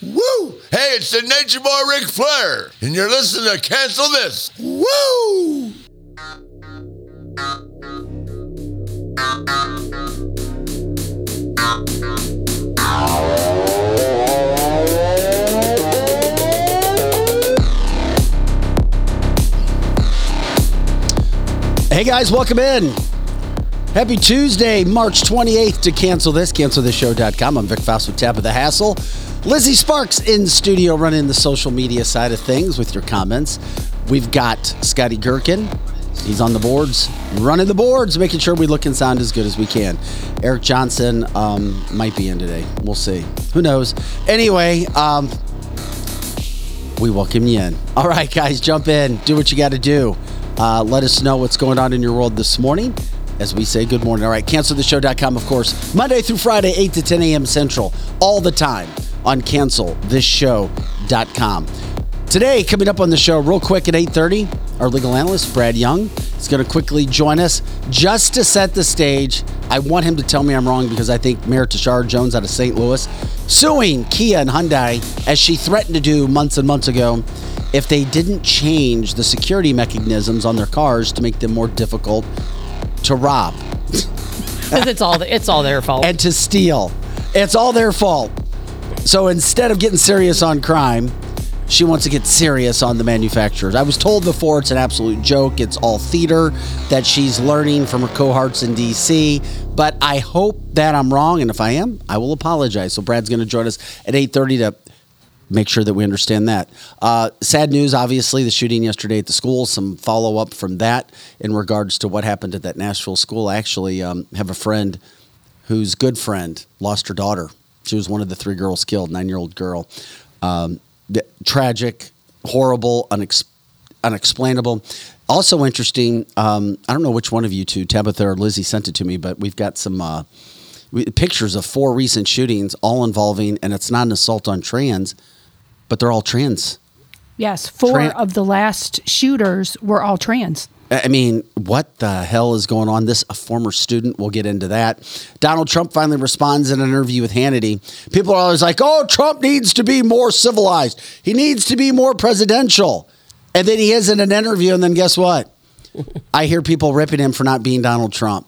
Woo! Hey, it's the Nature Boy Ric Flair, and you're listening to Cancel This. Woo! Hey guys, welcome in. Happy Tuesday, March 28th to cancel this, cancelthisshow.com. I'm Vic Faust with Tabitha Hassel. Lizzie Sparks in studio running the social media side of things with your comments. We've got Scotty Gherkin. He's on the boards, running the boards, making sure we look and sound as good as we can. Eric Johnson um, might be in today. We'll see. Who knows? Anyway, um, we welcome you in. All right, guys, jump in. Do what you got to do. Uh, let us know what's going on in your world this morning as we say good morning. All right, cancelthisshow.com, of course, Monday through Friday, 8 to 10 a.m. Central, all the time on cancelthisshow.com. Today, coming up on the show real quick at 8.30, our legal analyst, Brad Young, is going to quickly join us just to set the stage. I want him to tell me I'm wrong because I think Mayor Tishaura Jones out of St. Louis suing Kia and Hyundai as she threatened to do months and months ago if they didn't change the security mechanisms on their cars to make them more difficult to rob Because it's all it's all their fault. and to steal. It's all their fault. So instead of getting serious on crime, she wants to get serious on the manufacturers. I was told before it's an absolute joke. It's all theater that she's learning from her cohorts in DC. But I hope that I'm wrong, and if I am, I will apologize. So Brad's going to join us at 8:30 to make sure that we understand that. Uh, sad news, obviously, the shooting yesterday at the school. Some follow up from that in regards to what happened at that Nashville school. I actually um, have a friend whose good friend lost her daughter. She was one of the three girls killed, nine year old girl. Um, th- tragic, horrible, unex- unexplainable. Also interesting. Um, I don't know which one of you two, Tabitha or Lizzie, sent it to me, but we've got some. Uh, we- pictures of four recent shootings, all involving, and it's not an assault on trans, but they're all trans. Yes, four Tran- of the last shooters were all trans. I mean, what the hell is going on? This a former student. We'll get into that. Donald Trump finally responds in an interview with Hannity. People are always like, "Oh, Trump needs to be more civilized. He needs to be more presidential." And then he is in an interview, and then guess what? I hear people ripping him for not being Donald Trump.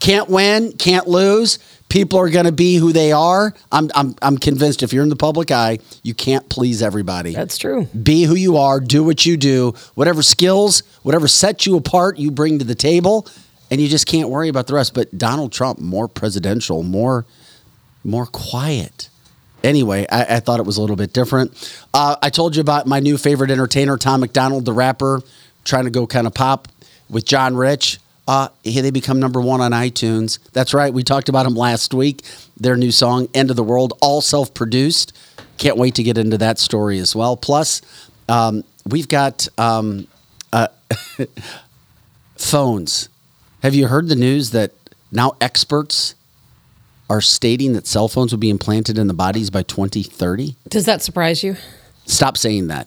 Can't win, can't lose. People are going to be who they are. I'm, I'm, I'm convinced if you're in the public eye, you can't please everybody That's true. be who you are, do what you do, whatever skills, whatever sets you apart, you bring to the table, and you just can't worry about the rest. But Donald Trump, more presidential, more, more quiet. Anyway, I, I thought it was a little bit different. Uh, I told you about my new favorite entertainer, Tom Macdonald, the rapper, trying to go kind of pop with John Rich. Uh, here they become number one on iTunes. That's right. We talked about them last week. Their new song, "End of the World," all self-produced. Can't wait to get into that story as well. Plus, um, we've got um, uh, phones. Have you heard the news that now experts are stating that cell phones will be implanted in the bodies by 2030? Does that surprise you? Stop saying that.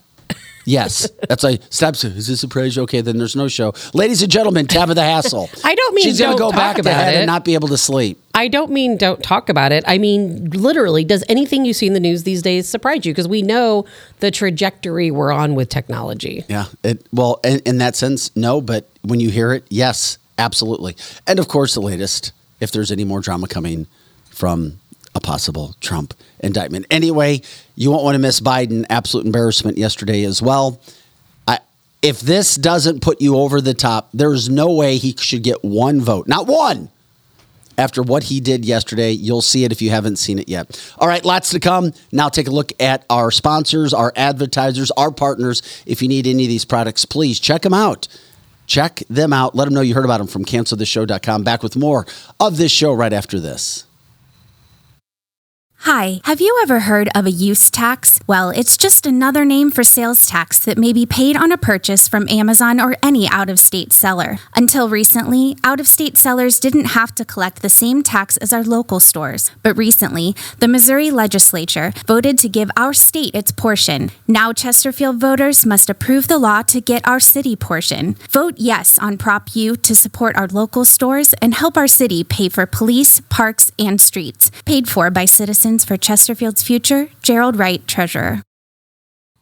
Yes, that's like stop. Is this a surprise? Okay, then there's no show. Ladies and gentlemen, Tabitha Hassel. I don't mean she's gonna go back to about bed it. and not be able to sleep. I don't mean don't talk about it. I mean literally, does anything you see in the news these days surprise you? Because we know the trajectory we're on with technology. Yeah. It, well, in, in that sense, no. But when you hear it, yes, absolutely. And of course, the latest, if there's any more drama coming from a possible Trump indictment. Anyway, you won't want to miss Biden. Absolute embarrassment yesterday as well. I, if this doesn't put you over the top, there's no way he should get one vote. Not one. After what he did yesterday, you'll see it if you haven't seen it yet. All right, lots to come. Now take a look at our sponsors, our advertisers, our partners. If you need any of these products, please check them out. Check them out. Let them know you heard about them from cancelthisshow.com. Back with more of this show right after this. Hi, have you ever heard of a use tax? Well, it's just another name for sales tax that may be paid on a purchase from Amazon or any out of state seller. Until recently, out of state sellers didn't have to collect the same tax as our local stores. But recently, the Missouri legislature voted to give our state its portion. Now, Chesterfield voters must approve the law to get our city portion. Vote yes on Prop U to support our local stores and help our city pay for police, parks, and streets. Paid for by citizens For Chesterfield's future, Gerald Wright, Treasurer.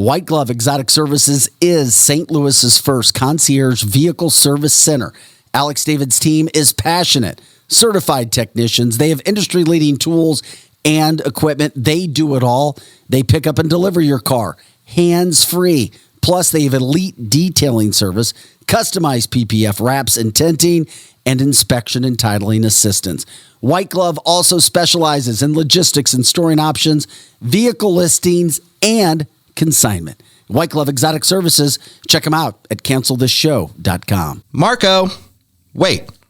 White Glove Exotic Services is St. Louis's first concierge vehicle service center. Alex David's team is passionate, certified technicians. They have industry leading tools and equipment. They do it all. They pick up and deliver your car hands free. Plus, they have elite detailing service, customized PPF wraps and tinting, and inspection and titling assistance. White Glove also specializes in logistics and storing options, vehicle listings, and consignment. White Glove Exotic Services. Check them out at cancelthisshow.com. Marco, wait.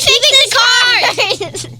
fixes cars.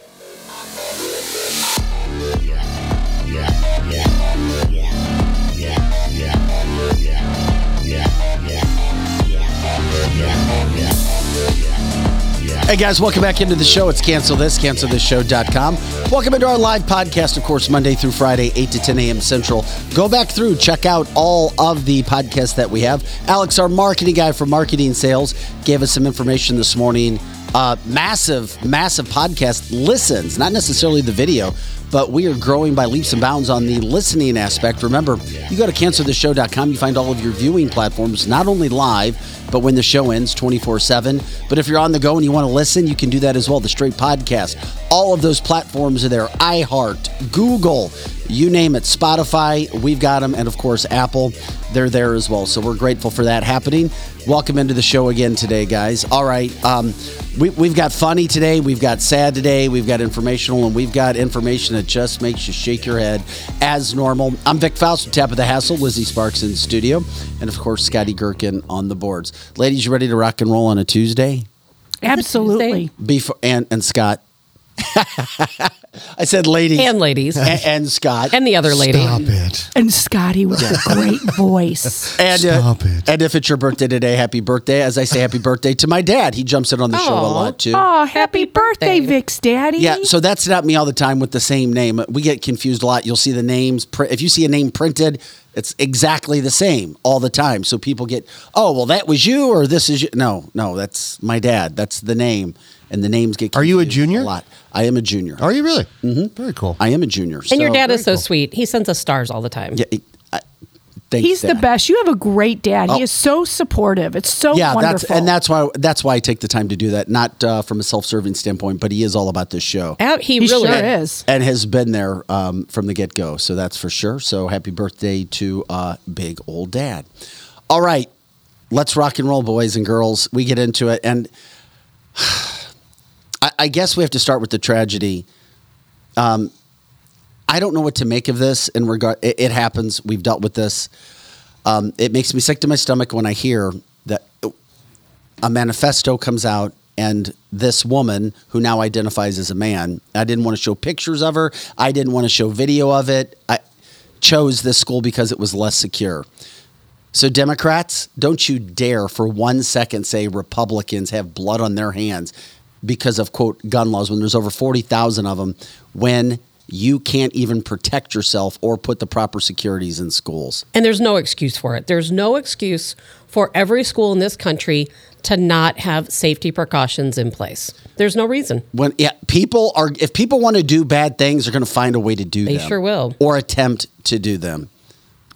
Hey guys, welcome back into the show. It's Cancel This, cancelthisshow.com. Welcome into our live podcast, of course, Monday through Friday, 8 to 10 a.m. Central. Go back through, check out all of the podcasts that we have. Alex, our marketing guy for marketing sales, gave us some information this morning. Uh, massive, massive podcast listens, not necessarily the video, but we are growing by leaps and bounds on the listening aspect. Remember, you go to cancelthisshow.com, you find all of your viewing platforms, not only live, but when the show ends 24 7. But if you're on the go and you want to listen, you can do that as well. The straight podcast. All of those platforms are there iHeart, Google, you name it, Spotify, we've got them. And of course, Apple, they're there as well. So we're grateful for that happening. Welcome into the show again today, guys. All right. Um, we, we've got funny today, we've got sad today, we've got informational, and we've got information that just makes you shake your head as normal. I'm Vic Faust with Tabitha Hassel, Lizzie Sparks in the studio, and of course, Scotty Gherkin on the boards. Ladies, you ready to rock and roll on a Tuesday? Absolutely. Before and and Scott. I said ladies And ladies. and, and Scott and the other lady. Stop it. And Scotty with a great voice. and, uh, Stop it. and if it's your birthday today, happy birthday. As I say, happy birthday to my dad. He jumps in on the show a lot too. Oh, happy birthday, Vic's daddy. Yeah, so that's not me all the time with the same name. We get confused a lot. You'll see the names. pr- If you see a name printed, it's exactly the same all the time. So people get, oh, well, that was you, or this is you. No, no, that's my dad. That's the name, and the names get. Are you a junior? A lot. I am a junior. Are you really? Mm-hmm. Very cool. I am a junior. And your dad is so sweet. He sends us stars all the time. Yeah, I, thanks, He's the best. You have a great dad. Oh. He is so supportive. It's so Yeah, wonderful. that's and that's why that's why I take the time to do that. Not uh, from a self-serving standpoint, but he is all about this show. Out, he, he really sure is. and has been there um, from the get go. So that's for sure. So happy birthday to uh, big old dad. All right, let's rock and roll, boys and girls. We get into it, and I, I guess we have to start with the tragedy. Um, I don't know what to make of this. In regard, it, it happens. We've dealt with this. Um, it makes me sick to my stomach when I hear that a manifesto comes out And this woman, who now identifies as a man, I didn't want to show pictures of her. I didn't want to show video of it. I chose this school because it was less secure. So, Democrats, don't you dare for one second say Republicans have blood on their hands because of, quote, gun laws when there's over 40,000 of them, when you can't even protect yourself or put the proper securities in schools. And there's no excuse for it. There's no excuse for every school in this country to not have safety precautions in place. There's no reason. When yeah, people are if people want to do bad things, they're going to find a way to do They them. sure will. or attempt to do them.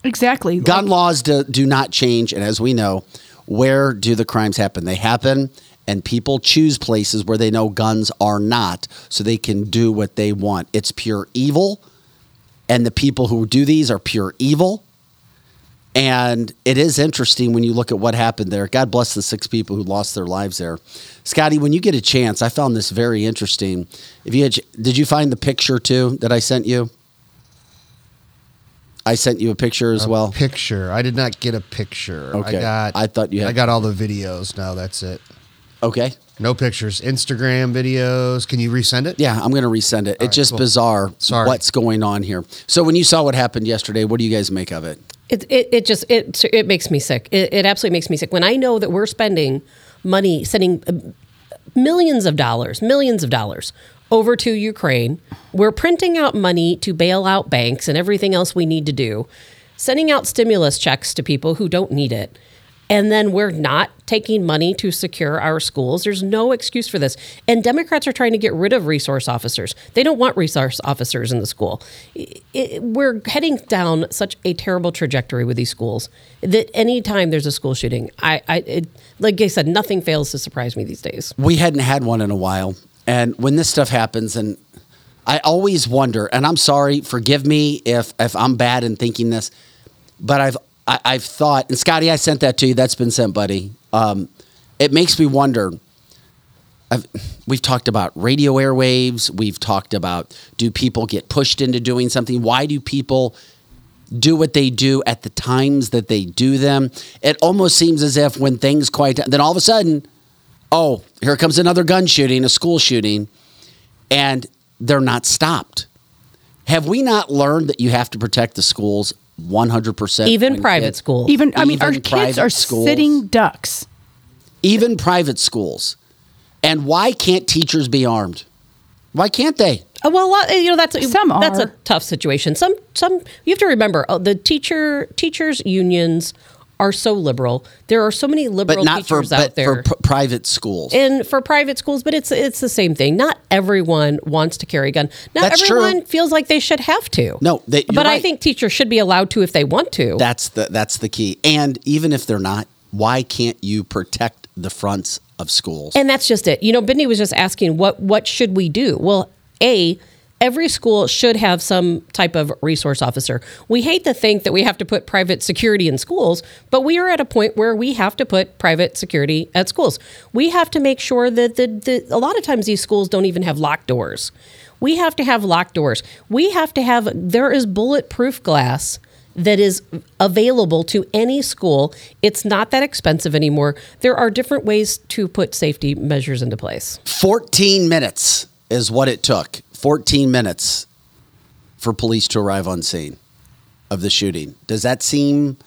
Exactly. Gun laws do, do not change, and as we know, where do the crimes happen? They happen, and people choose places where they know guns are not, so they can do what they want. It's pure evil, and the people who do these are pure evil. And it is interesting when you look at what happened there. God bless the six people who lost their lives there. Scotty, when you get a chance, I found this very interesting. If you had, did you find the picture too that I sent you? I sent you a picture as well. Picture. I did not get a picture. Okay. I got. I thought you had- I got all the videos. No, that's it. Okay. No pictures. Instagram videos. Can you resend it? Yeah, I'm going to resend it. it's just cool. bizarre Sorry. what's going on here. So when you saw what happened yesterday, what do you guys make of it? It, it, it just it it makes me sick. It, it absolutely makes me sick when I know that we're spending money, sending uh, millions of dollars, millions of dollars over to Ukraine. We're printing out money to bail out banks and everything else we need to do, sending out stimulus checks to people who don't need it. And then we're not taking money to secure our schools. There's no excuse for this. And Democrats are trying to get rid of resource officers. They don't want resource officers in the school. I- I- we're heading down such a terrible trajectory with these schools that anytime there's a school shooting, I, I it, like I said, nothing fails to surprise me these days. We hadn't had one in a while. And when this stuff happens, and I always wonder, and I'm sorry, forgive me if, if I'm bad in thinking this, but I've, I, I've thought, and Scotty, I sent that to you. That's been sent, buddy. Um, it makes me wonder. I've, we've talked about radio airwaves. We've talked about do people get pushed into doing something? Why do people do what they do at the times that they do them? It almost seems as if when things quiet then all of a sudden, oh, here comes another gun shooting, a school shooting, and they're not stopped. Have we not learned that you have to protect the schools 100%? Even private kids- schools. Even I mean, our kids are schools. sitting ducks. Even private schools. And why can't teachers be armed? Why can't they? Uh, Well, a lot, you know that's Some that's a tough situation. Some some you have to remember uh, the teacher teachers unions are so liberal. There are so many liberal But not for, teachers out but there. for p- private schools. and for private schools, but it's it's the same thing. Not everyone wants to carry a gun. Not That's true. everyone feels like they should have to. No, they- but I think teachers should be allowed to if they want to. That's the that's the key. And even if they're not, why can't you protect the fronts of schools? And that's just it. You know, Bidney was just asking what what should we do? Well, a every school should have some type of resource officer. We hate to think that we have to put private security in schools, but we are at a point where we have to put private security at schools. We have to make sure that the, the a lot of times these schools don't even have locked doors. We have to have locked doors. We have to have there is bulletproof glass that is available to any school. It's not that expensive anymore. There are different ways to put safety measures into place. 14 minutes is what it took. 14 minutes for police to arrive on scene of the shooting. Does that seem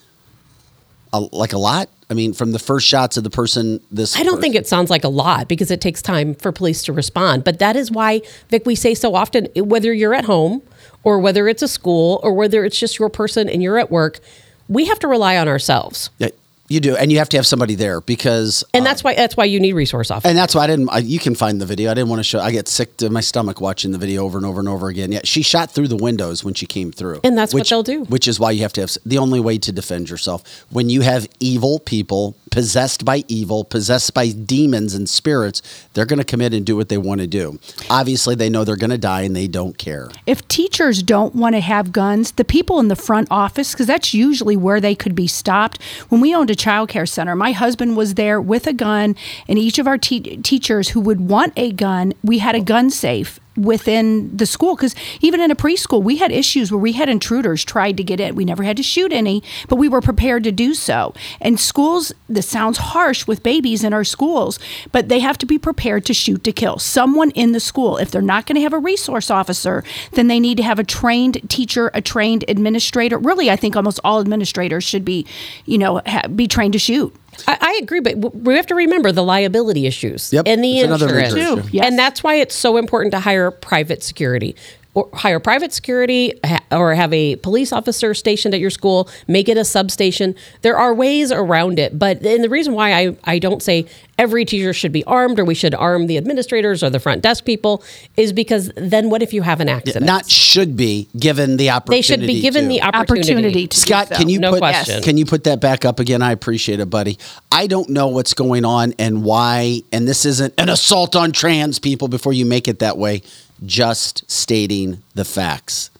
a, like a lot? I mean, from the first shots of the person, this I don't think it sounds like a lot because it takes time for police to respond. But that is why, Vic, we say so often whether you're at home or whether it's a school or whether it's just your person and you're at work, we have to rely on ourselves. Yeah, you do, and you have to have somebody there because And that's um, why that's why you need resource officers. And that's why I didn't. I, you can find the video. I didn't want to show. I get sick to my stomach watching the video over and over and over again. Yeah, she shot through the windows when she came through, And that's what which- they'll do. Which is why you have to have the only way to defend yourself when you have evil people possessed by evil, possessed by demons and spirits. They're going to come in and do what they want to do. Obviously, they know they're going to die and they don't care. If teachers don't want to have guns, the people in the front office, because that's usually where they could be stopped. When we owned a child care center, my husband was there with a gun, and each of our te- teachers who would want a gun, we had a gun safe within the school because even in a preschool we had issues where we had intruders tried to get in. We never had to shoot any but we were prepared to do so. And schools this sounds harsh with babies in our schools but they have to be prepared to shoot to kill. Someone in the school if they're not going to have a resource officer then they need to have a trained teacher a trained administrator. Really i think almost all administrators should be you know ha- be trained to shoot I, I agree, but we have to remember the liability issues Yep, and the it's insurance, major issue. Yes. and that's why it's so important to hire private security. Or hire private security, or have a police officer stationed at your school. Make it a substation. There are ways around it, but and the reason why I, I don't say every teacher should be armed or we should arm the administrators or the front desk people is because then what if you have an accident? Not should be given the opportunity. they should be given to. the opportunity. opportunity to do Scott, so. can you No put question. can you put that back up again? I appreciate it, buddy. I don't know what's going on and why, and this isn't an assault on trans people before you make it that way. Just stating the facts.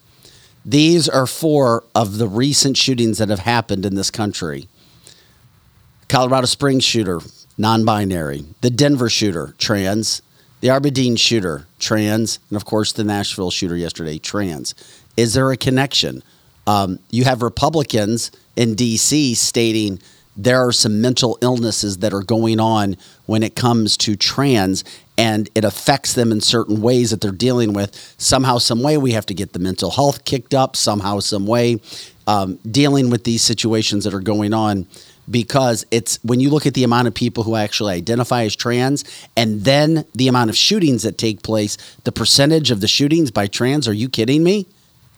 These are four of the recent shootings that have happened in this country. Colorado Springs shooter, non-binary. The Denver shooter, trans. The Aberdeen shooter, trans, and of course the Nashville shooter yesterday, trans. Is there a connection? Um, you have Republicans in D.C. stating there are some mental illnesses that are going on when it comes to trans, and it affects them in certain ways that they're dealing with. Somehow, some way, we have to get the mental health kicked up. Somehow, some way, um, dealing with these situations that are going on because it's when you look at the amount of people who actually identify as trans and then the amount of shootings that take place, the percentage of the shootings by trans, are you kidding me?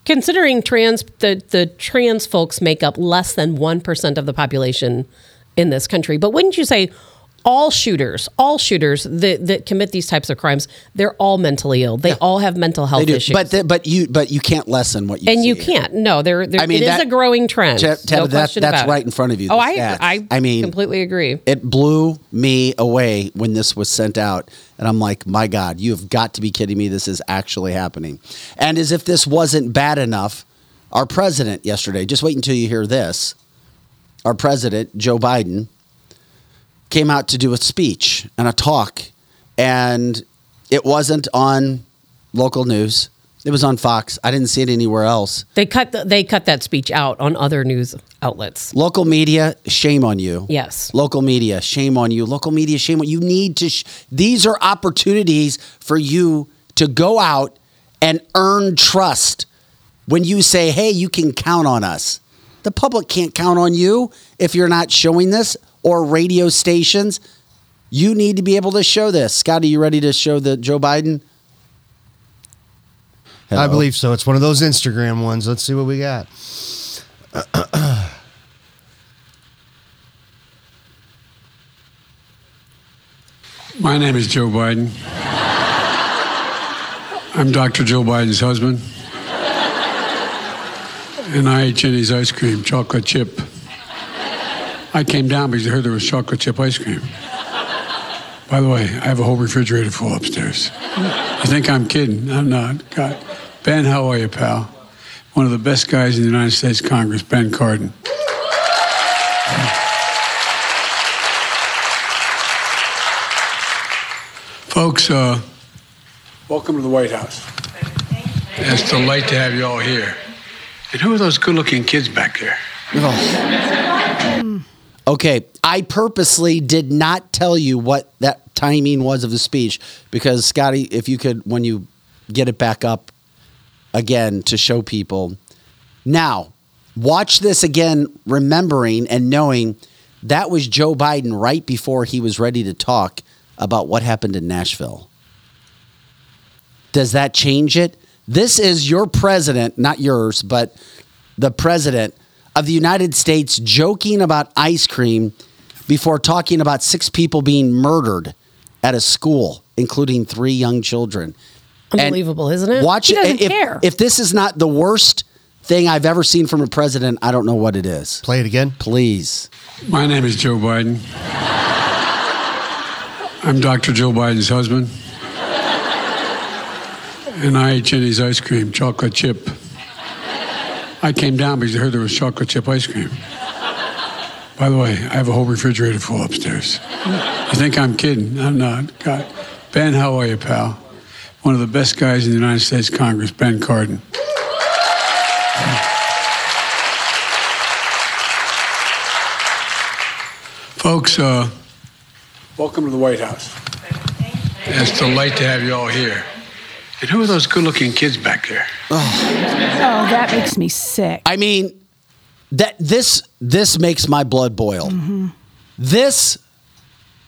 Considering trans, the, the trans folks make up less than 1% of the population in this country. But wouldn't you say all shooters, all shooters that, that commit these types of crimes, they're all mentally ill. They all have mental health issues. But the, but you but you can't lessen what you and you can't. No, there, there I mean, it is that- a growing trend. Tab- no Tabitha, that- that's about it. right in front of you, Oh, I. I, I mean- completely agree. It blew me away when this was sent out. And I'm like, my God, you have got to be kidding me. This is actually happening. And as if this wasn't bad enough, our president yesterday, just wait until you hear this. Our president, Joe Biden, came out to do a speech and a talk. And it wasn't on local news, it was on Fox. I didn't see it anywhere else. They cut the, they cut that speech out on other news outlets. Local media, shame on you. Yes. Local media, shame on you. Local media, shame on you. need to. Sh- These are opportunities for you to go out and earn trust. When you say, "Hey, you can count on us," the public can't count on you if you're not showing this. Or radio stations, you need to be able to show this. Scott, are you ready to show the Joe Biden? I believe so. It's one of those Instagram ones. Let's see what we got. My name is Joe Biden. I'm Dr. Joe Biden's husband. And I ate Jeni's ice cream, chocolate chip. I came down because I heard there was chocolate chip ice cream. By the way, I have a whole refrigerator full upstairs. You think I'm kidding? I'm not. God. Ben, how are you, pal? One of the best guys in the United States Congress, Ben Cardin. Folks, uh, welcome to the White House. It's a delight to have you all here. And who are those good looking kids back there? Okay, I purposely did not tell you what that timing was of the speech because Scotty, if you could, when you get it back up again to show people. Now, watch this again, remembering and knowing that was Joe Biden right before he was ready to talk about what happened in Nashville. Does that change it? This is your president, not yours, but the president of the United States joking about ice cream before talking about six people being murdered at a school, including three young children. And Unbelievable, isn't it? Watch He it. doesn't if, care. if this is not the worst thing I've ever seen from a president, I don't know what it is. Play it again. Please. My name is Joe Biden. I'm Dr. Joe Biden's husband. And I ate Jeni's ice cream, chocolate chip. I came down because I heard there was chocolate chip ice cream. By the way, I have a whole refrigerator full upstairs. You think I'm kidding? I'm not. God. Ben, how are you, pal? one of the best guys in the United States Congress, Ben Cardin. Folks, uh, welcome to the White House. It's a delight to have you all here. And who are those good looking kids back there? Oh. oh, that makes me sick. I mean, that this this makes my blood boil. Mm-hmm. This,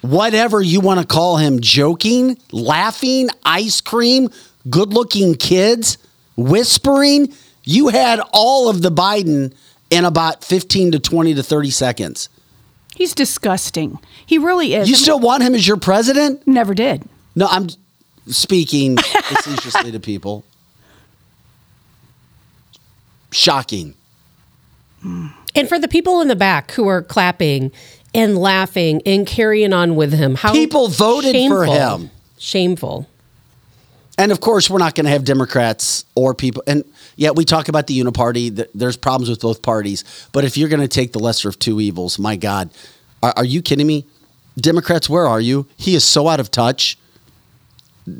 whatever you want to call him, joking, laughing, ice cream, good-looking kids, whispering. You had all of the Biden in about fifteen to twenty to thirty seconds. He's disgusting. He really is. You still want him as your president? Never did. No, I'm speaking facetiously to people. Shocking. And for the people in the back who are clapping and laughing and carrying on with him, how People voted for him. Shameful. And of course, we're not going to have Democrats or people. And yet, we talk about the uniparty. th- There's problems with both parties. But if you're going to take the lesser of two evils, my God, are, are you kidding me? Democrats, where are you? He is so out of touch.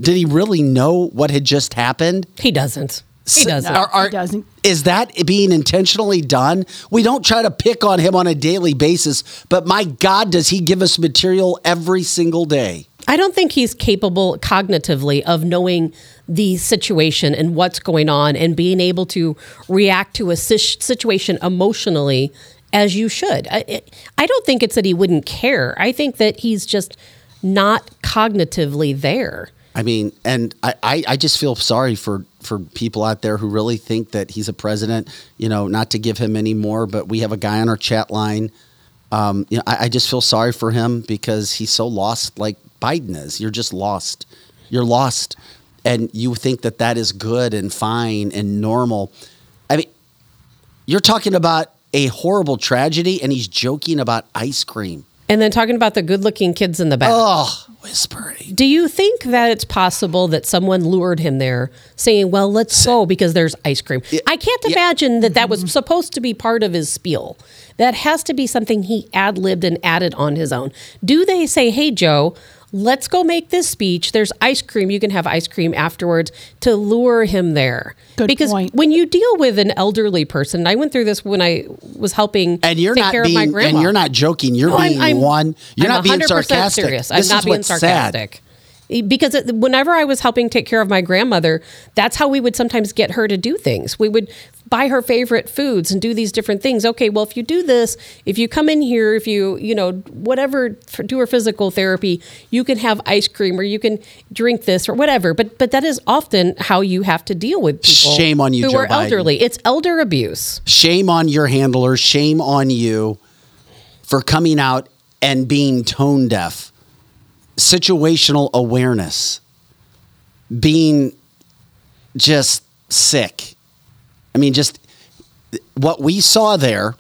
Did he really know what had just happened? He doesn't. He doesn't. are- are- he doesn't. Is that being intentionally done? We don't try to pick on him on a daily basis, but my God, does he give us material every single day? I don't think he's capable cognitively of knowing the situation and what's going on and being able to react to a situation emotionally as you should. I, I don't think it's that he wouldn't care. I think that he's just not cognitively there. I mean, and I, I, I just feel sorry for, for people out there who really think that he's a president. You know, not to give him any more, but we have a guy on our chat line. Um, you know, I, I just feel sorry for him because he's so lost, like Biden is. You're just lost. You're lost, and you think that that is good and fine and normal. I mean, you're talking about a horrible tragedy, and he's joking about ice cream. And then talking about the good looking kids in the back. Oh, whispering. Do you think that it's possible that someone lured him there saying, well, let's go because there's ice cream? I can't imagine that that was mm-hmm. supposed to be part of his spiel. That has to be something he ad libbed and added on his own. Do they say, hey, Joe, let's go make this speech? There's ice cream. You can have ice cream afterwards to lure him there. Good because point. when you deal with an elderly person, I went through this when I was helping And you're take not care of my being, grandma. and you're not joking. You're No, I'm- being I'm- one. You're I'm not being 100% sarcastic. Serious. This I'm not is being what's sad. sarcastic. Because whenever I was helping take care of my grandmother, that's how we would sometimes get her to do things. We would buy her favorite foods and do these different things. Okay, well, if you do this, if you come in here, if you, you know, whatever, do her physical therapy, you can have ice cream or you can drink this or whatever. But but that is often how you have to deal with people. Shame on you, who Joe are Biden. elderly. It's elder abuse. Shame on your handler. Shame on you for coming out and being tone deaf. Situational awareness. Being just sick. I mean, just what we saw there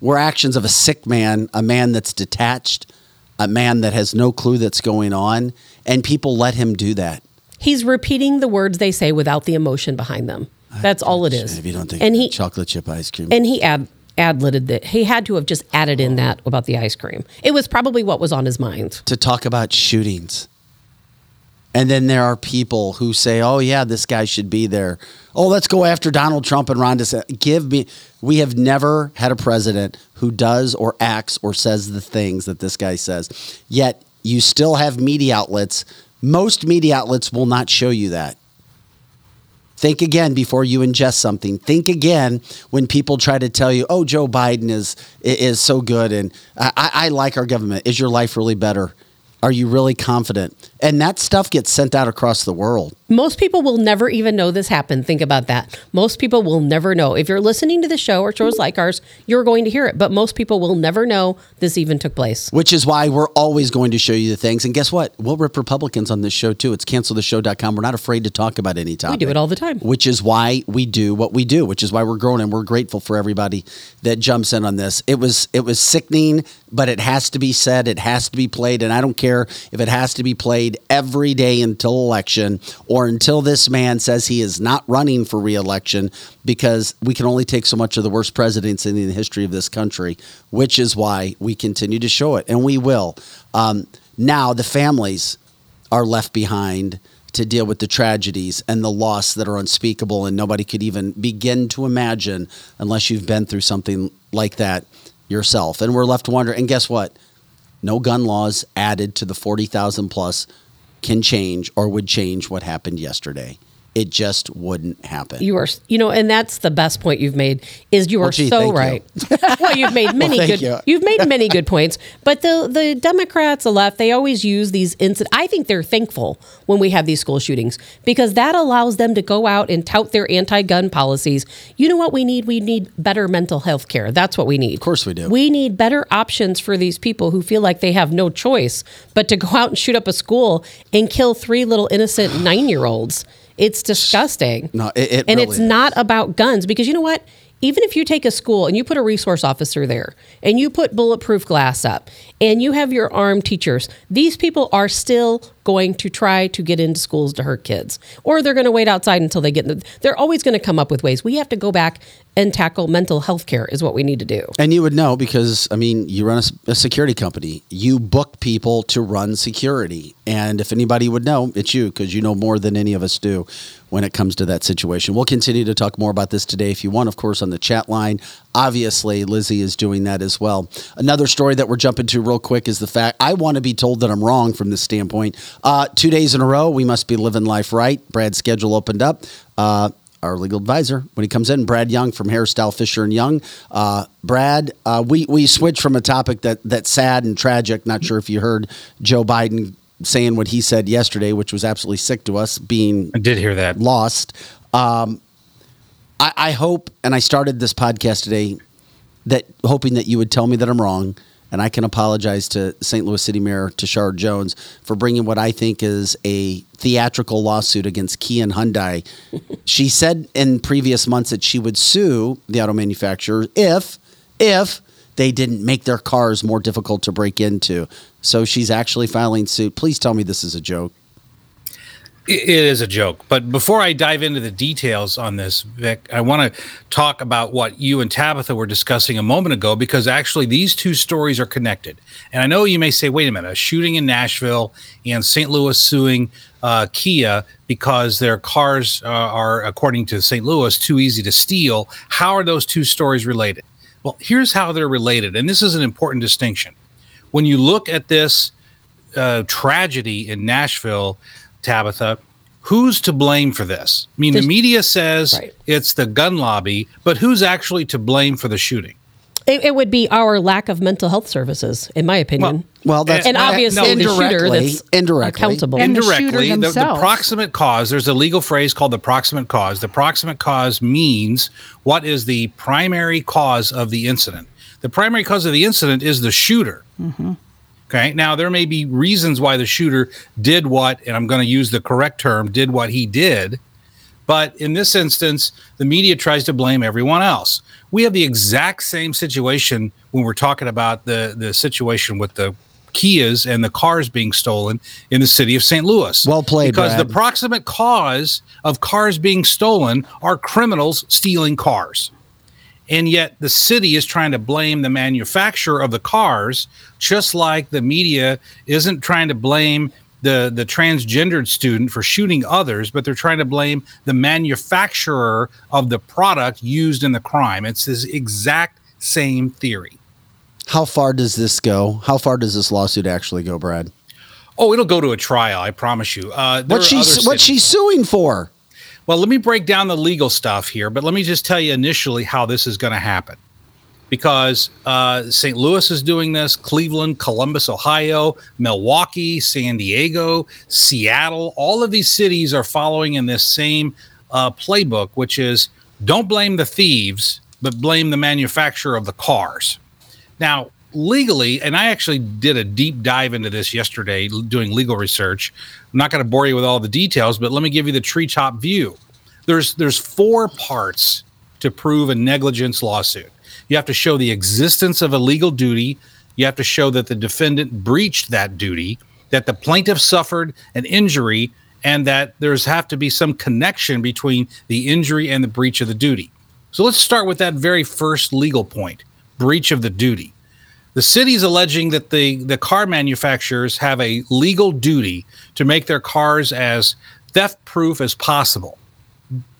were actions of a sick man, a man that's detached, a man that has no clue that's going on, and people let him do that. He's repeating the words they say without the emotion behind them. That's all it is. If you don't think and he chocolate chip ice cream. and he ad ad libbed that he had to have just added in that about the ice cream. It was probably what was on his mind. to talk about shootings. And then there are people who say, "Oh yeah, this guy should be there." Oh, let's go after Donald Trump and Ron DeSantis. Give me. We have never had a president who does or acts or says the things that this guy says. Yet you still have media outlets. Most media outlets will not show you that. Think again before you ingest something. Think again when people try to tell you, "Oh, Joe Biden is is so good and I, I I like our government." Is your life really better? Are you really confident? And that stuff gets sent out across the world. Most people will never even know this happened. Think about that. Most people will never know. If you're listening to the show or shows like ours, you're going to hear it. But most people will never know this even took place. Which is why we're always going to show you the things. And guess what? We'll rip Republicans on this show too. It's canceltheshow.com. We're not afraid to talk about any topic. We do it all the time. Which is why we do what we do, which is why we're growing and we're grateful for everybody that jumps in on this. It was it was sickening, but it has to be said, it has to be played, and I don't care if it has to be played every day until election or until this man says he is not running for reelection because we can only take so much of the worst presidents in the history of this country, which is why we continue to show it, and we will. Um, now the families are left behind to deal with the tragedies and the loss that are unspeakable and nobody could even begin to imagine unless you've been through something like that yourself. And we're left wondering. And guess what? No gun laws added to the 40,000 plus can change or would change what happened yesterday. It just wouldn't happen. You are, you know, and that's the best point you've made. Is you are Well, gee, so thank you. right. well, you've made many thank good. you. You. have made many good points. But the the Democrats, the left, they always use these incidents. I think they're thankful when we have these school shootings because that allows them to go out and tout their anti-gun policies. You know what we need? We need better mental health care. That's what we need. Of course we do. We need better options for these people who feel like they have no choice but to go out and shoot up a school and kill three little innocent nine-year-olds. It's disgusting. No, it- it and really it's is. not about guns because you know what? Even if you take a school and you put a resource officer there and you put bulletproof glass up and you have your armed teachers, these people are still going to try to get into schools to hurt kids or they're going to wait outside until they get in the, they're always going to come up with ways. We have to go back and tackle mental health care is what we need to do. And you would know because, I mean, you run a security company. You book people to run security. And if anybody would know, it's you because you know more than any of us do when it comes to that situation. We'll continue to talk more about this today if you want, of course, on the chat line. Obviously, Lizzie is doing that as well. Another story that we're jumping to real quick is the fact I want to be told that I'm wrong from this standpoint. Uh, two days in a row, we must be living life right. Brad's schedule opened up. Uh, our legal advisor when he comes in, Brad Young from Harris Dowell Fisher and Young. Uh, Brad, uh, we we switched from a topic that that's sad and tragic. Not sure if you heard Joe Biden saying what he said yesterday, which was absolutely sick to us, being I did hear that. lost. Um, I, I hope, and I started this podcast today that hoping that you would tell me that I'm wrong, and I can apologize to St. Louis City Mayor Tishaura Jones for bringing what I think is a theatrical lawsuit against Kia and Hyundai. she said in previous months that she would sue the auto manufacturers if if they didn't make their cars more difficult to break into. So she's actually filing suit. Please tell me this is a joke. It is a joke. But before I dive into the details on this, Vic, I want to talk about what you and Tabitha were discussing a moment ago because actually these two stories are connected. And I know you may say, wait a minute, a shooting in Nashville and St. Louis suing uh, Kia because their cars uh, are, according to St. Louis, too easy to steal. How are those two stories related? Well, here's how they're related. And this is an important distinction. When you look at this uh, tragedy in Nashville, Tabitha, who's to blame for this? I mean, the There's- media says Right. it's the gun lobby, but who's actually to blame for the shooting? It, it would be our lack of mental health services, in my opinion. Well, that's and obviously the shooter indirectly- that's indirectly. accountable. And the Indirectly, the, the themselves. proximate cause, there's a legal phrase called the proximate cause. The proximate cause means what is the primary cause of the incident? The primary cause of the incident is the shooter. Mm-hmm. Okay. Now, there may be reasons why the shooter did what, and I'm going to use the correct term, did what he did. But in this instance, the media tries to blame everyone else. We have the exact same situation when we're talking about the, the situation with the Kias and the cars being stolen in the city of St. Louis. Well played, Because Brad. the proximate cause of cars being stolen are criminals stealing cars. And yet the city is trying to blame the manufacturer of the cars, just like the media isn't trying to blame the, the transgendered student for shooting others, but they're trying to blame the manufacturer of the product used in the crime. It's this exact same theory. How far does this go? How far does this lawsuit actually go, Brad? Oh, it'll go to a trial, I promise you. Uh, there What's are she other what's she cities- suing for? Well, let me break down the legal stuff here, but let me just tell you initially how this is going to happen. Because uh, St. Louis is doing this, Cleveland, Columbus, Ohio, Milwaukee, San Diego, Seattle, all of these cities are following in this same uh, playbook, which is don't blame the thieves, but blame the manufacturer of the cars. Now, legally, and I actually did a deep dive into this yesterday doing legal research. I'm not going to bore you with all the details, but let me give you the treetop view. There's there's four parts to prove a negligence lawsuit. You have to show the existence of a legal duty. You have to show that the defendant breached that duty, that the plaintiff suffered an injury, and that there's have to be some connection between the injury and the breach of the duty. So let's start with that very first legal point breach of the duty. The city is alleging that the, the car manufacturers have a legal duty to make their cars as theft proof as possible.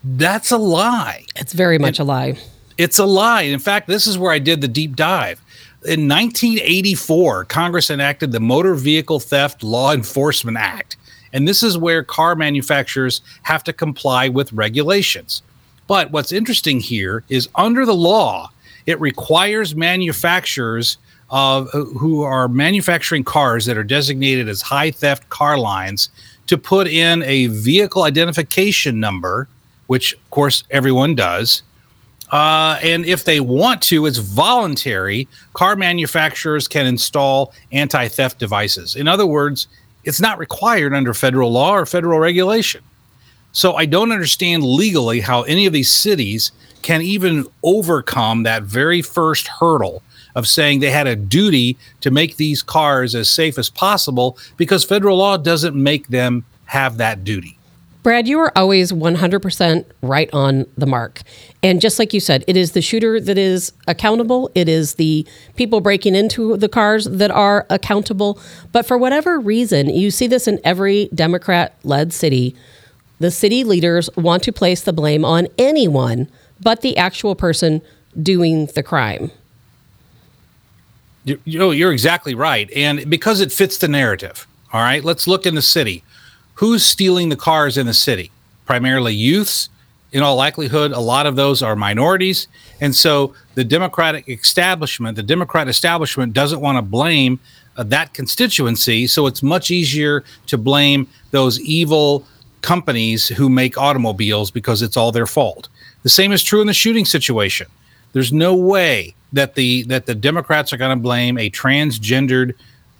That's a lie. It's very much a lie. It's a lie. In fact, this is where I did the deep dive. In 1984, Congress enacted the Motor Vehicle Theft Law Enforcement Act. And this is where car manufacturers have to comply with regulations. But what's interesting here is under the law, it requires manufacturers uh, who are manufacturing cars that are designated as high theft car lines to put in a vehicle identification number, which of course everyone does. Uh, and if they want to, it's voluntary. Car manufacturers can install anti theft devices. In other words, it's not required under federal law or federal regulation. So I don't understand legally how any of these cities can even overcome that very first hurdle of saying they had a duty to make these cars as safe as possible because federal law doesn't make them have that duty. Brad, you are always 100% right on the mark. And just like you said, it is the shooter that is accountable. It is the people breaking into the cars that are accountable. But for whatever reason, you see this in every Democrat led city. The city leaders want to place the blame on anyone but the actual person doing the crime. You, you're exactly right. And because it fits the narrative, all right, let's look in the city. Who's stealing the cars in the city? Primarily youths. In all likelihood, a lot of those are minorities. And so the Democratic establishment, the Democrat establishment doesn't want to blame uh, that constituency. So it's much easier to blame those evil companies who make automobiles because it's all their fault. The same is true in the shooting situation. There's no way that the that the Democrats are going to blame a transgendered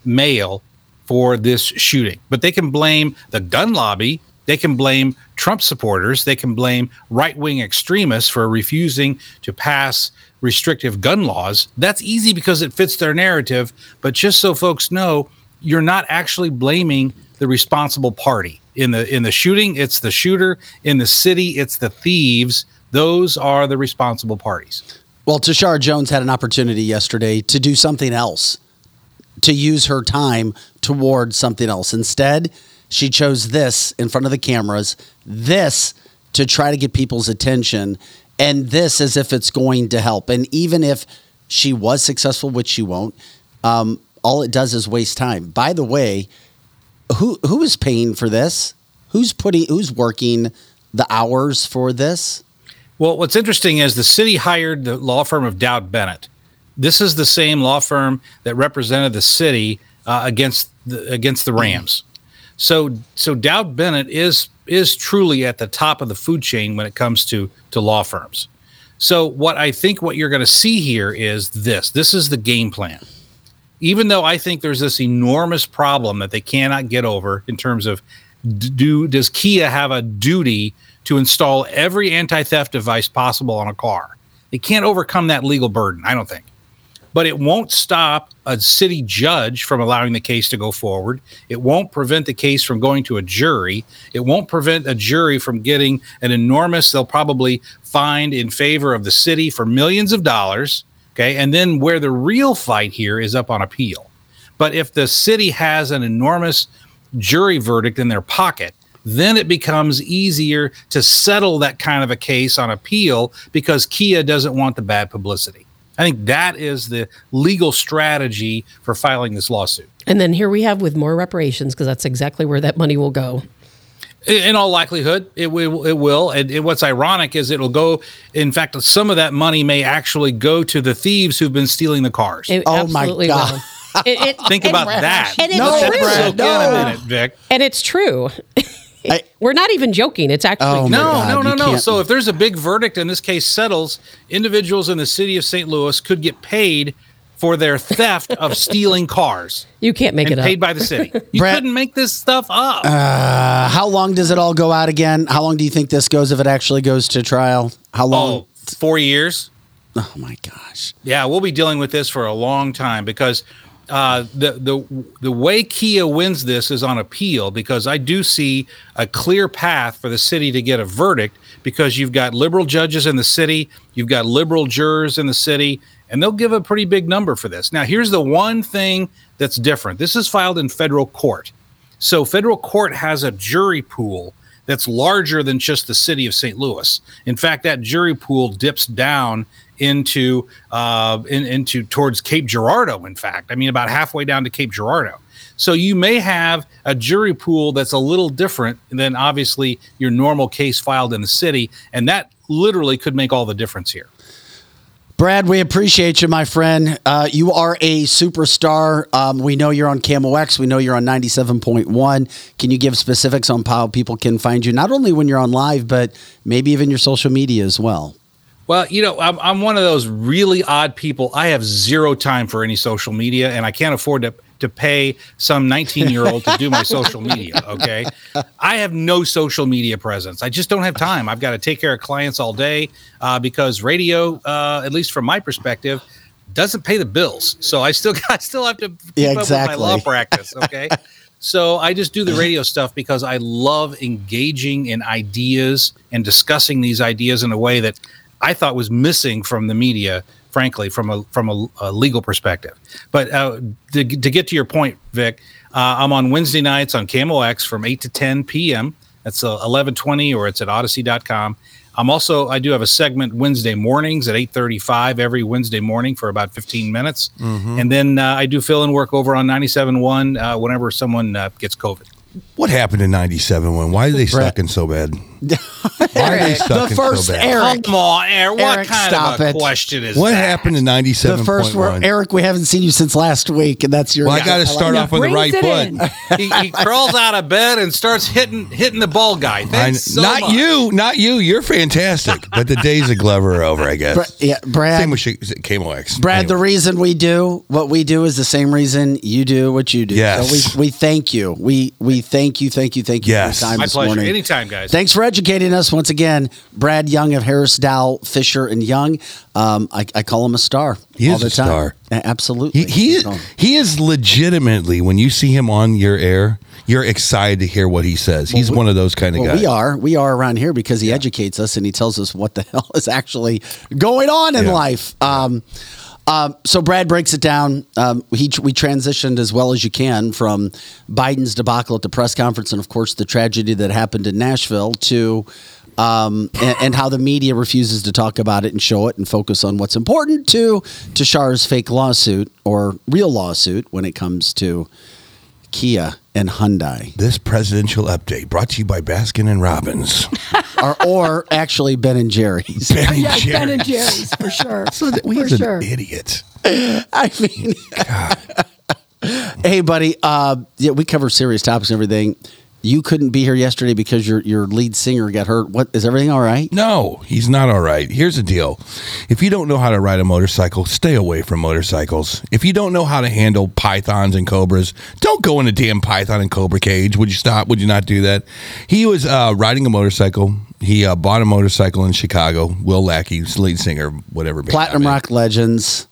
male for this shooting, but they can blame the gun lobby. They can blame Trump supporters. They can blame right wing extremists for refusing to pass restrictive gun laws. That's easy because it fits their narrative. But just so folks know, you're not actually blaming the responsible party in the in the shooting. It's the shooter in the city. It's the thieves. Those are the responsible parties. Well, Tishaura Jones had an opportunity yesterday to do something else, to use her time towards something else. Instead, she chose this in front of the cameras, this to try to get people's attention, and this as if it's going to help. And even if she was successful, which she won't, um, all it does is waste time. By the way, who who is paying for this? Who's putting? Who's working the hours for this? Well, what's interesting is the city hired the law firm of Dowd Bennett. This is the same law firm that represented the city uh, against the, against the Rams. So so Dowd Bennett is is truly at the top of the food chain when it comes to to law firms. So what I think what you're going to see here is this. This is the game plan. Even though I think there's this enormous problem that they cannot get over in terms of do does Kia have a duty to install every anti-theft device possible on a car? They can't overcome that legal burden, I don't think. But it won't stop a city judge from allowing the case to go forward. It won't prevent the case from going to a jury. It won't prevent a jury from getting an enormous, they'll probably find in favor of the city for millions of dollars. Okay. And then where the real fight here is up on appeal. But if the city has an enormous jury verdict in their pocket, then it becomes easier to settle that kind of a case on appeal because Kia doesn't want the bad publicity. I think that is the legal strategy for filing this lawsuit. And then here we have with more reparations because that's exactly where that money will go. In all likelihood, it will. It will. And, and what's ironic is it'll go. In fact, some of that money may actually go to the thieves who've been stealing the cars. It Oh my absolutely God. will. It, it, Think and- about that. And it's No, true. that Brad, in a no. minute, Vic. And it's true. I- We're not even joking. It's actually Oh, No, God, no, no, no. So if there's a big verdict and this case settles, individuals in the city of St. Louis could get paid for their theft of stealing cars you can't make and it paid up. by the city. You Brett- couldn't make this stuff up. Uh, how long does it all go out again? How long do you think this goes if it actually goes to trial? How long? oh, four years. Oh, my gosh. Yeah, we'll be dealing with this for a long time because uh, the the the way Kia wins this is on appeal because I do see a clear path for the city to get a verdict because you've got liberal judges in the city, you've got liberal jurors in the city, and they'll give a pretty big number for this. Now, here's the one thing that's different. This is filed in federal court. So federal court has a jury pool that's larger than just the city of St. Louis. In fact, that jury pool dips down into uh, in, into towards Cape Girardeau. In fact, I mean about halfway down to Cape Girardeau. So you may have a jury pool that's a little different than obviously your normal case filed in the city, and that literally could make all the difference here. Brad, we appreciate you, my friend. Uh, you are a superstar. Um, we know you're on KMOX. We know you're on 97.1. Can you give specifics on how people can find you, not only when you're on live, but maybe even your social media as well? Well, you know, I'm, I'm one of those really odd people. I have zero time for any social media, and I can't afford to to pay some 19 year old to do my social media. Okay. I have no social media presence. I just don't have time. I've got to take care of clients all day uh, because radio, uh, at least from my perspective, doesn't pay the bills. So I still I still have to keep Yeah, up with my law practice. Okay. So I just do the radio stuff because I love engaging in ideas and discussing these ideas in a way that I thought was missing from the media, frankly, from a from a, a legal perspective. But uh, to, to get to your point, Vic, uh, I'm on Wednesday nights on KMOX from 8 to 10 p.m. That's uh, 11:20, or it's at Audacy.com. I'm also I do have a segment Wednesday mornings at 8:35 every Wednesday morning for about 15 minutes, Mhm. and then uh, I do fill-in work over on 97.1 uh, whenever someone uh, gets COVID. What happened in '97 when? Why are they sucking so bad? Why are they The first so bad? Eric. Come on, Eric. What Eric, kind stop of a it. question is that What that? happened in '97? The first word, Eric, we haven't seen you since last week, and that's your. Well, I got to start off with the right foot. he, he crawls out of bed and starts hitting hitting the ball guy. I, Thanks so not much. you, not you. You're fantastic, but the days of Glover are over, I guess. Bra- yeah, Brad. Same with Chi- KMOX. Brad, the reason we do what we do is the same reason you do what you do. Yes. So we, we thank you. We we thank you, thank you, thank you Yes. for your time My this pleasure. morning. Anytime, guys. Thanks for educating us once again. Brad Young of Harris Dowell, Fisher and Young. Um, I, I call him a star. He all is the a time. star. Absolutely. He he, he is legitimately when you see him on your air, you're excited to hear what he says. He's one of those kind of Well, guys. we are. We are around here because he educates us and he tells us what the hell is actually going on in Yeah. life. Um, um, so Brad breaks it down. Um, he, we transitioned as well as you can from Biden's debacle at the press conference and, of course, the tragedy that happened in Nashville to um, and, and how the media refuses to talk about it and show it and focus on what's important to Tishaura's fake lawsuit or real lawsuit when it comes to Kia and Hyundai. This presidential update brought to you by Baskin and Robbins. or, or actually Ben and Jerry's. Ben and Yes, Ben and Jerry's. Jerry's for sure. So that we for are sure. idiots. I mean, hey, buddy. Uh, yeah, we cover serious topics and everything. You couldn't be here yesterday because your your lead singer got hurt. What is everything all right? No, he's not all right. Here's the deal. If you don't know how to ride a motorcycle, stay away from motorcycles. If you don't know how to handle pythons and cobras, don't go in a damn python and cobra cage. Would you stop? Would you not do that? He was uh, riding a motorcycle. He uh, bought a motorcycle in Chicago. Will Lackey, lead singer, whatever. Platinum Rock Legends.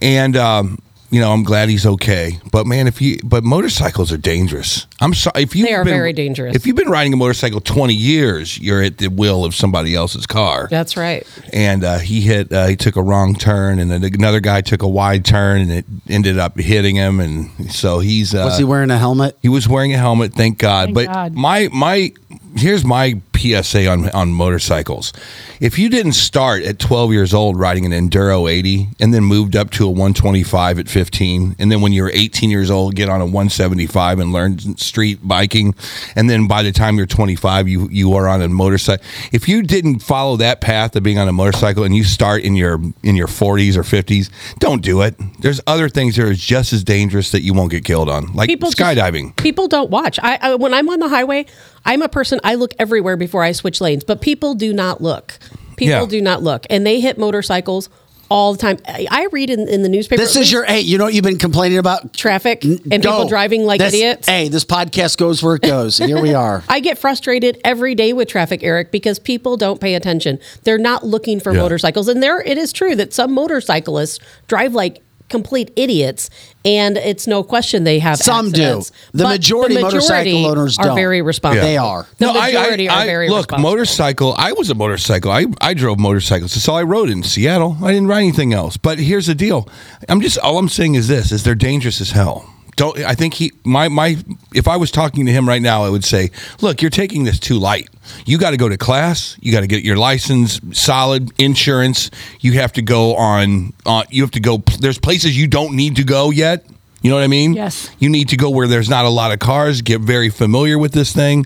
And um, you know, I'm glad he's okay. But man, if you but motorcycles are dangerous. I'm sorry if you They are very dangerous. If you've been riding a motorcycle 20 years, you're at the will of somebody else's car. That's right. And uh, he hit. Uh, he took a wrong turn, and then another guy took a wide turn, and it ended up hitting him. And so he's. Uh, Was he wearing a helmet? he was wearing a helmet, thank God. Thank but God. my my here's my PSA on on motorcycles. If you didn't start at 12 years old riding an Enduro 80 and then moved up to a 125 at 15 and then when you were 18 years old get on a 175 and learn street biking and then by the time you're 25 you you are on a motorcycle. If you didn't follow that path of being on a motorcycle and you start in your in your 40s or 50s, don't do it. There's other things that are just as dangerous that you won't get killed on, like People just- skydiving. People don't watch. I, I when I'm on the highway, I'm a person. I look everywhere before I switch lanes, but people do not look. People Yeah. do not look, and they hit motorcycles all the time. I, I read in, in the newspaper. This is your hey. You know what you've been complaining about? traffic and Go. people driving like This- idiots. Hey, this podcast goes where it goes. Here we are. I get frustrated every day with traffic, Eric, because people don't pay attention. They're not looking for Yeah. motorcycles. And there it is true that some motorcyclists drive like complete idiots and it's no question they have Some do. accidents. The But majority motorcycle owners are don't. very responsible. They are. The I- majority I, are very look responsible. motorcycle. I was a motorcycle. I, I drove motorcycles. That's all I rode in Seattle. I didn't ride anything else. But here's the deal. I'm just all I'm saying is this: is they're dangerous as hell. Don't I think he my my if I was talking to him right now I would say look you're taking this too light. You got to go to class you got to get your license solid insurance. You have to go on uh, you have to go there's places you don't need to go yet. You know what I mean? Yes. you need to go where there's not a lot of cars get very familiar with this thing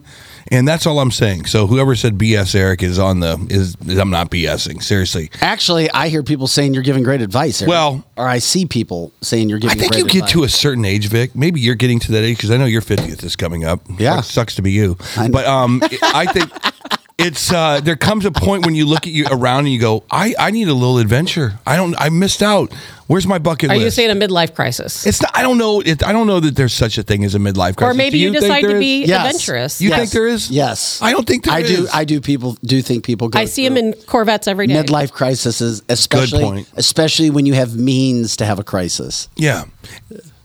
and that's all I'm saying so whoever said BS Eric is on the is I'm not BSing seriously Actually, I hear people saying you're giving great advice. Eric. Well- or I see people saying you're giving. I think you get advice. to a certain age, Vic. Maybe you're getting to that age because I know your 50th is coming up. Yeah. Sucks, sucks to be you. But um, I think it's uh, there comes a point when you look at you around and you go, I, I need a little adventure. I don't. I missed out. Where's my bucket Are list? you saying a midlife crisis? it's not, I don't know. It, I don't know that there's such a thing as a midlife crisis. or maybe Do you, think decide there to be Yes. adventurous. You Yes. think there is? Yes, I don't think there I do. is. I do. People do think people go. I see them through in Corvettes every day. midlife crises, especially point. especially when you have means to have a crisis. Yeah.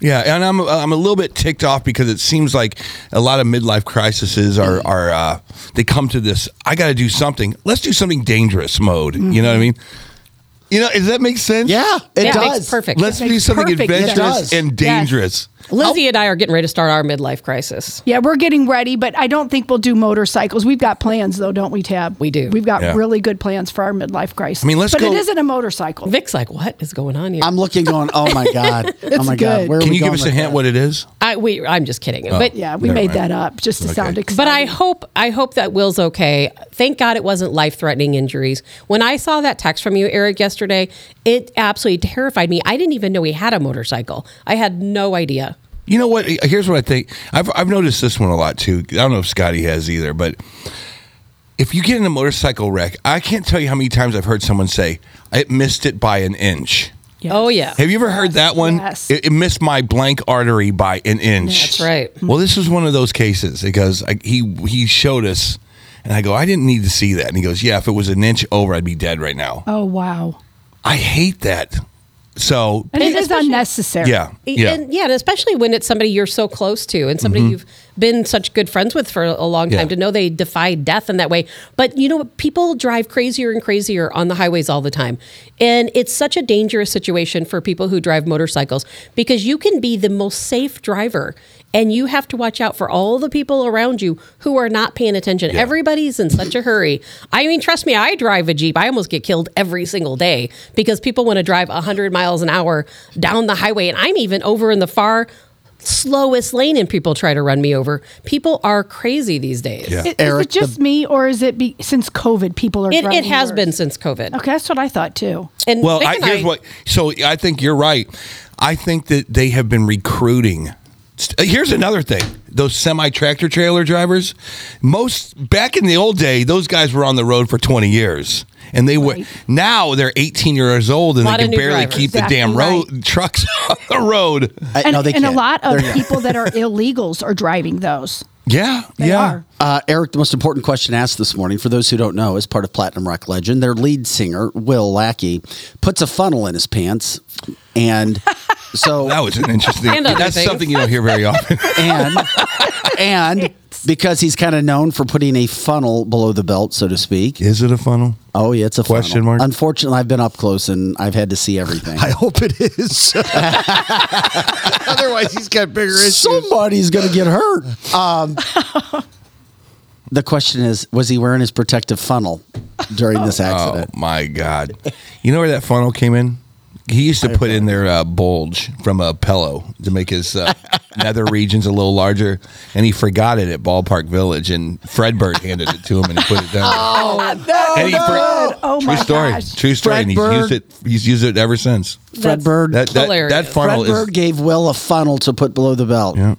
Yeah, and I'm I'm a little bit ticked off because it seems like a lot of midlife crises are are uh, they come to this. I got to do something. Let's do something dangerous mode. You know what I mean? You know, does that make sense? Yeah, it Yeah, it does. makes perfect. Let's It do makes something perfect sense. adventurous It and does. Yes. dangerous. Lizzie and I are getting ready to start our midlife crisis. Yeah, we're getting ready, but I don't think we'll do motorcycles. We've got plans, though, don't we, Tab? We do. We've got Yeah. really good plans for our midlife crisis. I mean, let's but go- it isn't a motorcycle. Vic's like, what is going on here? I'm looking, going, oh my god, oh It's my god. good. Where are Can we you give going us a with hint that? what it is? I we I'm just kidding. But yeah, we made mind. that up just to sound exciting. But I hope I hope that Will's okay. Thank God it wasn't life threatening injuries. When I saw that text from you, Eric, yesterday, it absolutely terrified me. I didn't even know he had a motorcycle. I had no idea. You know what? Here's what I think. I've I've noticed this one a lot too. I don't know if Scotty has either, but if you get in a motorcycle wreck, I can't tell you how many times I've heard someone say, "I missed it by an inch." Yes. Oh yeah. Have you ever heard that one? yes. It, it missed my blank artery by an inch. That's right. Mm-hmm. Well, this was one of those cases because I, he he showed us, and I go, I didn't need to see that, and he goes, Yeah, if it was an inch over, I'd be dead right now. Oh, wow. I hate that. So And it is unnecessary. yeah, yeah. And, yeah, and especially when it's somebody you're so close to and somebody mm-hmm. you've been such good friends with for a long time Yeah. to know they defy death in that way. But you know, people drive crazier and crazier on the highways all the time. And it's such a dangerous situation for people who drive motorcycles because you can be the most safe driver and you have to watch out for all the people around you who are not paying attention. Everybody's in such a hurry. I mean, trust me, I drive a Jeep. I almost get killed every single day because people want to drive 100 miles an hour down the highway. And I'm even over in the far slowest lane and people try to run me over. People are crazy these days. Yeah. I- Is Eric, it just me, or is it be, since COVID people are It, it has worse? been since COVID. Okay, that's what I thought too. And Well, I, and here's I- what. So I think you're right. I think that they have been recruiting. St- uh, Here's another thing: those semi tractor trailer drivers. Most back in the old day, those guys were on the road for 20 years, and they were Right. now they're 18 years old and Lot they of can new barely drivers. keep Exactly the damn road trucks on the road. I- And, no, they and a can't. lot of They're- people that are illegals are driving those. Yeah, They yeah. are. Uh, Eric, the most important question asked this morning, for those who don't know, is part of Platinum Rock Legend. Their lead singer, Will Lackey, puts a funnel in his pants. And so, That was an interesting. And that's things. something you don't hear very often. and, and because he's kind of known for putting a funnel below the belt, so to speak. Is it a funnel? Oh, yeah, it's a Question funnel. mark? Unfortunately, I've been up close and I've had to see everything. I hope it is. Otherwise, he's got bigger issues. Somebody's going to get hurt. Um, the question is was he wearing his protective funnel during this accident? Oh my god! You know where that funnel came in? He used to put in their uh, bulge from a pillow to make his uh, nether regions a little larger, and he forgot it at Ballpark Village. And Fredbird handed it to him, and he put it down. Oh, and he for- Oh, true story, gosh. true story, and he's Fredbird. used it. He's used it ever since. Fred Bird. That that, Hilarious. that funnel Fred is. Bird gave Will a funnel to put below the belt. Yeah,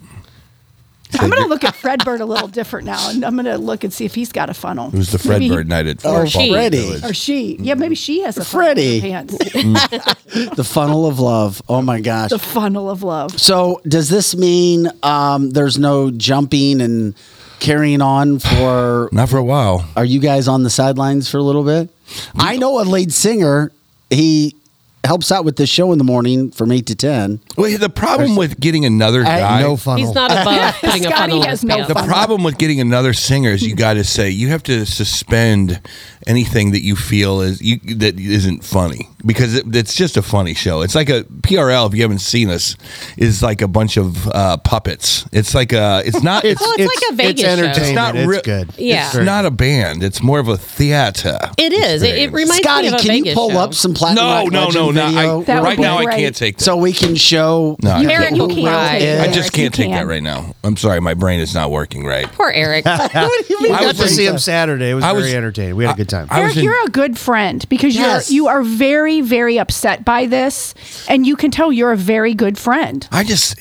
I'm going to look at Fredbird a little different now, and I'm going to look and see if he's got a funnel. it was the Maybe he- Fredbird night at Oh, Ballpark Freddie. Village. Or she. Yeah, maybe she has a funnel in Freddie. her pants. The funnel of love. Oh my gosh. the funnel of love. So does this mean um, there's no jumping and carrying on for? Not for a while. Are you guys on the sidelines for a little bit? I know a lead singer. He helps out with the show in the morning from eight to ten. Well, the problem with getting another guy. no funnel. He's not above putting a Scotty funnel in has his no pants. The funnel. problem with getting another singer is you got to say you have to suspend anything that you feel is you that isn't funny. because it, it's just a funny show. It's like a PRL. If you haven't seen us, is like a bunch of uh, puppets. It's like a. It's not. Well, it's like a Vegas It's show. entertainment. It's not It's good. Yeah. It's not a band. It's more of a theater. It is. It, it experience. reminds Scotty, me of a can Vegas you pull show. up some platinum No, Rock no, no, Legend no. video? I, That would right be now, I great. can't take that. so we can show No, I you Eric, who you can't Will take is. I that. just can't you take that can. right now. I'm sorry, my brain is not working right. Poor Eric. What do you mean? We I got was to see in- him Saturday. It was I very was- entertaining. We had a good time. I was Eric, in- you're a good friend because Yes. you're you are very very upset by this, and you can tell you're a very good friend. I just,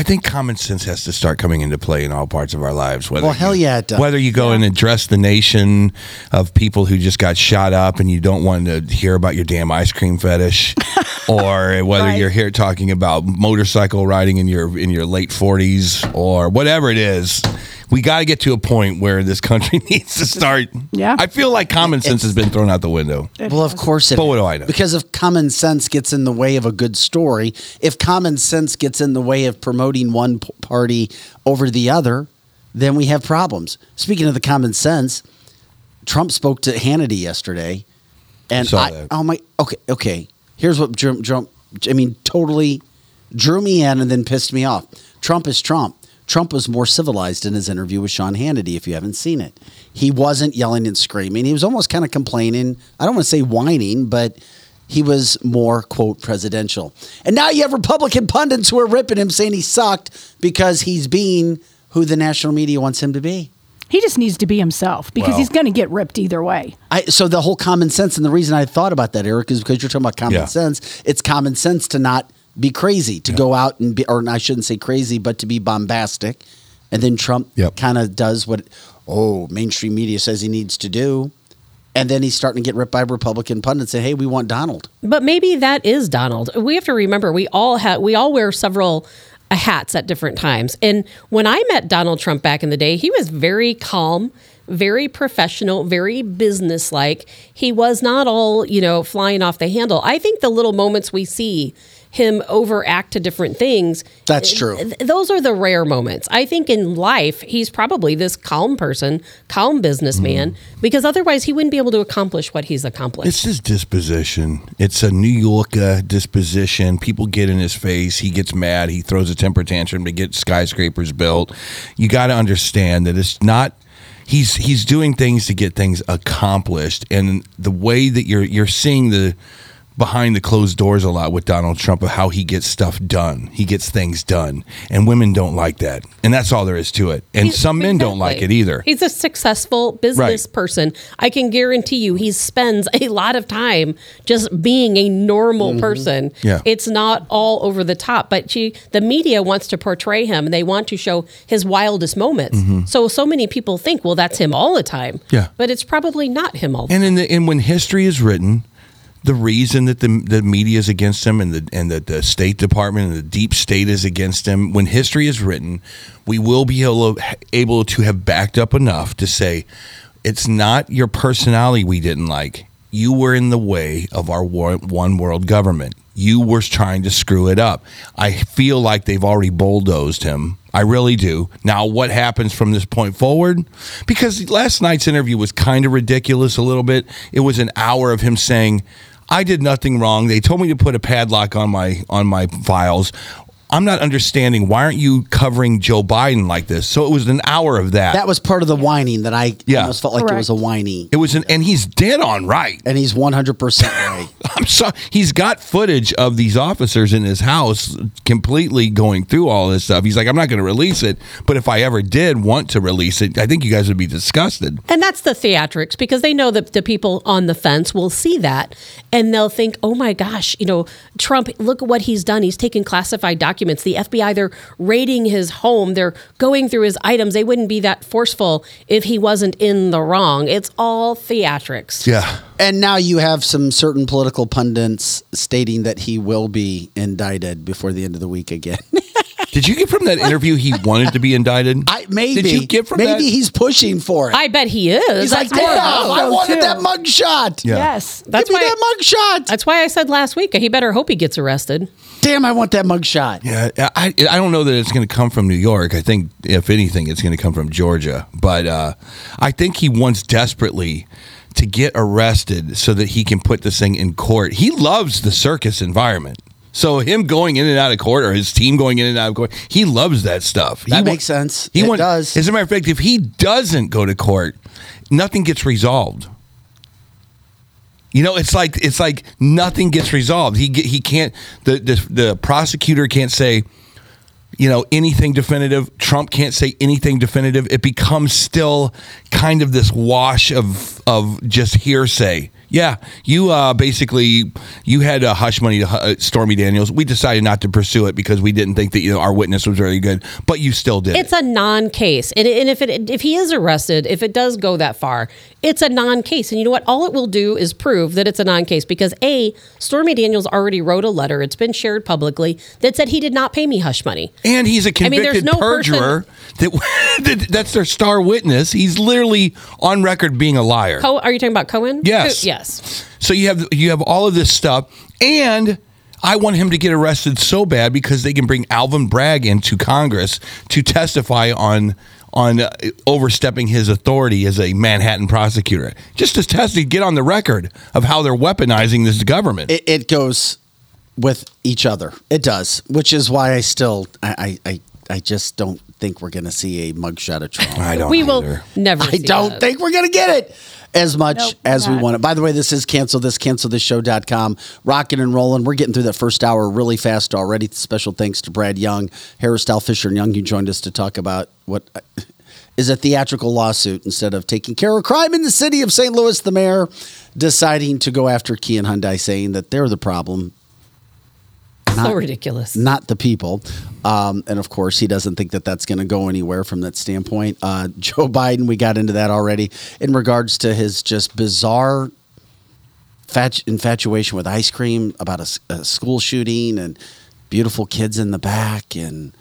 I think common sense has to start coming into play in all parts of our lives. Whether Well, hell you- yeah, it does. Whether you go and address the nation of people who just got shot up and you don't want to hear about your damn ice cream fetish, or whether Right. you're here talking about motorcycle riding in your in your late forties or whatever it is. We got to get to a point where this country needs to start. Yeah. I feel like common sense has been thrown out the window. Well, of course it But what do I know? Because if common sense gets in the way of a good story, if common sense gets in the way of promoting one party over the other, then we have problems. Speaking of the common sense, Trump spoke to Hannity yesterday, and Saw I, that. oh my, okay, okay. Here's what Trump, Trump, I mean, totally drew me in and then pissed me off. Trump is Trump. Trump was more civilized in his interview with Sean Hannity. If you haven't seen it, he wasn't yelling and screaming. He was almost kind of complaining. I don't want to say whining, but he was more quote presidential. And now you have Republican pundits who are ripping him, saying he sucked because he's being who the national media wants him to be. He just needs to be himself because Well- he's going to get ripped either way. I, so the whole common sense, and the reason I thought about that, Eric, is because you're talking about common Yeah. sense. It's common sense to not be crazy, to go out and be, or I shouldn't say crazy, but to be bombastic. And then Trump Yep. kind of does what, oh, mainstream media says he needs to do. And then he's starting to get ripped by Republican pundits saying, hey, we want Donald. But maybe that is Donald. We have to remember we all have we all wear several uh, hats at different times. And when I met Donald Trump back in the day, he was very calm, very professional, very businesslike. He was not all, you know, flying off the handle. I think the little moments we see him overact to different things. That's true. th- those are the rare moments. I think in life, he's probably this calm person, calm businessman, mm-hmm. because otherwise he wouldn't be able to accomplish what he's accomplished. It's his disposition. It's a New Yorker uh, disposition. People get in his face. He gets mad. He throws a temper tantrum to get skyscrapers built. You got to understand that it's not. He's he's doing things to get things accomplished, and the way that you're you're seeing the behind the closed doors a lot with Donald Trump of how he gets stuff done. He gets things done, and women don't like that, and that's all there is to it. And He's- some men don't like it either. He's a successful business Right. person. I can guarantee you he spends a lot of time just being a normal person. Yeah. It's not all over the top, but she, the media wants to portray him and they want to show his wildest moments. So so many people think, well, that's him all the time. Mm-hmm. Yeah. But it's probably not him all the time. And in the and when history is written, the reason that the the media is against him and the and that the State Department and the deep state is against him, when history is written, we will be able, able to have backed up enough to say it's not your personality we didn't like. You were in the way of our one world government. You were trying to screw it up. I feel like they've already bulldozed him. I really do. Now, what happens from this point forward? Because last night's interview was kind of ridiculous a little bit. It was an hour of him saying, "I did nothing wrong. They told me to put a padlock on my on my files." I'm not understanding why aren't you covering Joe Biden like this? So it was an hour of that. That was part of the whining that I Yeah. almost felt like it was a whiny. it was an, and he's dead on right. And he's 100% right. I'm sorry. He's got footage of these officers in his house completely going through all this stuff. He's like, I'm not going to release it, but if I ever did want to release it, I think you guys would be disgusted. And that's the theatrics because they know that the people on the fence will see that and they'll think, oh my gosh, you know, Trump, look at what he's done. He's taken classified documents. The FBI, they're raiding his home, they're going through his items. They wouldn't be that forceful if he wasn't in the wrong. It's all theatrics. Yeah. And now you have some certain political pundits stating that he will be indicted before the end of the week again. Did you get from that interview he wanted to be indicted? I maybe Did you get from maybe that? he's pushing for it. I bet he is. he's like, That's damn, why- I so, wanted too. that mugshot. Yeah. Yes. That's Give me that mug shot. That's why I said last week he better hope he gets arrested. Damn, I want that mug shot. Yeah, I I don't know that it's going to come from New York. I think if anything, it's going to come from Georgia. But uh, I think he wants desperately to get arrested so that he can put this thing in court. He loves the circus environment. So him going in and out of court, or his team going in and out of court, he loves that stuff. That he makes sense. He It want- does. As a matter of fact, if he doesn't go to court, nothing gets resolved. You know, it's like it's like nothing gets resolved. He he can't the, the the prosecutor can't say, you know, anything definitive. Trump can't say anything definitive. It becomes still kind of this wash of of just hearsay. Yeah, you uh, basically you had uh, hush money to uh, Stormy Daniels. We decided not to pursue it because we didn't think that you know our witness was very good, but you still did. it. It's a non-case, and, and if it if he is arrested, if it does go that far, it's a non-case. And you know what? All it will do is prove that it's a non-case because a Stormy Daniels already wrote a letter. It's been shared publicly that said he did not pay me hush money. And he's a I mean, convicted no perjurer. that, that that's their star witness. He's literally on record being a liar. Co- are you talking about Cohen? Yes. Yes. So you have you have all of this stuff, and I want him to get arrested so bad because they can bring Alvin Bragg into Congress to testify on on uh, overstepping his authority as a Manhattan prosecutor, just to test to get on the record of how they're weaponizing this government. It, it goes with each other. It does, which is why I still I I, I, I just don't think we're going to see a mugshot of Trump. I don't. we will never. I see don't that. think we're going to get it as much Nope, as we want it. By the way, this is cancel this, cancel this show.com. Rocking and rolling. We're getting through that first hour really fast already. Special thanks to Brad Young, Harris Dowell Fisher and Young, who joined us to talk about what is a theatrical lawsuit instead of taking care of crime in the city of St. Louis. The mayor deciding to go after Kia and Hyundai, saying that they're the problem so ridiculous. not the people. Um, and of course, he doesn't think that that's going to go anywhere from that standpoint. Uh, Joe Biden, we got into that already in regards to his just bizarre fat- infatuation with ice cream about a school shooting and beautiful kids in the back. And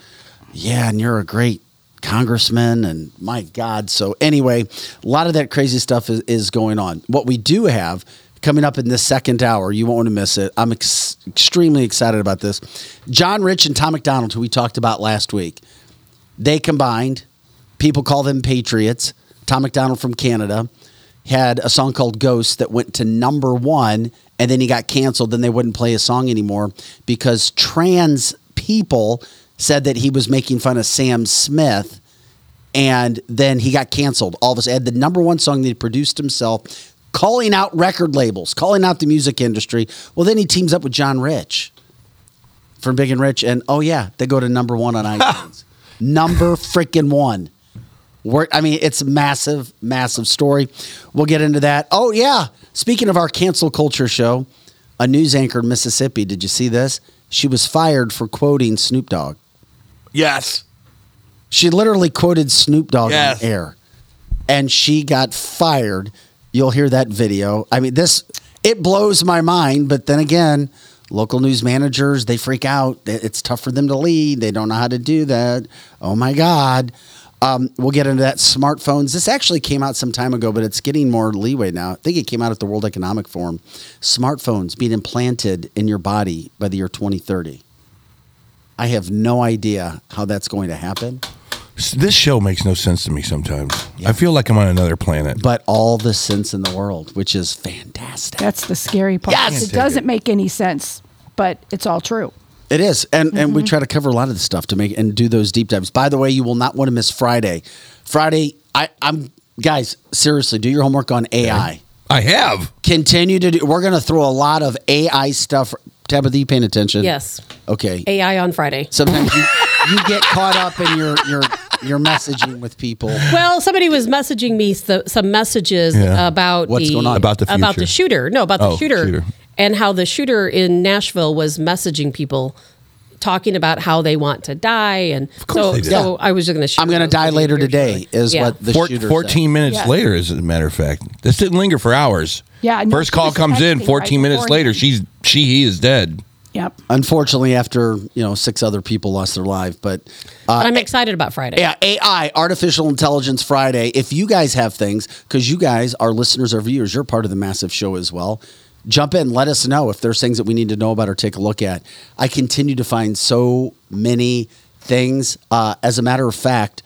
yeah, and you're a great congressman. And my God. So, anyway, a lot of that crazy stuff is, is going on. What we do have coming up in this second hour, you won't want to miss it. I'm ex- extremely excited about this. John Rich and Tom Macdonald, who we talked about last week, they combined. People call them Patriots. Tom Macdonald from Canada had a song called Ghost that went to number one, and then he got canceled. Then they wouldn't play his song anymore because trans people said that he was making fun of Sam Smith, and then he got canceled. All of us had the number one song that he produced himself, calling out record labels, calling out the music industry. Well, then he teams up with John Rich from Big and Rich, and oh yeah, they go to number one on iTunes. number freaking one. We're, I mean, it's a massive, massive story. We'll get into that. Oh yeah, speaking of our cancel culture show, a news anchor in Mississippi. Did you see this? She was fired for quoting Snoop Dogg. yes. She literally quoted Snoop Dogg Yes. on air, and she got fired. You'll hear that video. I mean, this it blows my mind. But then again, local news managers they freak out. It's tough for them to lead. They don't know how to do that. Oh my God. Um, we'll get into that. Smartphones. This actually came out some time ago, but it's getting more leeway now. I think it came out at the World Economic Forum. Smartphones being implanted in your body by the year 2030. I have no idea how that's going to happen. This show makes no sense to me sometimes. I feel like I'm on another planet. but all the sense in the world, which is fantastic. That's the scary part. Yes! It doesn't make any sense, but it's all true. It is, and and we mm-hmm. try to cover a lot of the stuff to make and do those deep dives. By the way, you will not want to miss Friday. Friday, I, I'm guys seriously do your homework on AI. I have. Continue to do. We're going to throw a lot of AI stuff. Tabitha, you paying attention? Yes. Okay. AI on Friday. Sometimes you, you get caught up in your your your messaging with people. Well, somebody was messaging me s- some messages Yeah. about What's the going on? About the about the shooter. No, about the Oh, shooter, shooter. and how the shooter in Nashville was messaging people, talking about how they want to die, and course so they did. so I was just going to. I'm going to die later today. Is Yeah. what the Four, shooter 14 said. minutes Yeah. later, as a matter of fact. This didn't linger for hours. Yeah, no, First call comes in, 14 right minutes later, she's she he is dead. Yep. Unfortunately, after you know six other people lost their life, but But I'm excited about Friday. Yeah, AI, Artificial Intelligence Friday. If you guys have things, because you guys are listeners or viewers, you're part of the massive show as well. Jump in, let us know if there's things that we need to know about or take a look at. I continue to find so many things. Uh, as a matter of fact,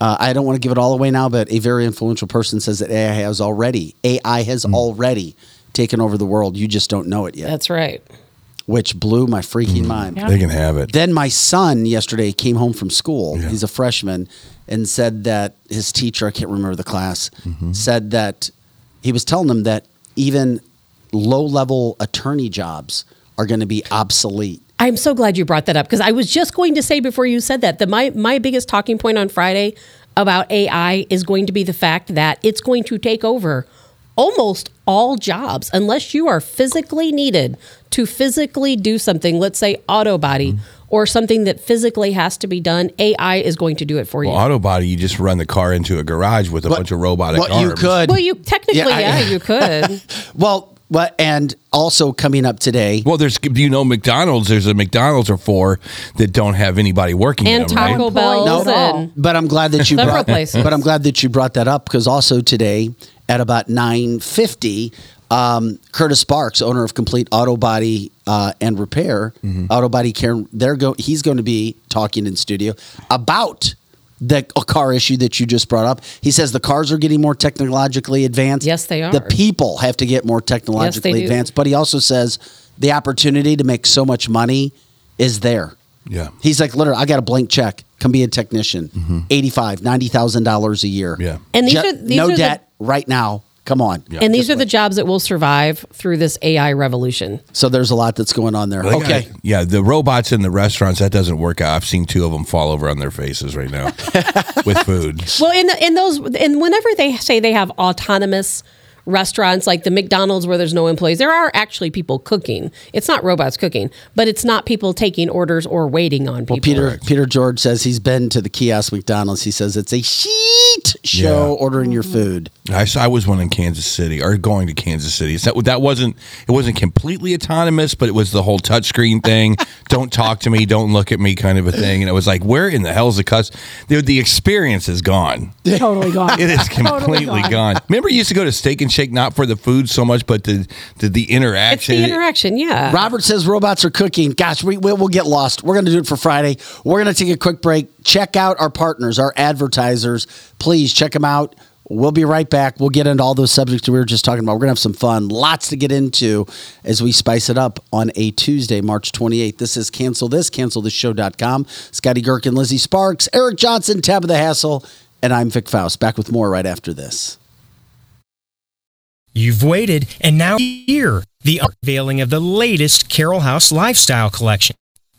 uh, I don't want to give it all away now, but a very influential person says that AI has already AI has already taken over the world. You just don't know it yet, That's right. Which blew my freaking mm. mind. They can have it. Then my son yesterday came home from school. He's a freshman and said that his teacher, I can't remember the class, mm-hmm. said that he was telling them that even low level attorney jobs are going to be obsolete. I'm so glad you brought that up because I was just going to say before you said that that my my biggest talking point on Friday about AI is going to be the fact that it's going to take over almost all jobs unless you are physically needed to physically do something, let's say auto body mm-hmm. or something that physically has to be done, AI is going to do it for you. Auto body, you just run the car into a garage with a bunch of robotic What arms. you could. well, you technically Yeah, I- yeah, you could. Well, but and also coming up today. Well, there's you know McDonald's. There's a McDonald's or four that don't have anybody working in and them, right? Taco Bells and But I'm glad that you Several brought places. But I'm glad that you brought that up because also today at about 9:50, um, Curtis Sparks, owner of Complete Auto Body uh, and Repair, Mm-hmm. Auto Body Care, they're go. He's going to be talking in studio about the a car issue that you just brought up. He says the cars are getting more technologically advanced. Yes, they are. The people have to get more technologically do. advanced. But he also says the opportunity to make so much money is there. Yeah. He's like, literally, I got a blank check. Come be a technician. Mm-hmm. Eighty-five, ninety thousand dollars a year. Yeah. And these Ju- are- these no are the- debt right now. Come on. and these are the jobs that will survive through this AI revolution. So there's a lot that's going on there. They got- okay. yeah, the robots in the restaurants that doesn't work out. I've seen two of them fall over on their faces right now with food. Well, in in those and whenever they say they have autonomous restaurants like the McDonald's where there's no employees, there are actually people cooking. It's not robots cooking, but it's not people taking orders or waiting on people. Well, Peter Peter George says he's been to the kiosk McDonald's. He says it's a sheet show Yeah. ordering your mm-hmm. food. I, saw, I was one in Kansas City or going to Kansas City. So that that wasn't it wasn't completely autonomous, but it was the whole touchscreen thing. don't talk to me, don't look at me, kind of a thing. And it was like, where in the hell is the cuss? The, the experience is gone. Totally gone. It is Totally completely gone. Remember, you used to go to Steak and Shake not for the food so much, but the the, the It's interaction. the interaction, yeah. Robert says robots are cooking. Gosh, we, we'll, we'll get lost. We're going to do it for Friday. We're going to take a quick break. Check out our partners, our advertisers. Please check them out. We'll be right back. We'll get into all those subjects we were just talking about. We're going to have some fun, lots to get into as we spice it up on a Tuesday, March 28th. This is Cancel This, cancelthisshow.com. Scotty Gherkin, Lizzie Sparks, Eric Johnson, Tabitha Hassel, and I'm Vic Faust. Back with more right after this. You've waited, and now here, the unveiling of the latest Carroll House lifestyle collection.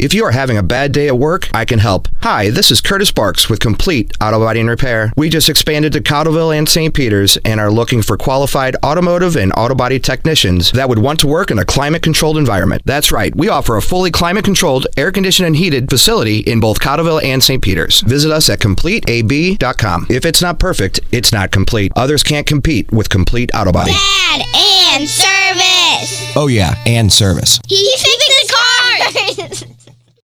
If you are having a bad day at work, I can help. Hi, this is Curtis Sparks with Complete Auto Body and Repair. We just expanded to Cottleville and St. Peters and are looking for qualified automotive and auto body technicians that would want to work in a climate controlled environment. That's right, we offer a fully climate controlled, air conditioned, and heated facility in both Cottleville and St. Peters. Visit us at CompleteAB.com. If it's not perfect, it's not complete. Others can't compete with Complete Auto Body. Dad and service. Oh, yeah, and service. He fixed the car.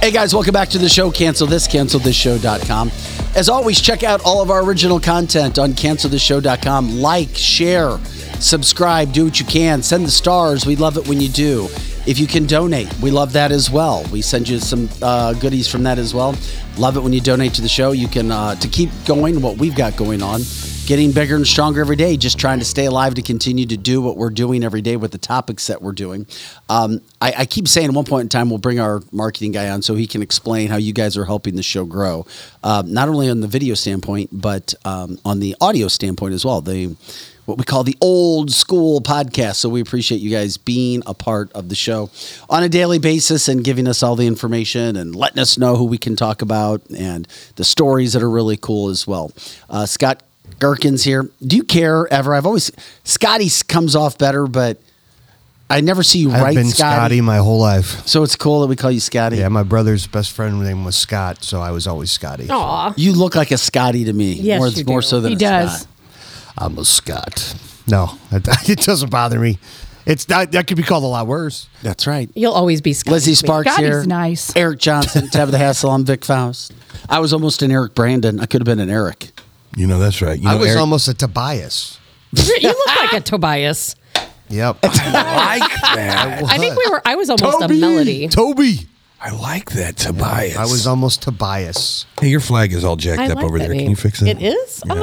Hey guys, welcome back to the show. Cancel this, cancelthisshow.com. As always, check out all of our original content on cancelthisshow.com. Like, share, subscribe, do what you can. Send the stars. We love it when you do. If you can donate, we love that as well. We send you some uh, goodies from that as well. Love it when you donate to the show. You can uh, to keep going what we've got going on, getting bigger and stronger every day. Just trying to stay alive to continue to do what we're doing every day with the topics that we're doing. Um, I, I keep saying at one point in time we'll bring our marketing guy on so he can explain how you guys are helping the show grow, um, not only on the video standpoint but um, on the audio standpoint as well. The what we call the old school podcast. So we appreciate you guys being a part of the show on a daily basis and giving us all the information and letting us know who we can talk about and the stories that are really cool as well. Uh, Scott Gherkins here. Do you care ever? I've always Scotty comes off better, but I never see you I've write been Scotty. Scotty my whole life. So it's cool that we call you Scotty. Yeah, my brother's best friend name was Scott, so I was always Scotty. Aw. You look like a Scotty to me. Yes, more, you more do. so than He a does. Scott. I'm a Scott. No, it, it doesn't bother me. It's that that could be called a lot worse. That's right. You'll always be Scotty. Lizzie to me. Sparks Scotty's here. nice. Eric Johnson, Tabitha Hassel, I'm Vic Faust. I was almost an Eric Brandon. I could have been an Eric. You know that's right. You know, I was Eric- almost a Tobias. you look like a Tobias. Yep. I like that. I think we were. I was almost Toby. a melody. Toby. I like that, Tobias. I was almost Tobias. Hey, your flag is all jacked I up like over that there. name. Can you fix it? It is. Oh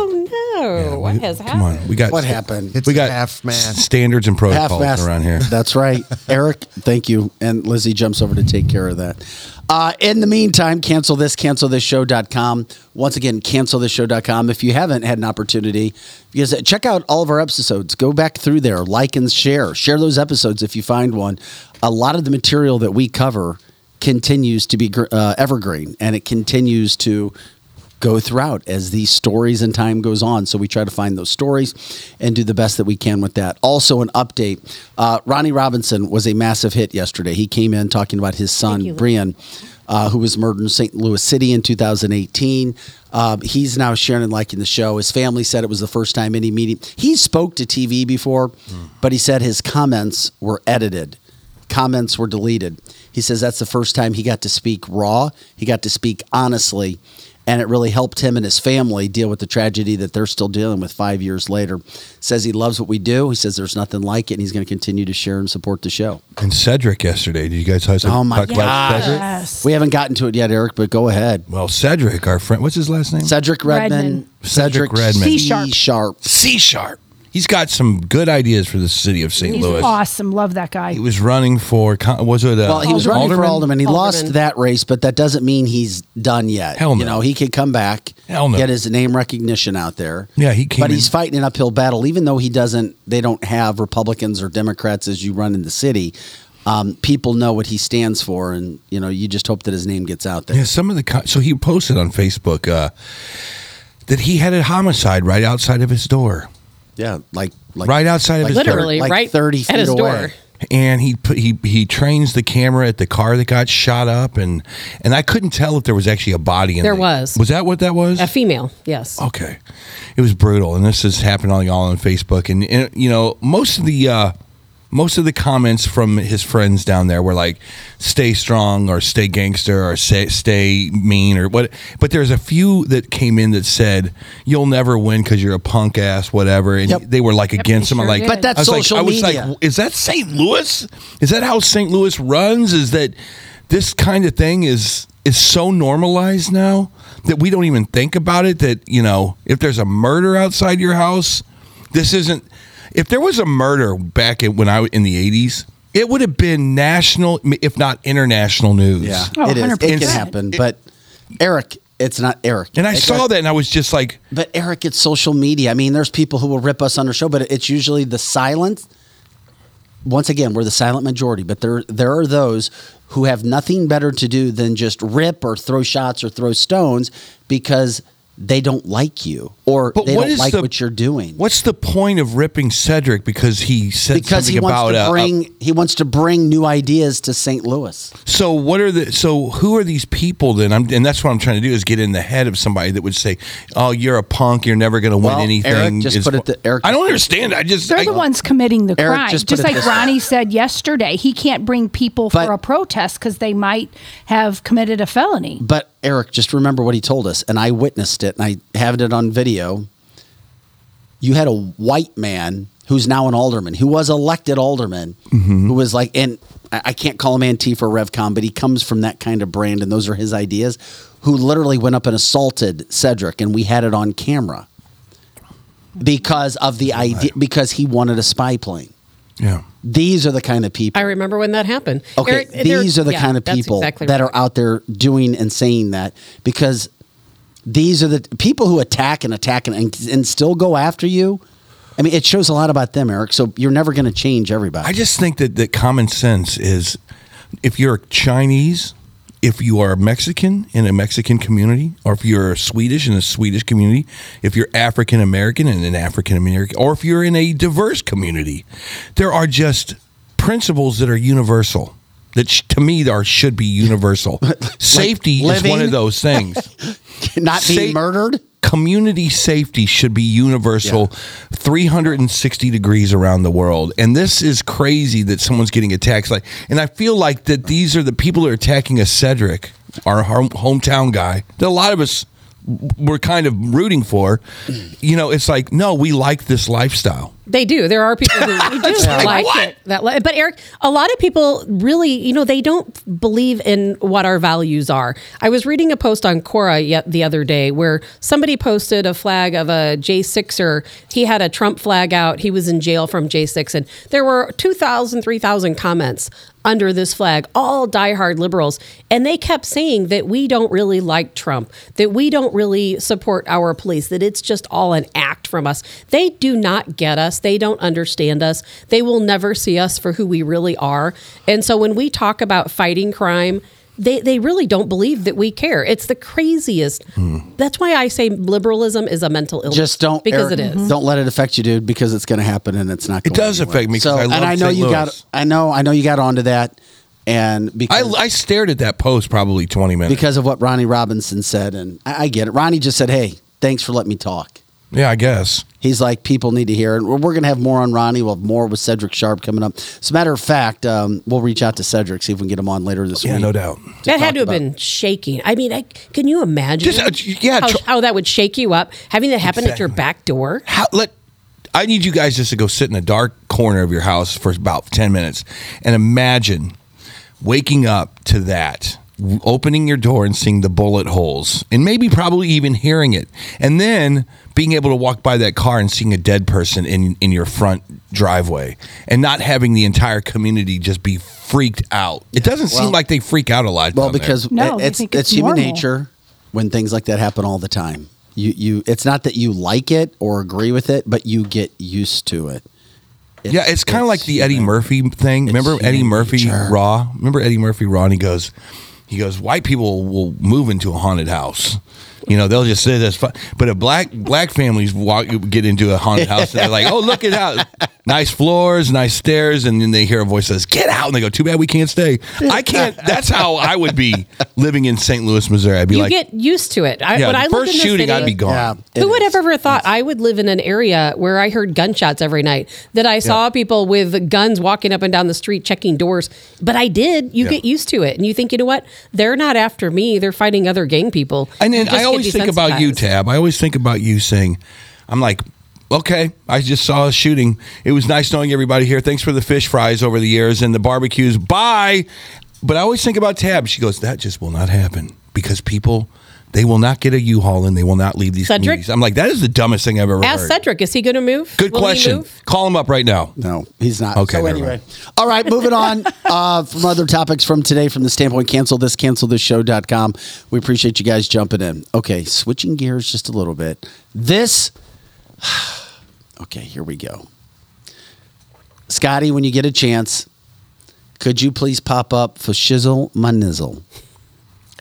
no! what We- has Come happened? on, we got What happened? It's we got half mast. standards and protocols mast. around here. That's right. Eric, thank you. And Lizzie jumps over to take care of that. Uh, in the meantime, cancel this, cancelthisshow.com. Once again, cancelthisshow.com. If you haven't had an opportunity, because check out all of our episodes. Go back through there, like and share. Share those episodes if you find one. A lot of the material that we cover continues to be uh, evergreen and it continues to go throughout as these stories and time goes on. So we try to find those stories and do the best that we can with that. Also, an update uh, Ronnie Robinson was a massive hit yesterday. He came in talking about his son. Brian. Uh, who was murdered in St. Louis City in 2018? Um, he's now sharing and liking the show. His family said it was the first time any meeting. He spoke to TV before, but he said his comments were edited comments were deleted. He says that's the first time he got to speak raw, he got to speak honestly, and it really helped him and his family deal with the tragedy that they're still dealing with five years later. Says he loves what we do. He says there's nothing like it, and he's going to continue to share and support the show. And Cedric yesterday. Did you guys talk Oh, my talk about. Cedric? Yes. We haven't gotten to it yet, Eric, but go ahead. Well, Cedric, our friend. What's his last name? Cedric Redman. Redman. Cedric Redman. C sharp. sharp. C sharp. He's got some good ideas for the city of St. He's Louis. awesome. Love that guy. He was running for. con- Was it? Uh, Well, he was running for alderman. He lost that race, but that doesn't mean he's done yet. Hell no. You know, he could come back, Hell no. get his name recognition out there. Yeah, he came But in- he's fighting an uphill battle, even though he doesn't. They don't have Republicans or Democrats as you run in the city. Um, people know what he stands for, and you know, you just hope that his name gets out there. Yeah, some of the. co- So he posted on Facebook uh, that he had a homicide right outside of his door. Yeah, like like right outside of like his Literally, like right 30 at his away. door. and he put he he trains the camera at the car that got shot up and and I couldn't tell if there was actually a body in There the- was. was that what that was A female, yes. okay it was brutal and this has happened on y'all on Facebook and, and you know most of the uh most of the comments from his friends down there were like, "Stay strong" or "Stay gangster" or "Stay, stay mean" or what. But there's a few that came in that said, "You'll never win because you're a punk ass, whatever," and they were like against him. I'm sure like, did. But that's I was like- social I was like, is that St. Louis? Is that how St. Louis runs? Is that this kind of thing is is so normalized now that we don't even think about it? That you know, if there's a murder outside your house, this isn't. If there was a murder back in, when I was in the '80s, it would have been national, if not international news. Yeah, Oh, it is. It 100%. can happen. But Eric, it's not Eric. And I It- saw that, and I was just like, But Eric, it's social media. I mean, there's people who will rip us on our show, but it's usually the silence. Once again, we're the silent majority, but there there are those who have nothing better to do than just rip or throw shots or throw stones because they don't like you or But they what don't like the- what you're doing. "What's the point of ripping Cedric because he said Because something he wants about to uh, bring he wants to bring new ideas to St. Louis. So what are the so who are these people then? I'm, and that's what I'm trying to do is get in the head of somebody that would say, "Oh, you're a punk. You're never going to win Well, anything." Eric, just Is- put it th- Eric, I don't understand. I just They're I, the ones committing the Eric, crime. just Just, like this way. Ronnie said yesterday, he can't bring people But- for a protest because they might have committed a felony. But Eric, just remember what he told us, and I witnessed it, and I have it on video. You had a white man who's now an alderman, who was elected alderman, mm-hmm. who was like, and I I can't call him Antifa or RevCom, but he comes from that kind of brand, and those are his ideas. Who literally went up and assaulted Cedric, and we had it on camera because of the idea, because he wanted a spy plane. Yeah. These are the kind of people. I remember when that happened. Okay, Eric, these are the yeah, kind of people exactly that right. are out there doing and saying that because these are the people who attack and attack and, and, and still go after you. I mean, it shows a lot about them, Eric. So you're never going to change everybody. I just think that that common sense is if you're Chinese, if you are Mexican in a Mexican community, or if you're Swedish in a Swedish community, if you're African American in an African American, or if you're in a diverse community, there are just principles that are universal. That sh- to me are should be universal. Safety is one of those things. Not being Sa- murdered. community safety should be universal 360 degrees around the world and this is crazy that someone's getting attacked like and i feel like that these are the people that are attacking a cedric our home, hometown guy that a lot of us were kind of rooting for you know it's like no we like this lifestyle They do. There are people who do like, like what? it. That, li- but Eric, a lot of people really, you know, they don't believe in what our values are. I was reading a post on Quora yet the other day where somebody posted a flag of a J6er. He had a Trump flag out. He was in jail from J6, and there were 2,000, 3,000 comments under this flag, all diehard liberals. And they kept saying that we don't really like Trump, that we don't really support our police, that it's just all an act from us. They do not get us. They don't understand us. They will never see us for who we really are. And so when we talk about fighting crime, they, they really don't believe that we care. It's the craziest. That's why I say liberalism is a mental illness. Just don't because Eric, it is. Don't let it affect you, dude, because it's going to happen and it's not. It Going does anywhere. affect me. So, I love and I know St. you Louis. got. I know. I know you got onto that, and I, because I stared at that post probably 20 minutes because of what Ronnie Robinson said, and I, I get it. Ronnie just said, "Hey, thanks for letting me talk." Yeah i guess He's like, people need to hear it. We're going to have more on Ronnie. We'll have more with Cedric Sharp coming up. As a matter of fact, um, we'll reach out to Cedric, see if we can get him on later this yeah week. Yeah, no doubt That had to have talk been shaking. I mean, I, can you imagine Just, uh, yeah, how, tr- how that would shake you up, having that happen at your back door? how let I need you guys just to go sit in a dark corner of your house for about 10 minutes and imagine waking up to that w- opening your door and seeing the bullet holes and maybe probably even hearing it and then being able to walk by that car and seeing a dead person in in your front driveway and not having the entire community just be freaked out it doesn't seem like they freak out a lot Well, because No, it- it's it's it's human nature when things like that happen all the time. You you it's not that you like it or agree with it, but you get used to it. yeah, it's kind of like the Eddie Murphy thing. Remember Eddie Murphy nature. Raw? Remember Eddie Murphy Raw? And he goes, he goes, white people will move into a haunted house. You know, they'll just say fun. But if black black families walk get into a haunted house and they're like, oh, look at how nice floors, nice stairs, and then they hear a voice says, "Get out!" And they go, "Too bad we can't stay." I can't. That's how I would be living in St. Louis, Missouri. I'd be you like, get used to it. I, "Yeah." when I the lived first in the shooting, city, I'd be gone. Who would have ever thought I would live in an area where I heard gunshots every night? That I saw people with guns walking up and down the street checking doors. But I did. You Yeah. get used to it, and you think, you know what? They're not after me. They're fighting other gang people. And then I always think about you. Tab. I always think about you saying, I'm like, okay, I just saw a shooting. It was nice knowing everybody here. Thanks for the fish fries over the years and the barbecues. Bye. But I always think about Tab. She goes, that just will not happen because people, they will not get a U-Haul and they will not leave these Cedric? communities. I'm like, that is the dumbest thing I've ever Ask heard. Cedric, is he going to move? Good Will question. move? Call him up right now. No, he's not. Okay, So anyway, mind. all right, moving on uh, from other topics from today from the standpoint cancel this, cancel this show.com. We appreciate you guys jumping in. Okay, switching gears just a little bit. This, okay, here we go. Scotty, when you get a chance, could you please pop up for shizzle my nizzle?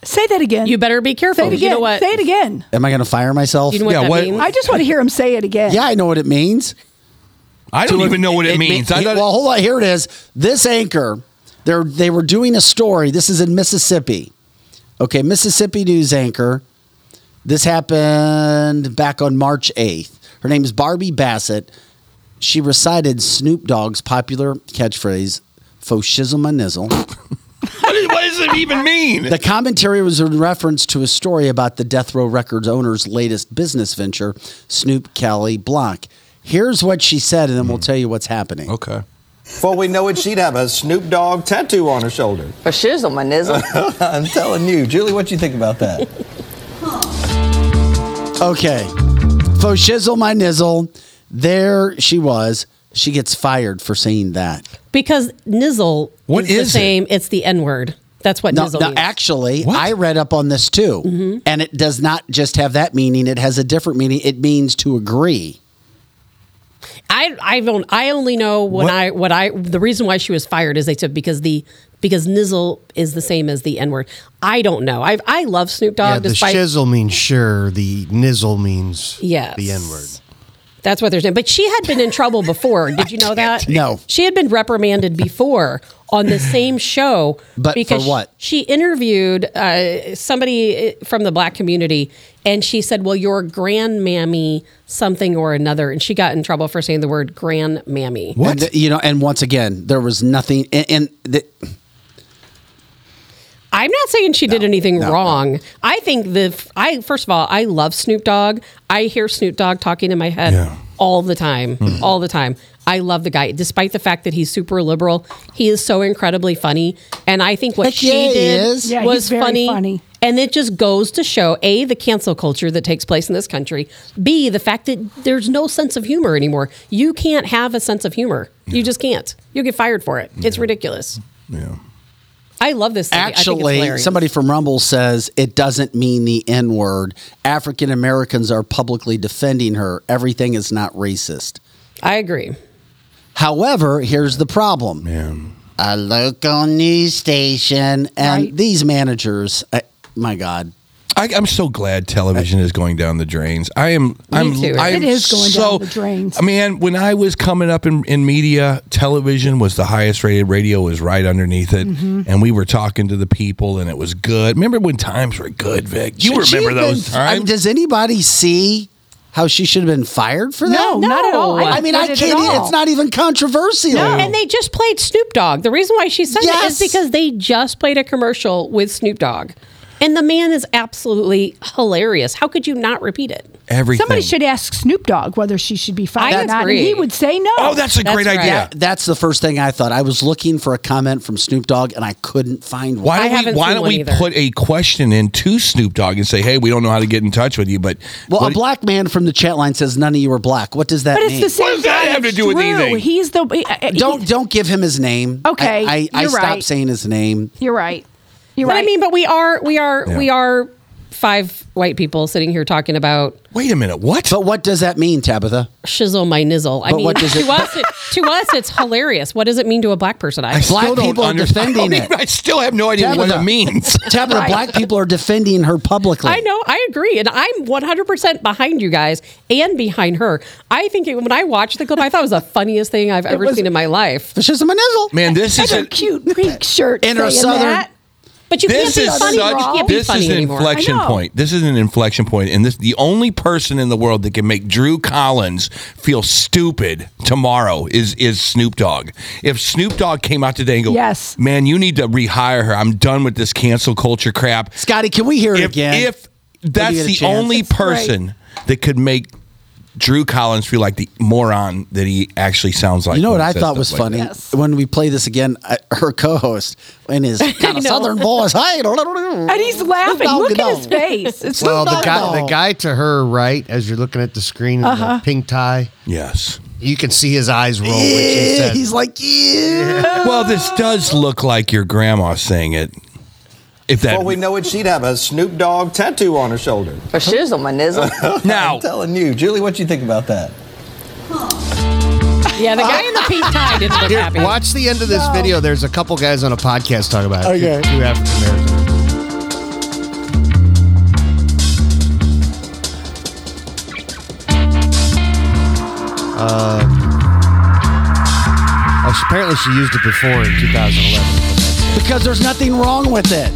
Say that again. You better be careful. Say it You again. know what? Say it again. Am I going to fire myself? You know what Yeah, that what- means? I just want to hear him say it again. yeah, I know what it means. I don't even know what it, means. I thought well, hold on. Here it is. This anchor, they they were doing a story. This is in Mississippi. Okay, Mississippi news anchor. This happened back on March 8th. Her name is Barbie Bassett. She recited Snoop Dogg's popular catchphrase, Faux shizzle my nizzle. what, is- what does it even mean? The commentary was in reference to a story about the Death Row Records owner's latest business venture, Snoop Kelly Block. Here's what she said, and then we'll hmm. tell you what's happening. okay. Before we know it, she'd have a Snoop Dogg tattoo on her shoulder. A shizzle, my nizzle. I'm telling you, Julie, what do you think about that? Okay. Faux shizzle my nizzle. There she was. She gets fired for saying that. Because nizzle What is, is the it? same. It's the N word. That's what No, nizzle no, means. actually, I read up on this too. Mm-hmm. And it does not just have that meaning, it has a different meaning. It means to agree. I I don't I only know when What- I what I the reason why she was fired is they said because the because nizzle is the same as the N word. I don't know. I I love Snoop Dogg yeah, the despite shizzle means sure. The nizzle means Yes. the N word. That's what they're saying. But she had been in trouble before. Did you know that? No. She had been reprimanded before on the same show. But for because what? She interviewed uh, somebody from the black community, and she said, "Well, you're grandmammy something or another," and she got in trouble for saying the word grandmammy. And the- you know, and once again, there was nothing. And, and the, I'm not saying she did anything wrong. I think the I first of all, I love Snoop Dogg. I hear Snoop Dogg talking in my head Yeah. all the time, Hmm. all the time. I love the guy, despite the fact that he's super liberal. He is so incredibly funny, and I think what Heck she yeah, did. Yeah, was funny. funny. And it just goes to show a the cancel culture that takes place in this country. B the fact that there's no sense of humor anymore. You can't have a sense of humor. You just can't. You'll get fired for it. It's ridiculous. Yeah. I love this. Lady. I think it's actually, somebody from Rumble says it doesn't mean the N word. African Americans are publicly defending her. Everything is not racist. I agree. However, here's the problem. A local news station and Right. these managers, I, my God. I, I'm so glad television is going down the drains. I am. I'm. too. I am It is going so, down the drains. I mean, when I was coming up in, in media, television was the highest rated. Radio was right underneath it, Mm-hmm. and we were talking to the people, and it was good. Remember when times were good, Vic? You Should remember those been- I mean, does anybody see how she should have been fired for that? No, not at all. I, I mean, I can't. at e- It's not even controversial. No, and they just played Snoop Dogg. The reason why she said it Yes. is because they just played a commercial with Snoop Dogg. And the man is absolutely hilarious. How could you not repeat it? Everything. Somebody should ask Snoop Dogg whether she should be fired I or not, and he would say no. Oh, that's a That's great right. idea. Yeah, that's the first thing I thought. I was looking for a comment from Snoop Dogg and I couldn't find one. Why don't we? haven't Why seen don't one we put a question in to Snoop Dogg and say, "Hey, we don't know how to get in touch with you, but Well, what- a black man from the chat line says none of you are black. What does that but it's mean? the same does that guy have to as do with Drew. anything? He's the. uh, don't he- don't give him his name. Okay, I, I, I stopped right. saying his name. You're right. You're But right. I mean, but we are we are Yeah. we are five white people sitting here talking about Wait a minute. What? But what does that mean, Tabitha? shizzle my nizzle. I But mean, what does to it- us, it, to us, it's hilarious. What does it mean to a black person? I, Black people are defending I, don't it. even- I still have no idea what Tabitha. it means. Tabitha, Right. black people are defending her publicly. I know, I agree, and I'm 100% behind you guys and behind her. I think it, when I watched the clip, I thought it was the funniest thing I've ever was- seen in my life. Fascism and nizzle. Man, this is Such a, a cute pink shirt. In her southern- that. But you this can't is be funny. such you can't be this funny is an anymore. inflection point. This is an inflection point, and this the only person in the world that can make Drew Collins feel stupid tomorrow is is Snoop Dogg. If Snoop Dogg came out today and go, Yes. man, you need to rehire her. I'm done with this cancel culture crap. Scotty, can we hear it again? if that's the only It's great. person that could make Drew Collins feel like the moron that he actually sounds like. you know what I thought was like funny? Yes. When we play this again, uh, her co-host in his kind of know. southern voice, hey, And he's laughing. Look at his face. It's Well, the guy, the guy to her right, as you're looking at the screen, in Uh-huh. the pink tie, Yes. you can see his eyes roll when she Yeah, said, he's like, yeah. Well, this does look like your grandma saying it. If that Before we know it, she'd have a Snoop Dogg tattoo on her shoulder. For shizzle my nizzle. now, I'm telling you, Julie, what do you think about that? Yeah, the guy in the pink tie didn't look Here, happy. watch the end of this video. There's a couple guys on a podcast talking about it. Okay. Two African Americans. Uh, oh, she- apparently she used it before in 2011. Because there's nothing wrong with it.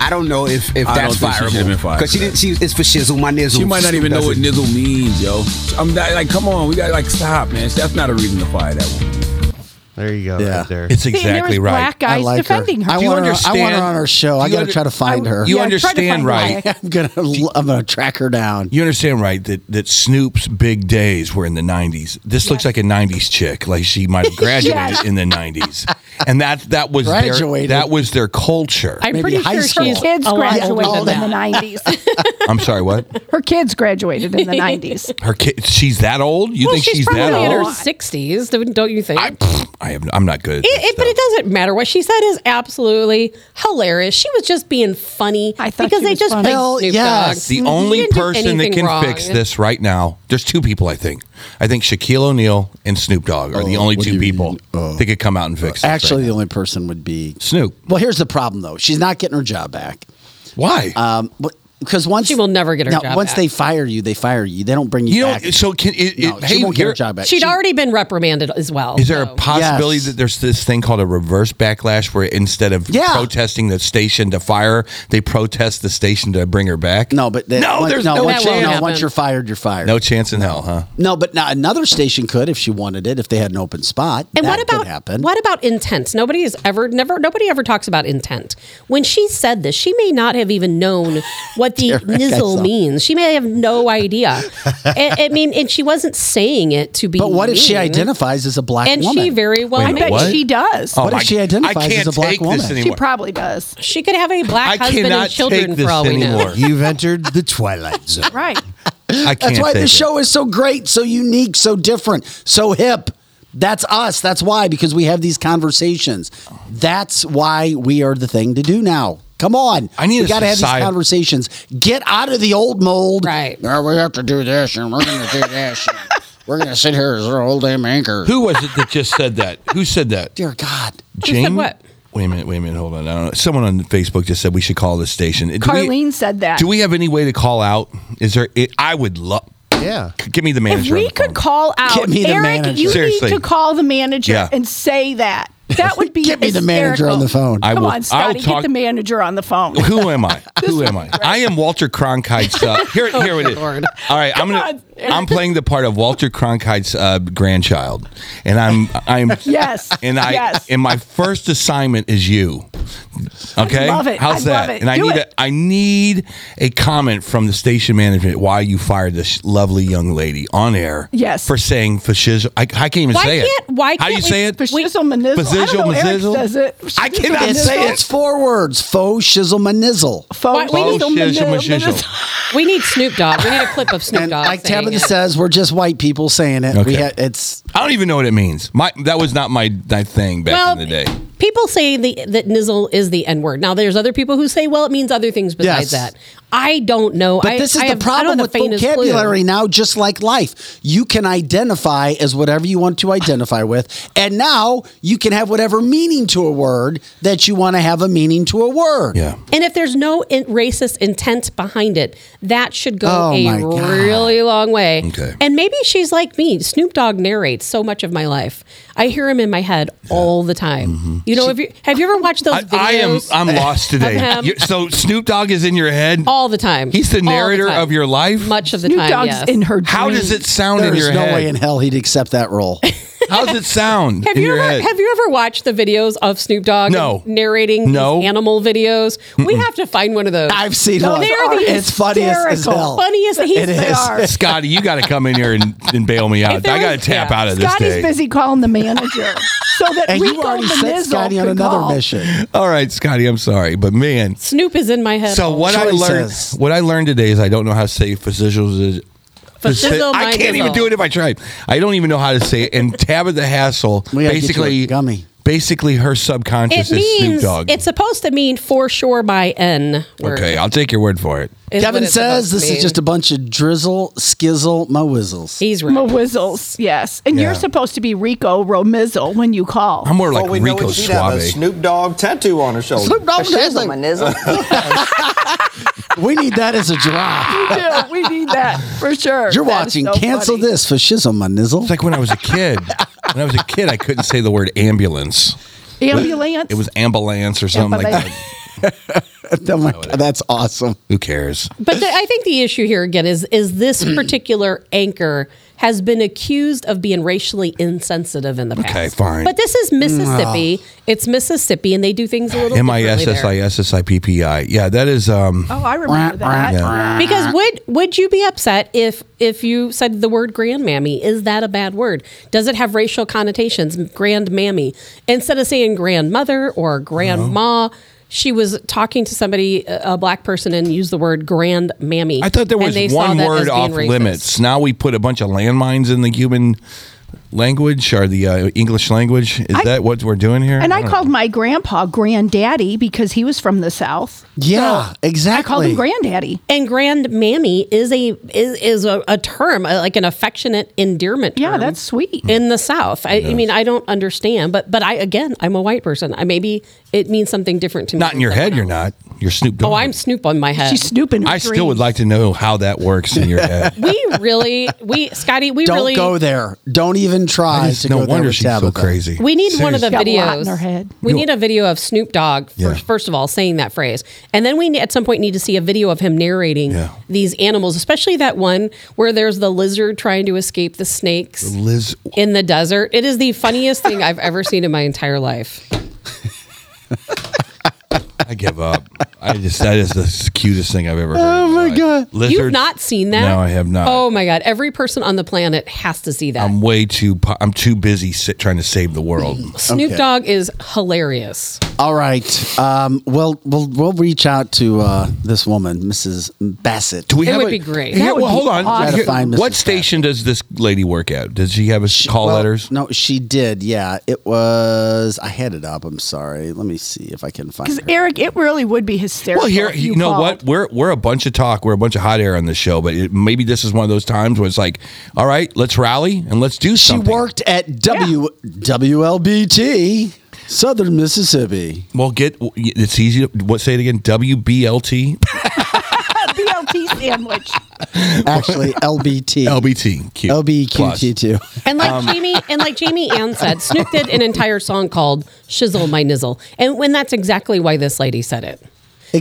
I don't know if, if I that's don't think she should've been fireable fired because she for didn't. She it's for shizzle my nizzle. She might not even know what That's it. nizzle means, yo. I'm not, like, come on, we got like stop, man. That's not a reason to fire that one. There you go, Yeah. right there. it's See, and there exactly was right. black guys I like defending her. I Do you want her. I want understand- her on our show. I you got to under- try to find her. You Yeah, try to understand, find right? why. I'm gonna. I'm gonna track her down. You understand, right? That that Snoop's big days were in the '90s. This looks like a '90s chick, like she might have graduated Yes. in the '90s, and that that was their, Graduated. that was their culture. I'm Maybe pretty high sure school. she's kids a lot older graduated than in the that. 90s. I'm sorry, what? Her kids graduated in the 90s. Her kid? She's that old? You Well, think she's, she's, probably that in old? her 60s, don't- don't you think? I, pfft, I have. I'm not good. At It, this it, but it stuff. doesn't matter. What she said is absolutely hilarious. She was just being funny I thought because she they was just funny. played Hell, Snoop yes. Dogg. The He only didn't do person that anything can wrong. fix this right now, there's two people I think. I think Shaquille O'Neal and Snoop Dogg are the Oh, only two people mean? Oh. that could come out and fix it. Actually, the only person would be Snoop. Well, here's the problem though. She's not getting her job back. Why? Um, but because once She will never get her now, job Once back. they fire you, they fire you. They don't bring you, you know, back. so can it, no, it, she hey, won't get her job back. She'd She- already been reprimanded as well. Is there a possibility Yes. that there's this thing called a reverse backlash where instead of Yeah. protesting the station to fire they protest the station to bring her back? No, but they, No, once, there's no, no once, That won't no, once you're fired, you're fired. No chance in hell, huh? No, but now another station could if she wanted it, if they had an open spot. And That what about could happen? what about intent? Nobody has ever never nobody ever talks about intent. When she said this, she may not have even known what the nizzle means. She may have no idea. I, I mean, and she wasn't saying it to be. But what if she identifies as a black And woman? she very well Wait a I minute, may. bet what? she does. Oh What if oh she identifies I as can't a black take woman? She she probably does. She could have a black I husband and children take this for all we know. You've entered the twilight zone. Right. I can't That's why take this it. show is so great, so unique, so different, so hip. That's us. That's why, because we have these conversations. That's why we are the thing to do now. Come on. I need we a got to have these conversations. Get out of the old mold. Right. "Oh, we have to do this, and we're going to do this. we're going to sit here as our old damn anchor. Who was it that just said that? Who said that? Dear God. Jane? said what? Wait a minute, wait a minute, hold on. I don't know. Someone on Facebook just said we should call this station. Do we- Carlene said that. Do we have any way to call out? Is there? It, I would love. Yeah. Give me the manager. on we the could phone. call out, Get me the Eric, manager. you Seriously. need to call the manager Yeah. and say that. That would be Get me the manager on the phone. I Come will- on, I'll Scotty, talk- get the manager on the phone. Who am I? Who am I? I am Walter Cronkite's. Uh, here, here it is. Lord. All right, I'm gonna. on. I'm playing the part of Walter Cronkite's uh, grandchild, and I'm. I'm. Yes. And I. Yes. And my first assignment is you. Okay. love it. How's I that? love it. And I Do need. it. A, I need a comment from the station management why you fired this lovely young lady on air. Yes. For saying fascism. I, I can't even Why say can't- it. why How do you can't say we- it? Fashizzle manizzle. I don't know. Fazizzle, Eric mazzizzle? says it. I cannot It's, say it. it's four words. Faux shizzle manizzle. Faux Why- we shizzle need- shizzle, shizzle. We need Snoop Dogg. We need a clip of Snoop And Dogg. like saying Tabitha it. says, we're just white people saying it. We Okay. ha- it's I don't even know what it means. My that was not my, my thing back well, in the day. People say the, that nizzle is the N word. Now, there's other people who say, well, it means other things besides Yes. that. I don't know. But I- this is I the have- problem with the faintest clue. vocabulary now, just like life. You can identify as whatever you want to identify with, and now you can have whatever meaning to a word that you want to have a meaning to a word. Yeah. And if there's no in- racist intent behind it, that should go Oh, a really long way. Okay. And maybe she's like me. Snoop Dogg narrates so much of my life. I hear him in my head all the time. You know, if you have you ever watched those Mm-hmm. I, videos? I am I'm lost today. You- so Snoop Dogg is in your head. all the time. He's the narrator time. of your life. much of the Snoop time. Dogg's yes. in her. How does it sound in your no head? No way in hell he'd accept that role. How does it sound Have in you your ever head? have you ever watched the videos of Snoop Dogg No. narrating No. these animal videos? We have to find one of those. I've seen No, one. they are the It's funny as, as hell. funniest. He's, It they is. are. Scotty, you got to come in here and, and bail me out. I got to is- tap yeah. out of this Scotty's day. busy calling the manager so that And Rico you already sent Manizzle Scotty on could another call. mission. All right, Scotty, I'm sorry, but man. Snoop is in my head. So what I learned, what I learned today is I don't know how to say facials. Facizzle, I can't even do it if I tried. I don't even know how to say it. And Tabitha Hassel, We gotta get you a basically, gummy. Basically, her subconscious It is Snoop means Dogg. it's supposed to mean for sure by N. word, Okay, I'll take your word for it. is what Kevin it's says supposed to this is mean. just a bunch of drizzle, skizzle, my whizzles. He's right. Mawizzles, yes. And Yeah. you're supposed to be Rico Romizzle when you call. I'm more like well, we know Rico what she'd have a Suave. Snoop Dogg tattoo on her shoulder. Snoop Dogg Shizzle, Nizzle. my nizzle. We need that as a drop. We do. We need that for sure. You're That is watching so Cancel funny. This for Shizzle, my nizzle. It's like when I was a kid. when I was a kid, I couldn't say the word ambulance. Ambulance. It was ambulance or something like that. Oh my God, that's awesome. Who cares? But the, I think the issue here again is is this particular anchor has been accused of being racially insensitive in the past. Okay, fine. But this is Mississippi. It's Mississippi, and they do things a little M I differently S there. S I S S I P P I. Yeah, that is. um Oh, I remember that. Yeah. Because would would you be upset if if you said the word grandmammy? Is that a bad word? Does it have racial connotations? Grandmammy instead of saying grandmother or grandma. She was talking to somebody, a black person, and used the word grand mammy. I thought there was one word off racist. limits. Now we put a bunch of landmines in the human language or the uh, English language. Is I- that what we're doing here? And I don't called my grandpa granddaddy because he was from the South. Yeah, So exactly. I called him granddaddy. And grandmammy is a is, is a, a term uh, like an affectionate endearment. Yeah, that's sweet. in the South. I, I mean, I don't understand, but but I again, I'm a white person. I maybe it means something different to me. Not in your head. someone You're not. You're Snoop Dogg. Oh, I'm Snoop on my head. She's snooping. I still would like to know how that works in your head. we really, we Scotty, we Don't really go there. Don't even try I just- to no go there wonder with she's so Tabitha. crazy. We need one of the Got a lot in videos. her head. We need a video of Snoop Dogg for, Yeah. first of all saying that phrase, and then we ne- at some point need to see a video of him narrating Yeah. these animals, especially that one where there's the lizard trying to escape the snakes Liz, in the desert. It is the funniest thing I've ever seen in my entire life. I give up. I just that is the cutest thing I've ever heard. Oh my life. God. Lizards, You've not seen that? No, I have not. Oh my god! Every person on the planet has to see that. I'm way too. po- I'm too busy sit, trying to save the world. Snoop Okay. Dogg is hilarious. All right. Um, well, we'll we'll reach out to uh, this woman, Mrs. Bassett. Do we It have would a- be great. Here, That would well, be hold on. awesome. Here- Gotta find what Mrs. station does this lady work at? Does she have a call Well, letters? No, she did. Yeah, it was. I had it up. I'm sorry. Let me see if I can find Because her. Eric, it really would be hysterical. Well, here, if you, you know called. what? We're we're a bunch of talk. We're a bunch of hot air on the show, but it, maybe this is one of those times where it's like, all right, let's rally and let's do something. She worked at W WLBT, Southern Mississippi. Well, get it's easy. To, what say it again? WBLT, BLT sandwich. Actually, LBT. LBT, Q, LBQT2. And like Um, Jamie and like Jamie Ann said, Snoop did an entire song called "Shizzle My Nizzle," and when that's exactly why this lady said it.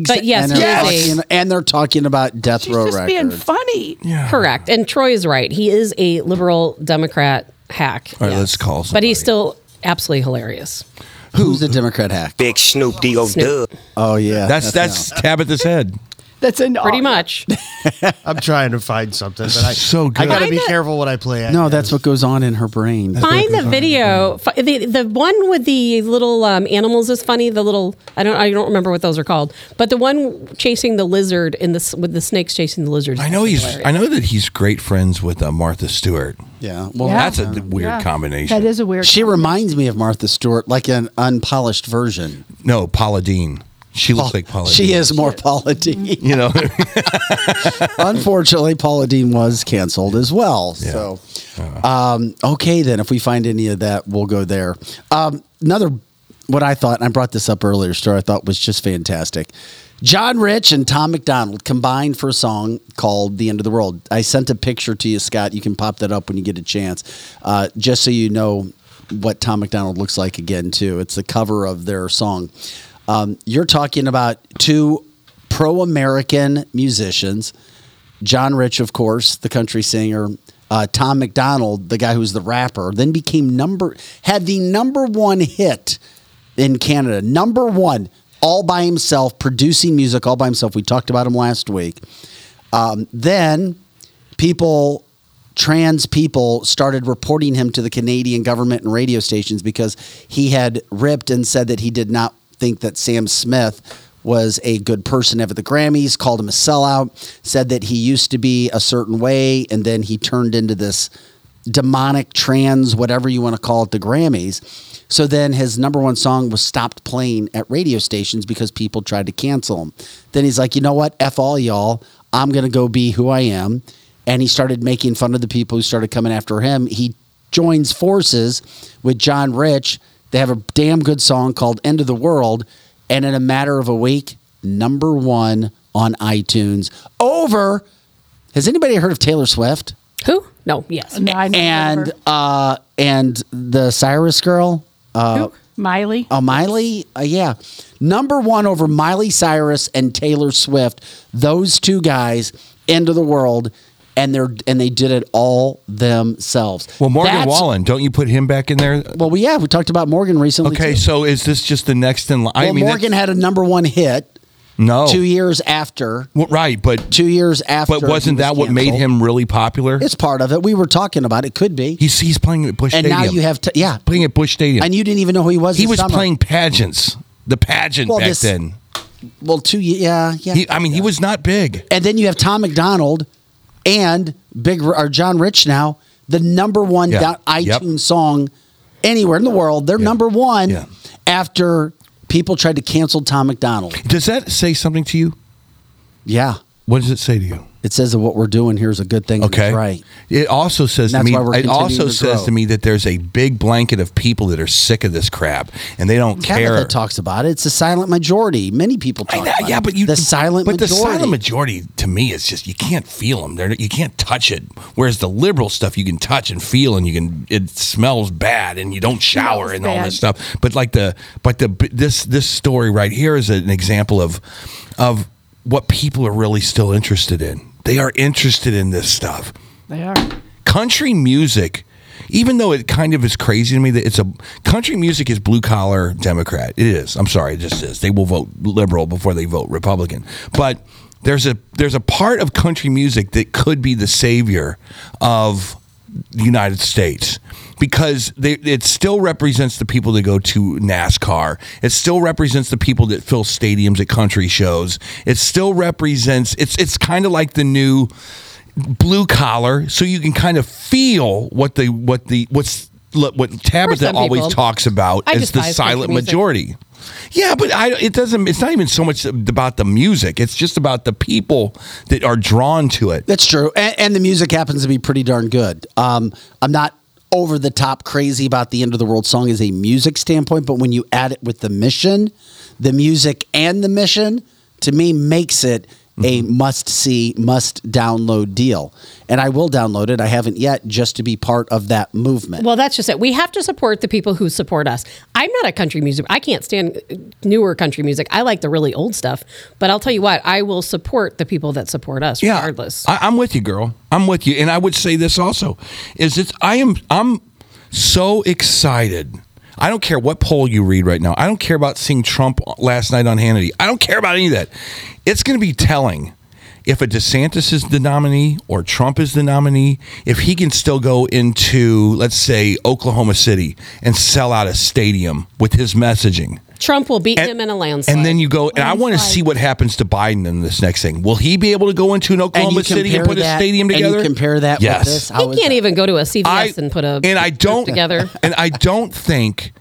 But yes, and they're, he talking, and they're talking about death She's row just being records. funny. Correct. And Troy is right. He is a liberal Democrat hack. All right, let's call But he's still absolutely hilarious. Who's the Democrat hack? Big Snoop D.O. Dub. Oh yeah, That's that's Tabitha's head. That's an Pretty much. I'm trying to find something, but I So good. I gotta be Find it. careful what I play. At. No, that's what goes on in her brain. Find the video. Fi- The the one with the little um, animals is funny. The little I don't I don't remember what those are called. But the one chasing the lizard in this with the snakes chasing the lizard. I know he's. I know that he's great friends with uh, Martha Stewart. Yeah, well, Yeah. That's a weird Yeah. combination. That is a weird. She reminds me of Martha Stewart, like an unpolished version. no, Paula Deen. She looks like Paula. She Deen. is more Paula Deen. You know. Unfortunately, Paula Deen was canceled as well. So, um, okay, then if we find any of that, we'll go there. Um, another, what I thought, and I brought this up earlier, story I thought was just fantastic. John Rich and Tom Macdonald combined for a song called "The End of the World." I sent a picture to you, Scott. You can pop that up when you get a chance, uh, just so you know what Tom Macdonald looks like again. Too, it's the cover of their song. Um, you're talking about two pro-American musicians. John Rich, of course, the country singer. Uh, Tom Macdonald, the guy who's the rapper, then became number had the number one hit in Canada, number one, all by himself, producing music all by himself. We talked about him last week. Um, then people, trans people, started reporting him to the Canadian government and radio stations because he had ripped and said that he did not think that Sam Smith was a good person ever the Grammys, called him a sellout, said that he used to be a certain way, and then he turned into this demonic trans, whatever you want to call it, the Grammys. So then his number one song was stopped playing at radio stations because people tried to cancel him. Then he's like, you know what? F all y'all. I'm going to go be who I am. And he started making fun of the people who started coming after him. He joins forces with John Rich. They have a damn good song called End of the World. And in a matter of a week, number one on iTunes over. Has anybody heard of Taylor Swift? Who? No. Yes. No, I and uh and the Cyrus girl. Uh, Who? Miley. Oh, Miley. Uh, yeah, number one over Miley Cyrus and Taylor Swift. Those two guys end of the world, and they're and they did it all themselves. well, Morgan That's- Wallen. Don't you put him back in there? Well, we yeah, we talked about Morgan recently. Okay, too. so is this just the next in line? well, I mean, Morgan had a number one hit no, two years after. Well, right, but Two years after. but wasn't was that what made him really popular? It's part of it. We were talking about it. Could be. He's he's playing at Busch and Stadium. now you have to yeah, playing at Busch Stadium. and you didn't even know who he was. he was summer. playing pageants, the pageant Well, back this- then. well two yeah yeah. He, I mean, he was not big. And then you have Tom Macdonald and Big or John Rich now, the number one Yeah. down Yep. iTunes song anywhere in the world. They're number one Yeah. after people tried to cancel Tom Macdonald. Does that say something to you? Yeah. What does it say to you? It says that what we're doing here is a good thing. Okay. right. It also says to me. It also to says to me that there's a big blanket of people that are sick of this crap and they don't care. Talks about it. It's a silent majority. Many people talk know, about yeah, it. but you the silent but majority. the silent majority to me is just you can't feel them. They're, you can't touch it. Whereas the liberal stuff you can touch and feel, and you can it smells bad, and you don't shower Smells and all this stuff. But like the but the this this story right here is an example of of what people are really still interested in. They are interested in this stuff. They are. country music even though it kind of is crazy to me that it's a country music is blue collar democrat. It is. I'm sorry it just is. They will vote liberal before they vote republican. But there's a there's a part of country music that could be the savior of the united states because they, it still represents the people that go to NASCAR. It still represents the people that fill stadiums at country shows. It still represents it's it's kind of like the new blue collar, so you can kind of feel what the what the what's what Tabitha some always people. talks about I as the silent majority. Yeah, but I, it doesn't. It's not even so much about the music. It's just about the people that are drawn to it. That's true, and, and the music happens to be pretty darn good. Um, I'm not over the top crazy about the end of the world song is a music standpoint, but when you add it with the mission, the music and the mission, to me makes it a must see, must download deal. And I will download it. I haven't yet, just to be part of that movement. Well, that's just it. We have to support the people who support us. I'm not a country music. I can't stand uh, newer country music. I like the really old stuff. But I'll tell you what, I will support the people that support us, yeah, regardless. I, I'm with you, girl. I'm with you, and I would say this also: is it's I am I'm so excited. I don't care what poll you read right now. I don't care about seeing Trump last night on Hannity. I don't care about any of that. It's going to be telling if a DeSantis is the nominee or Trump is the nominee, if he can still go into, let's say, Oklahoma City and sell out a stadium with his messaging. Trump will beat him in a landslide. And then you go, and I want to see what happens to Biden in this next thing. Will he be able to go into an Oklahoma City and compare put a that- stadium and you together? compare that with yes. this? he can't even go to a CVS I- and put a and I don't together. and I don't think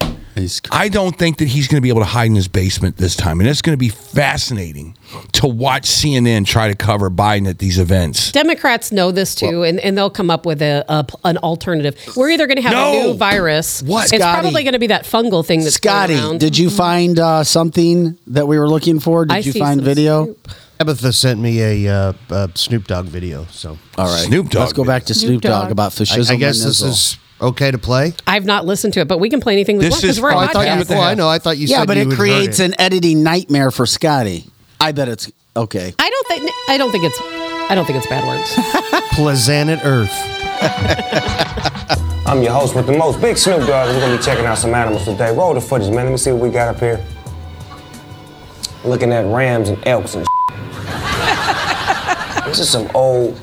I don't think that he's going to be able to hide in his basement this time, and it's going to be fascinating to watch CNN try to cover Biden at these events. Democrats know this too, and, and they'll come up with a, a an alternative. We're either going to have No! a new virus. What? It's Scotty. probably going to be that fungal thing that's going Scotty, around. did you find uh, something that we were looking for? Did I you see find some video? Tabitha sent me a, uh, uh Snoop Dogg video. So All right, Snoop Dogg Let's go back to Snoop, Snoop Dogg, Dogg. about I, fascism. I guess and this Nizzle. is okay to play. I've not listened to it, but we can play anything we This want because is- we're a oh, I thought you. podcast. Well, I know. I thought you yeah, said but you it had heard creates an editing nightmare for Scotty. I bet it's okay. I don't think I don't think it's I don't think it's bad words. Planet Earth. I'm your host with the most, Big Snoop Dogg. We're gonna be checking out some animals today. Roll the footage, man. Let me see what we got up here. Looking at rams and elks and This is some old,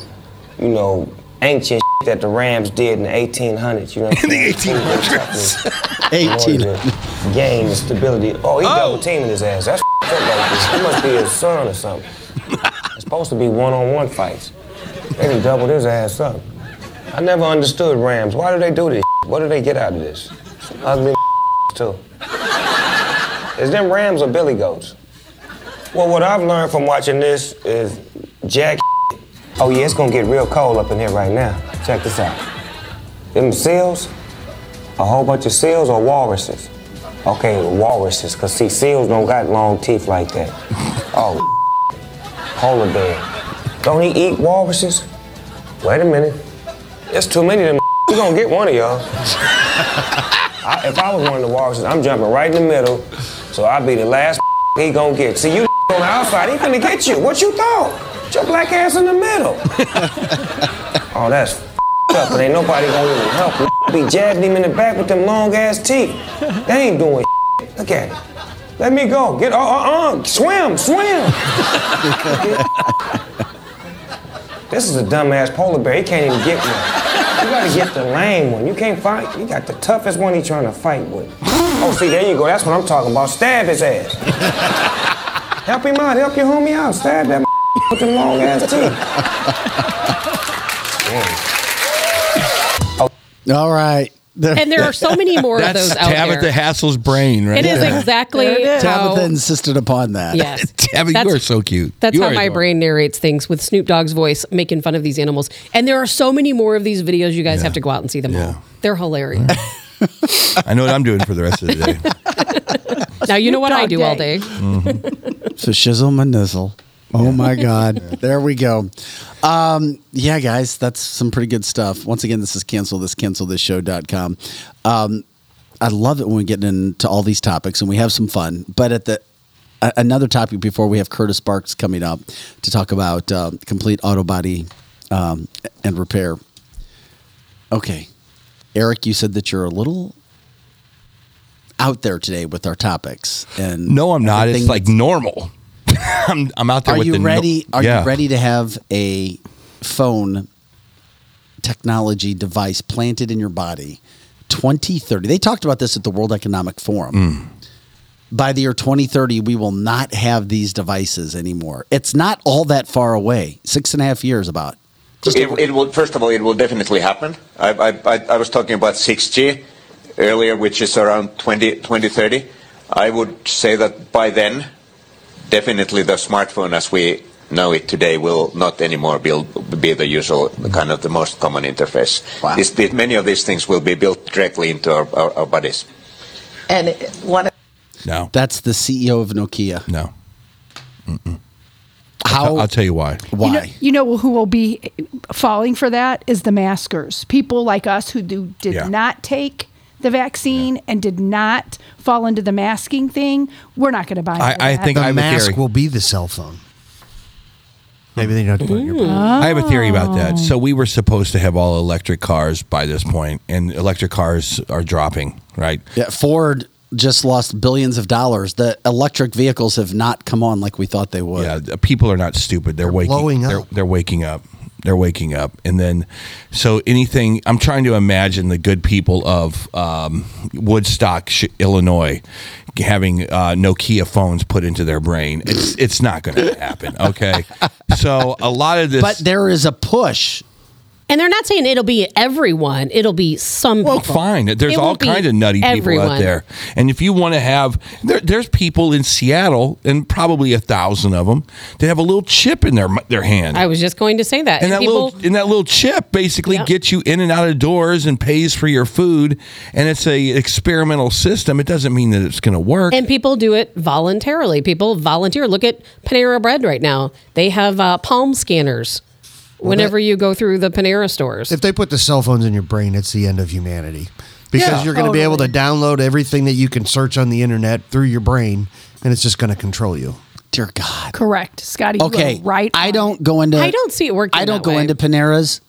you know, ancient that the Rams did in the 1800s. You know, in the 1800s. 18. Gain the stability. Oh, he oh. double teaming his ass. That's up like this. He must be his son or something. It's supposed to be one-on-one fights. They done doubled his ass up. I never understood Rams. Why do they do this? What do they get out of this? Some ugly too. Is them Rams or Billy Goats? Well, what I've learned from watching this is Jack. Oh yeah, it's gonna get real cold up in here right now. Check this out. Them seals, a whole bunch of seals or walruses. Okay, walruses, cause see, seals don't got long teeth like that. Oh, polar bear. Don't he eat walruses? Wait a minute. There's too many of them. You gonna get one of y'all. I, if I was one of the walruses, I'm jumping right in the middle, so I'll be the last he gonna get. See, you on the outside, he gonna get you. What you thought? Put your black ass in the middle. oh, that's up, but ain't nobody gonna even help you. Be jabbing him in the back with them long ass teeth. They ain't doing Look at it. Let me go. Get uh uh uh. Swim, swim. this is a dumbass polar bear. He can't even get one. You gotta get the lame one. You can't fight. You got the toughest one he trying to fight with. Oh, see, there you go. That's what I'm talking about. Stab his ass. Help him out. Help your homie out. Stab that with them long ass teeth. All right. And there are so many more of those out Tabitha there. Hassel's brain, right? It is there. exactly how Tabitha insisted upon that. Yes. Tabitha, you That's- are so cute. That's You how my adorable. brain narrates things with Snoop Dogg's voice making fun of these animals. And there are so many more of these videos. You guys have to go out and see them all. They're hilarious. I know what I'm doing for the rest of the day. now you know what I Dog do all day. day. Mm-hmm. So shizzle my nizzle. Oh my God. there we go. Um, yeah, guys, that's some pretty good stuff. Once again, this is cancel this, cancel this show.com. Um, I love it when we get into all these topics and we have some fun. But at the a- another topic before we have Curtis Sparks coming up to talk about uh, complete auto body um, and repair. Okay. Eric, you said that you're a little out there today with our topics. And No, I'm not. It's like normal. I'm, I'm out there are with you the no- ready? are Yeah. you ready to have a phone technology device planted in your body? 2030. They talked about this at the World Economic Forum. Mm. By the year 2030, we will not have these devices anymore. It's not all that far away. Six and a half years about. It, it will. First of all, it will definitely happen. I, I, I, I was talking about 6G earlier, which is around 20, 2030. I would say that by then, definitely the smartphone as we know it today will not anymore be, be the usual kind of the most common interface. This, the, many of these things will be built directly into our, our, our bodies. And one. No. That's the CEO of Nokia. No. How? I'll tell you why. Why? You know, you know who will be falling for that is the maskers. People like us who do, did Yeah. not take the vaccine and did not fall into the masking thing. We're not going to buy. I- I think the I mask theory. will be the cell phone. Maybe they don't have put your brain. I have a theory about Oh. that. So oh. we were supposed to have all electric cars by this point, and electric cars are dropping, right? Yeah, Ford just lost billions of dollars. The electric vehicles have not come on like we thought they would. Yeah, people are not stupid. They're, waking. blowing They're, up. they're waking up. They're waking up, and then so anything. I'm trying to imagine the good people of um, Woodstock, Illinois, having uh, Nokia phones put into their brain. It's it's not going to happen. Okay, so a lot of this. But there is a push. And they're not saying it'll be everyone. It'll be some Well, people. fine. There's It all won't kind of nutty people out there, and if you want to have, there, there's people in Seattle, and probably a thousand of them, that have a little chip in their their hand. I was just going to say that. and that people, little and that little chip basically gets you in and out of doors and pays for your food and it's a experimental system it doesn't mean that it's going to work and people do it voluntarily. People volunteer. Look at Panera Bread right now. They have uh, palm scanners whenever you go through the Panera stores. If they put the cell phones in your brain, it's the end of humanity. Because Yeah. you're going to be able to download everything that you can search on the internet through your brain, and it's just going to control you. Dear God. Correct, Scotty. you Okay, right. I don't go into. I don't see it working I don't that go way. into Panera's.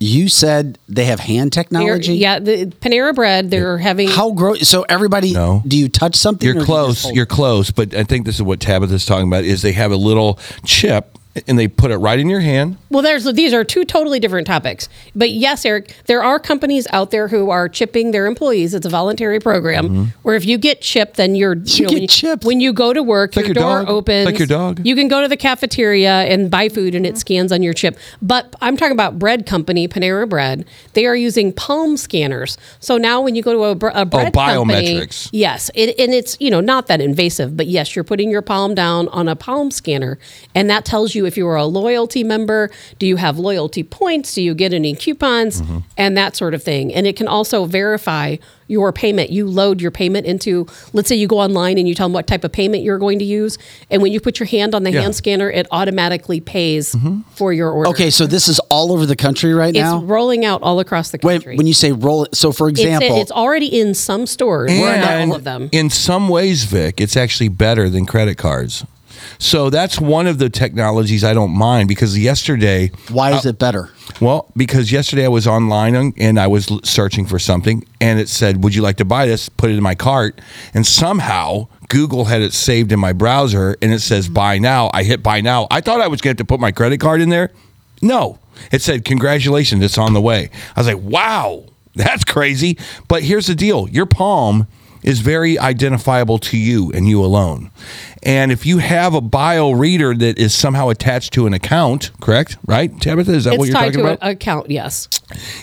You said they have hand They're- technology. yeah, the Panera Bread. They're having How gross? So everybody, No. do you touch something? you're close just you're close but i think this is what tabitha's talking about is they have a little chip and they put it right in your hand Well, there's these are two totally different topics. But yes, Eric, there are companies out there who are chipping their employees. It's a voluntary program Mm-hmm. where if you get chipped, then you're you, know, get when, you, chipped. when you go to work, like your, your door dog. opens. Like your dog. You can go to the cafeteria and buy food, and it scans on your chip. But I'm talking about bread company, Panera Bread. They are using palm scanners. So now when you go to a, br- a bread company, biometrics. yes, it, and it's you know not that invasive, but yes, you're putting your palm down on a palm scanner, and that tells you if you are a loyalty member, do you have loyalty points, do you get any coupons, Mm-hmm. and that sort of thing. And it can also verify your payment. You load your payment into, let's say you go online and you tell them what type of payment you're going to use, and when you put your hand on the Yeah. hand scanner, it automatically pays for your order. Okay, so this is all over the country right now? It's rolling out all across the Wait, country. when you say roll it, so for example, it's already in some stores, not all of them. in some ways vic it's actually better than credit cards so that's one of the technologies i don't mind because yesterday why is uh, it better? Well, because yesterday I was online and- and I was searching for something and it said, Would you like to buy this? Put it in my cart. And somehow Google had it saved in my browser and it says mm-hmm. buy now. I hit buy now. I thought I was going to have to put my credit card in there. No, it said, Congratulations, it's on the way. I was like, Wow, that's crazy. But here's the deal your palm is very identifiable to you and you alone. And if you have a bio reader that is somehow attached to an account, correct? Right? Tabitha, is that it's what you're tied talking to about? an account, yes.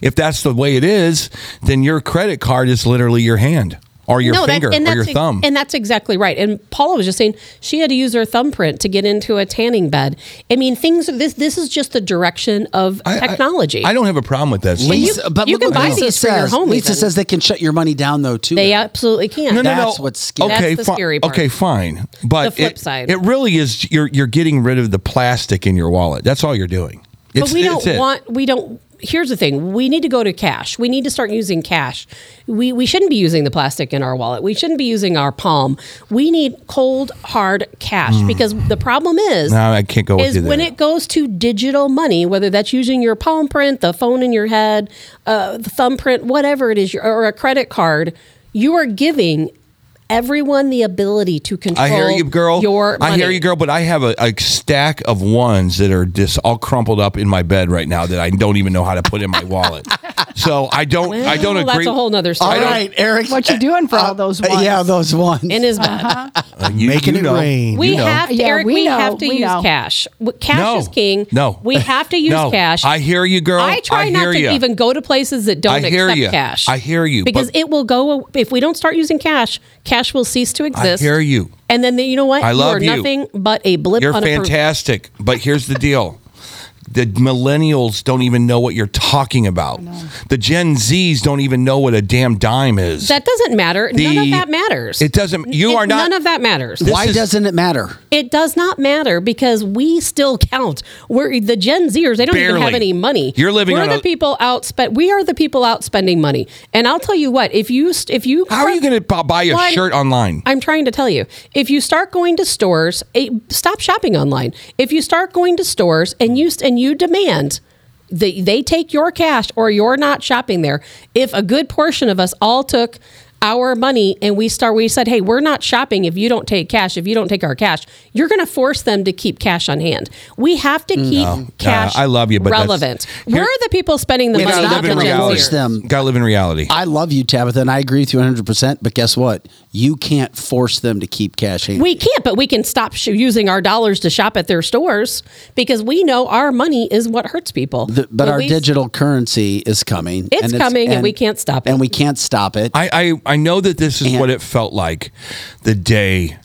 if that's the way it is, then your credit card is literally your hand or your that- finger and or your ex- thumb. And that's exactly right. And Paula was just saying she had to use her thumbprint to get into a tanning bed. I mean, things. This this is just the direction of technology. I don't have a problem with that. stuff. Lisa, but you look can what buy Lisa these for your home Lisa even. says they can shut your money down though too. they absolutely can. No, no, That's no. what's scary. Okay, That's the fi- scary part. okay, fine. But The flip it, side. it really is. You're you're getting rid of the plastic in your wallet. That's all you're doing. But we don't it. want. We don't. Here's the thing: we need to go to cash. We need to start using cash. We we shouldn't be using the plastic in our wallet. We shouldn't be using our palm. We need cold hard cash Mm. because the problem is. No, I can't go is there. when it goes to digital money, whether that's using your palm print, the phone in your head, uh, the thumbprint, whatever it is, or a credit card, you are giving everyone the ability to control I hear you, girl. your money. I hear you, girl. But I have a, a stack of ones that are just all crumpled up in my bed right now that I don't even know how to put in my wallet. So I don't. I don't agree. That's a whole nother story. All right, Eric. What you doing for all those ones? Yeah, those ones. In his bed. Uh, you- Making you it know. rain. We You know. have to, Yeah, Eric. we We, know, have to we use know. cash. Cash No. is king. No. we have to use No. cash. I hear you, girl. I try I not hear to ya. even go to places that don't I hear accept ya. cash. I hear you, because but- it will go if we don't start using cash. Cash will cease to exist. I hear you. And then you know what? I love you you. are nothing but a blip You're on a per- fantastic. But here's the deal. The millennials don't even know what you're talking about. The Gen Zs don't even know what a damn dime is. That doesn't matter. None of that matters. It doesn't. You It- are not. None of that matters. Why doesn't it matter? It does not matter because we still count. We're the Gen Zers. They don't even have any money. You're living We're on the a- people out spend. We are the people out spending money. And I'll tell you what. If you st- if you How are you going to buy a Well, I'm- shirt online? I'm trying to tell you, if you start going to stores, eh, stop shopping online. If you start going to stores and you and you demand that they take your cash or you're not shopping there, if a good portion of us all took our money and we start we said hey we're not shopping if you don't take cash if you don't take our cash you're going to force them to keep cash on hand we have to keep No. cash Uh, I love you, but that's- relevant Here- we're the people spending the It's money not not the gonna Gen force Zers. them. Got to live in reality. I love you, Tabitha, and I agree with you 100%. But guess what? You can't force them to keep cash handy. We can't, but we can stop sh- using our dollars to shop at their stores because we know our money is what hurts people. The- but our we- digital currency is coming. It's coming and we can't stop it. And we can't stop it. I, I, I know that this is what it felt like the day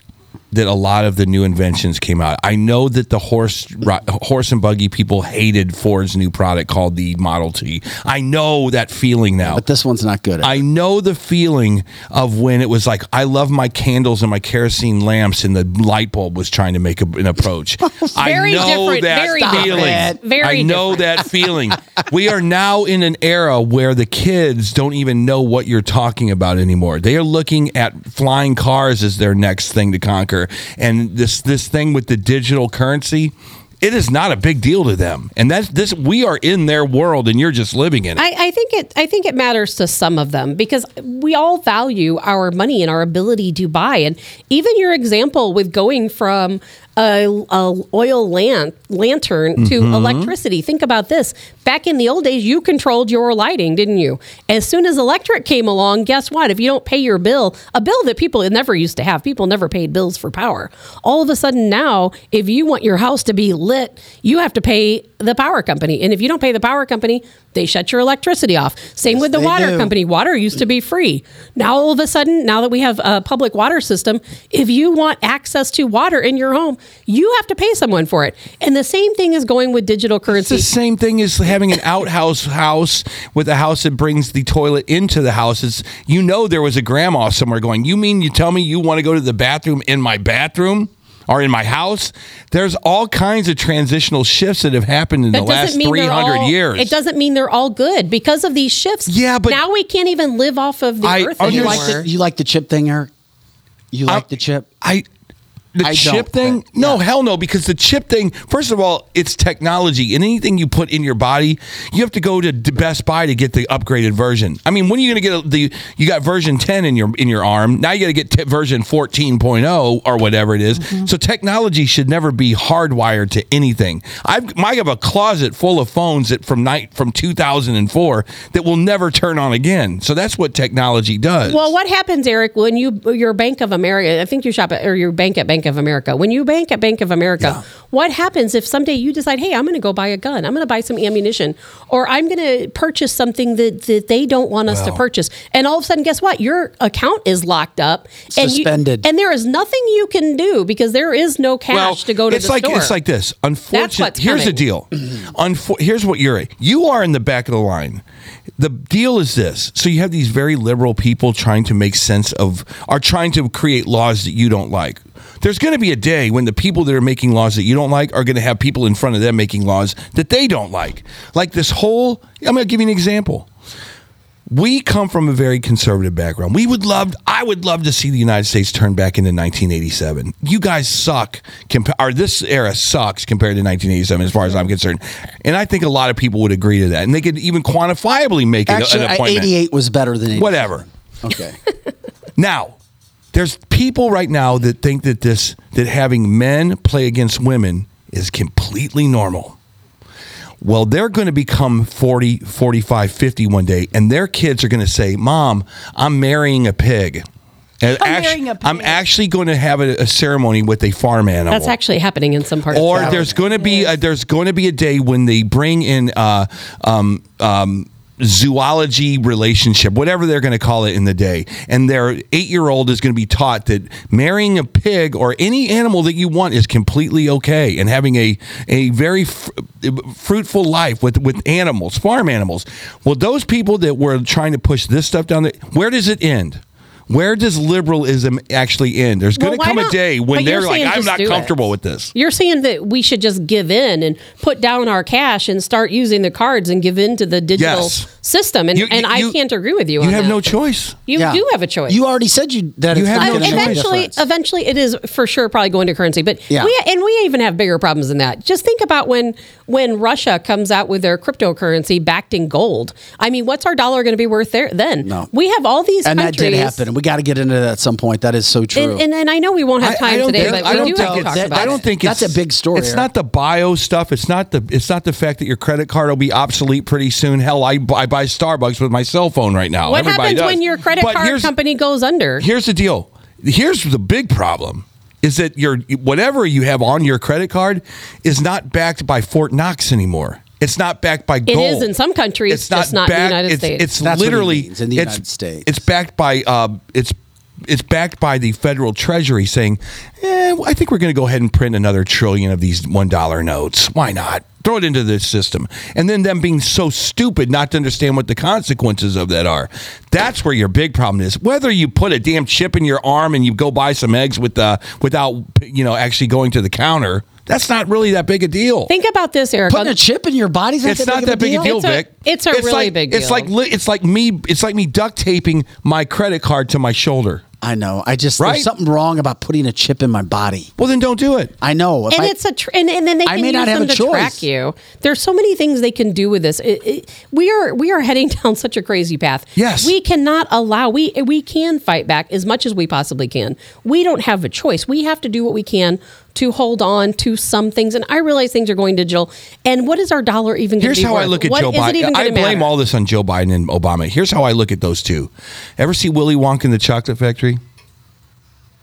that a lot of the new inventions came out. I know that the horse horse and buggy people hated Ford's new product called the Model T. I know that feeling now. But this one's not good. I know the feeling of when it was like I love my candles and my kerosene lamps and the light bulb was trying to make a, an approach. Very I know different, that very feeling. different. Very I know that feeling. we are now in an era where the kids don't even know what you're talking about anymore. They are looking at flying cars as their next thing to conquer, and this this thing with the digital currency. It is not a big deal to them, and that's this. We are in their world, and you're just living in it. I, I think it. I think it matters to some of them because we all value our money and our ability to buy. And even your example with going from a, a oil lan- lantern to Mhm. electricity. Think about this. Back in the old days, you controlled your lighting, didn't you? As soon as electric came along, guess what? If you don't pay your bill, a bill that people never used to have, people never paid bills for power. All of a sudden now, if you want your house to be lit, you have to pay the power company. And if you don't pay the power company, they shut your electricity off. Same with the water do. company. Water used to be free. Now all of a sudden, now that we have a public water system, if you want access to water in your home, you have to pay someone for it. And the same thing is going with digital It's currency. the same thing as having an outhouse house with a house that brings the toilet into the house. It's, you know there was a grandma somewhere going, You mean you tell me you want to go to the bathroom in my bathroom? Or in my house, there's all kinds of transitional shifts that have happened in the last 300 all- years. It doesn't mean they're all good because of these shifts. Yeah, but now we can't even live off of the earth Oh, you anymore. like the, you like the chip thing, Eric? You like the chip? I the I chip thing? No, hell no, because the chip thing, first of all, it's technology. And anything you put in your body, you have to go to Best Buy to get the upgraded version. I mean, when are you going to get the you got version 10 in your in your arm. Now you got to get t- version 14.0 or whatever it is. Mm-hmm. So technology should never be hardwired to anything. I've I have a closet full of phones that from night from 2004 that will never turn on again. So that's what technology does. Well, what happens, Eric, when you your Bank of America? I think you shop at or your bank at Bank of America. When you bank at Bank of America, what happens if someday you decide, hey, I'm going to go buy a gun, I'm going to buy some ammunition, or I'm going to purchase something that, that they don't want us to purchase, and all of a sudden, guess what? Your account is locked up, and you- Suspended. and there is nothing you can do because there is no cash to go to it's the like store. it's like this. Unfortunately, here's the deal. Unfor- here's what you're. You are in the back of the line. The deal is this. So you have these very liberal people trying to make sense of, are trying to create laws that you don't like. There's going to be a day when the people that are making laws that you don't like are going to have people in front of them making laws that they don't like. Like this whole. I'm going to give you an example we come from a very conservative background. We would love, I would love to see the United States turn back into 1987. You guys suck, compa- or this era sucks compared to 1987, as far as I'm concerned. And I think a lot of people would agree to that, and they could even quantifiably make it Actually, an appointment. 88 was better than 87. Whatever. Okay. Now, there's people right now that think that this that having men play against women is completely normal. Well, they're going to become 40, 45, 50 one day, and their kids are going to say, Mom, I'm marrying a pig. I'm actu- marrying a I'm actually going to have a, a ceremony with a farm animal. That's actually happening in some parts. or of there's going to be a, there's going to be a day when they bring in uh, um, um, zoology relationship, whatever they're going to call it in the day. And their eight year old is going to be taught that marrying a pig or any animal that you want is completely okay and having a, a very fr- fruitful life with, with animals, farm animals. Well, those people that were trying to push this stuff down there, where does it end? Where does liberalism actually end? There's going to come a day when they're like, I'm not do it. comfortable with this. You're saying that we should just give in and put down our cash and start using the cards and give in to the digital Yes. System. And, You- and I you- can't agree with you. You on have that. no choice. You Yeah. do have a choice. You already said you that You it's have not no going to make a eventually, difference. eventually, it is for sure probably going to currency. But Yeah. we and we even have bigger problems than that. Just think about when when Russia comes out with their cryptocurrency backed in gold. I mean, what's our dollar going to be worth there then? No. we have all these and that countries. did happen, and we got to get into that at some point. That is so true. And, and, and I know we won't have I- I time today, think- but I we don't do think have to it's- talk about I don't it. think That's it's- a big story, It's Eric. not the bio stuff. It's not the. It's not the fact that your credit card will be obsolete pretty soon. Hell, I, bu- I buy Starbucks with my cell phone right now. What Everybody happens does. when your credit But card here's- company goes under? Here's the deal. Here's the big problem. Is that your whatever you have on your credit card is not backed by Fort Knox anymore. It's not backed by It gold. is in some countries, It's not just not in the United it's, States. It's That's what he literally means, in the it's- United States. It's backed by uh, it's it's backed by the federal treasury saying, eh, I think we're going to go ahead and print another trillion of these one dollar notes. Why not? Throw it into this system, and then them being so stupid not to understand what the consequences of that are. That's where your big problem is. Whether you put a damn chip in your arm and you go buy some eggs with uh, without you know actually going to the counter, that's not really that big a deal. Think about this, Eric. Putting a chip in your body's It's not that big a deal, It's a- Vic. it's a really like, big It's like it's like me. It's like me duct taping my credit card to my shoulder. I know. I just Right? there's something wrong about putting a chip in my body. Well, then don't do it. I know. If and I- it's a tr- and, and then they I can may use not have them a to choice. track you. There's so many things they can do with this. It, it, we are we are heading down such a crazy path. Yes. we cannot allow we we can fight back as much as we possibly can. We don't have a choice. We have to do what we can to hold on to some things. And I realize things are going digital. And what is our dollar even? Here's be how I worth? look at What Joe Biden. I blame matter? all this on Joe Biden and Obama. Here's how I look at those two. Ever see Willy Wonka in the Chocolate Factory?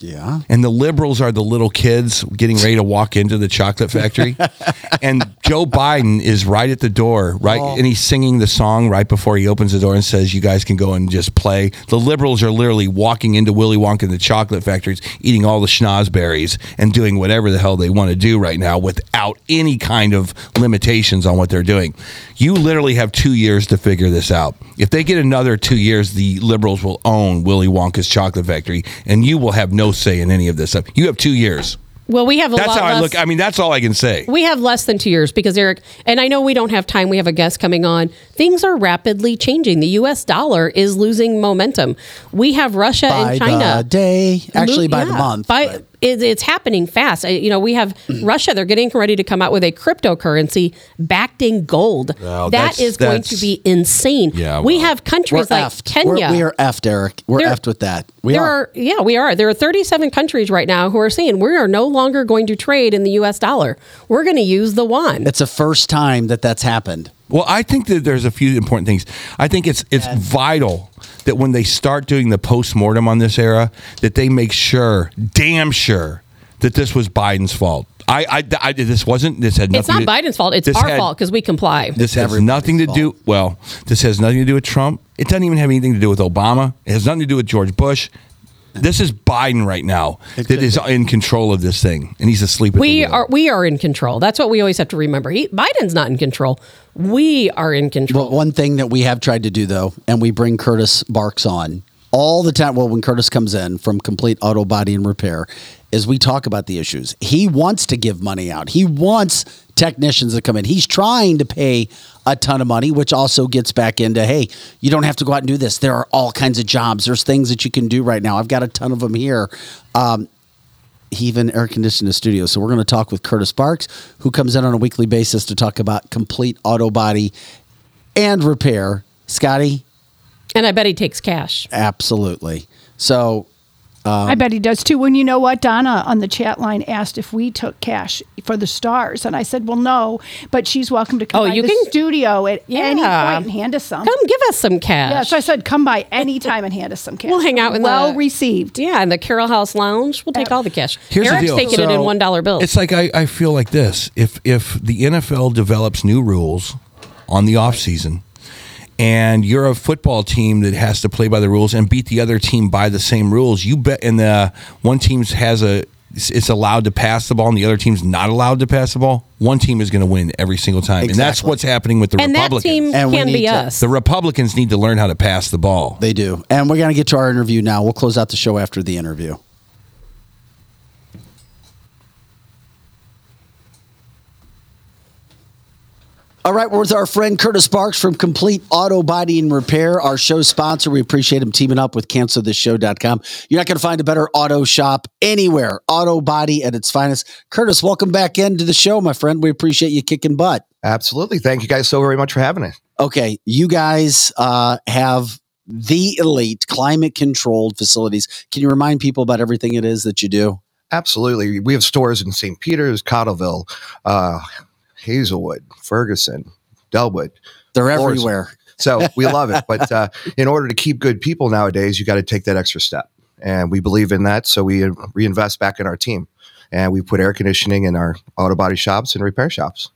Yeah. And the liberals are the little kids getting ready to walk into the chocolate factory. and Joe Biden is right at the door, right? Oh. And he's singing the song right before he opens the door and says, You guys can go and just play. The liberals are literally walking into Willy Wonka and the chocolate factories, eating all the snozzberries and doing whatever the hell they want to do right now without any kind of limitations on what they're doing. You literally have two years to figure this out. If they get another two years, the liberals will own Willy Wonka's chocolate factory, and you will have no say in any of this stuff. You have two years. Well, we have a That's lot how less. I look. I mean, that's all I can say. We have less than two years because Eric, and I know we don't have time. We have a guest coming on. Things are rapidly changing. The U.S. dollar is losing momentum. We have Russia By and China. the day, actually Mo- by the month. By, but- it, it's happening fast. Uh, You know, we have Russia. They're getting ready to come out with a cryptocurrency backed in gold. Well, that's- going to be insane. Yeah, we well. have We're countries like effed. Kenya. We're, we are effed, Eric. We're There- effed with that. We there are. yeah, we are. There are 37 countries right now who are saying we are no longer going to trade in the U.S. dollar. We're going to use the yuan. It's the first time that that's happened. Well, I think that there's a few important things. I think it's it's vital that when they start doing the post mortem on this era, that they make sure, damn sure, that this was Biden's fault. I, I, I this wasn't. This had nothing. It's not to- Biden's fault. It's our had- fault because we comply. This has everybody's nothing to fault. do. Well, this has nothing to do with Trump. It doesn't even have anything to do with Obama. It has nothing to do with George Bush. This is Biden right now that is in control of this thing, and he's asleep. At we the wheel. are we are in control. That's what we always have to remember. He, Biden's not in control. We are in control. But one thing that we have tried to do, though, and we bring Curtis Sparks on all the time. Well, when Curtis comes in from Complete Auto Body and Repair, is we talk about the issues. He wants to give money out. He wants technicians to come in. He's trying to pay a ton of money, which also gets back into hey, you don't have to go out and do this. There are all kinds of jobs. There's things that you can do right now. I've got a ton of them here. Um, he even air conditioned the studio. So we're going to talk with Curtis Sparks, who comes in on a weekly basis to talk about complete auto body and repair. Scotty, and I bet he takes cash. absolutely. So um, I bet he does too. When you know what, Donna on the chat line asked if we took cash for the stars, and I said, "Well, no, but she's welcome to come Oh, by you the can- studio at any point and hand us some." Come give us some cash. Yeah, so I said, "Come by anytime and hand us some cash." We'll hang out in well the received. Yeah, in the Carroll House Lounge. We'll take all the cash. Here's Eric's the deal. taking it in one dollar bills. It's like I, I feel like this. If if the NFL develops new rules on the off season, and you're a football team that has to play by the rules and beat the other team by the same rules, you bet. And the one team's has a it's allowed to pass the ball and the other team's not allowed to pass the ball. One team is going to win every single time, and that's what's happening with the And that Republicans. team And can be to- us. The Republicans need to learn how to pass the ball. They do. And we're going to get to our interview now. We'll close out the show after the interview. All right, we're with our friend Curtis Sparks from Complete Auto Body and Repair, our show sponsor. We appreciate him teaming up with cancelthisshow.com. You're not going to find a better auto shop anywhere. Auto body at its finest. Curtis, welcome back into the show, my friend. We appreciate you kicking butt. Absolutely. Thank you guys so very much for having us. Okay, you guys uh, have the elite climate controlled facilities. Can you remind people about everything it is that you do? Absolutely. We have stores in St. Peter's, Cottleville, uh, Hazelwood, Ferguson, Dellwood. They're Florissant. everywhere. So we love it. But uh, in order to keep good people nowadays, you got to take that extra step. And we believe in that. So we reinvest back in our team. And we put air conditioning in our auto body shops and repair shops.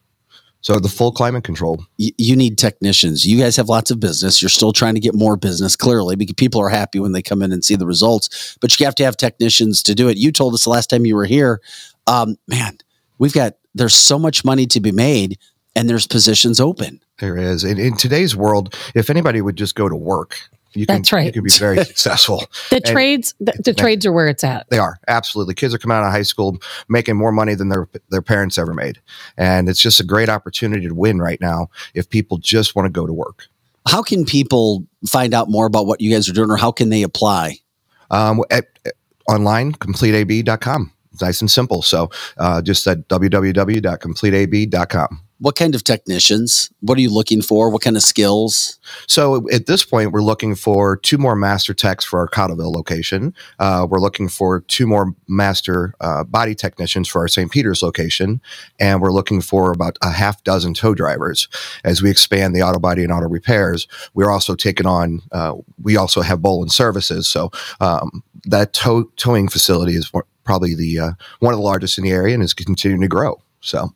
So the full climate control. You need technicians. You guys have lots of business. You're still trying to get more business, clearly, because people are happy when they come in and see the results. But you have to have technicians to do it. You told us the last time you were here, um, man, we've got, there's so much money to be made and there's positions open. There is. In, in today's world, if anybody would just go to work, you can, That's right. you can be very successful. The And- trades, the, the trades are where it's at. They are absolutely. Kids are coming out of high school making more money than their their parents ever made, and it's just a great opportunity to win right now if people just want to go to work. How can people find out more about what you guys are doing or how can they apply? Um, at, at- online, completeab.com. Nice and simple. So uh, just at www.completeab.com. What kind of technicians? What are you looking for? What kind of skills? So at this point, we're looking for two more master techs for our Cottleville location. Uh, we're looking for two more master uh, body technicians for our St. Peter's location, and we're looking for about a half dozen tow drivers as we expand the auto body and auto repairs. We're also taking on. Uh, we also have Bolin services, so um, that tow, towing facility is probably the uh, one of the largest in the area and is continuing to grow. So.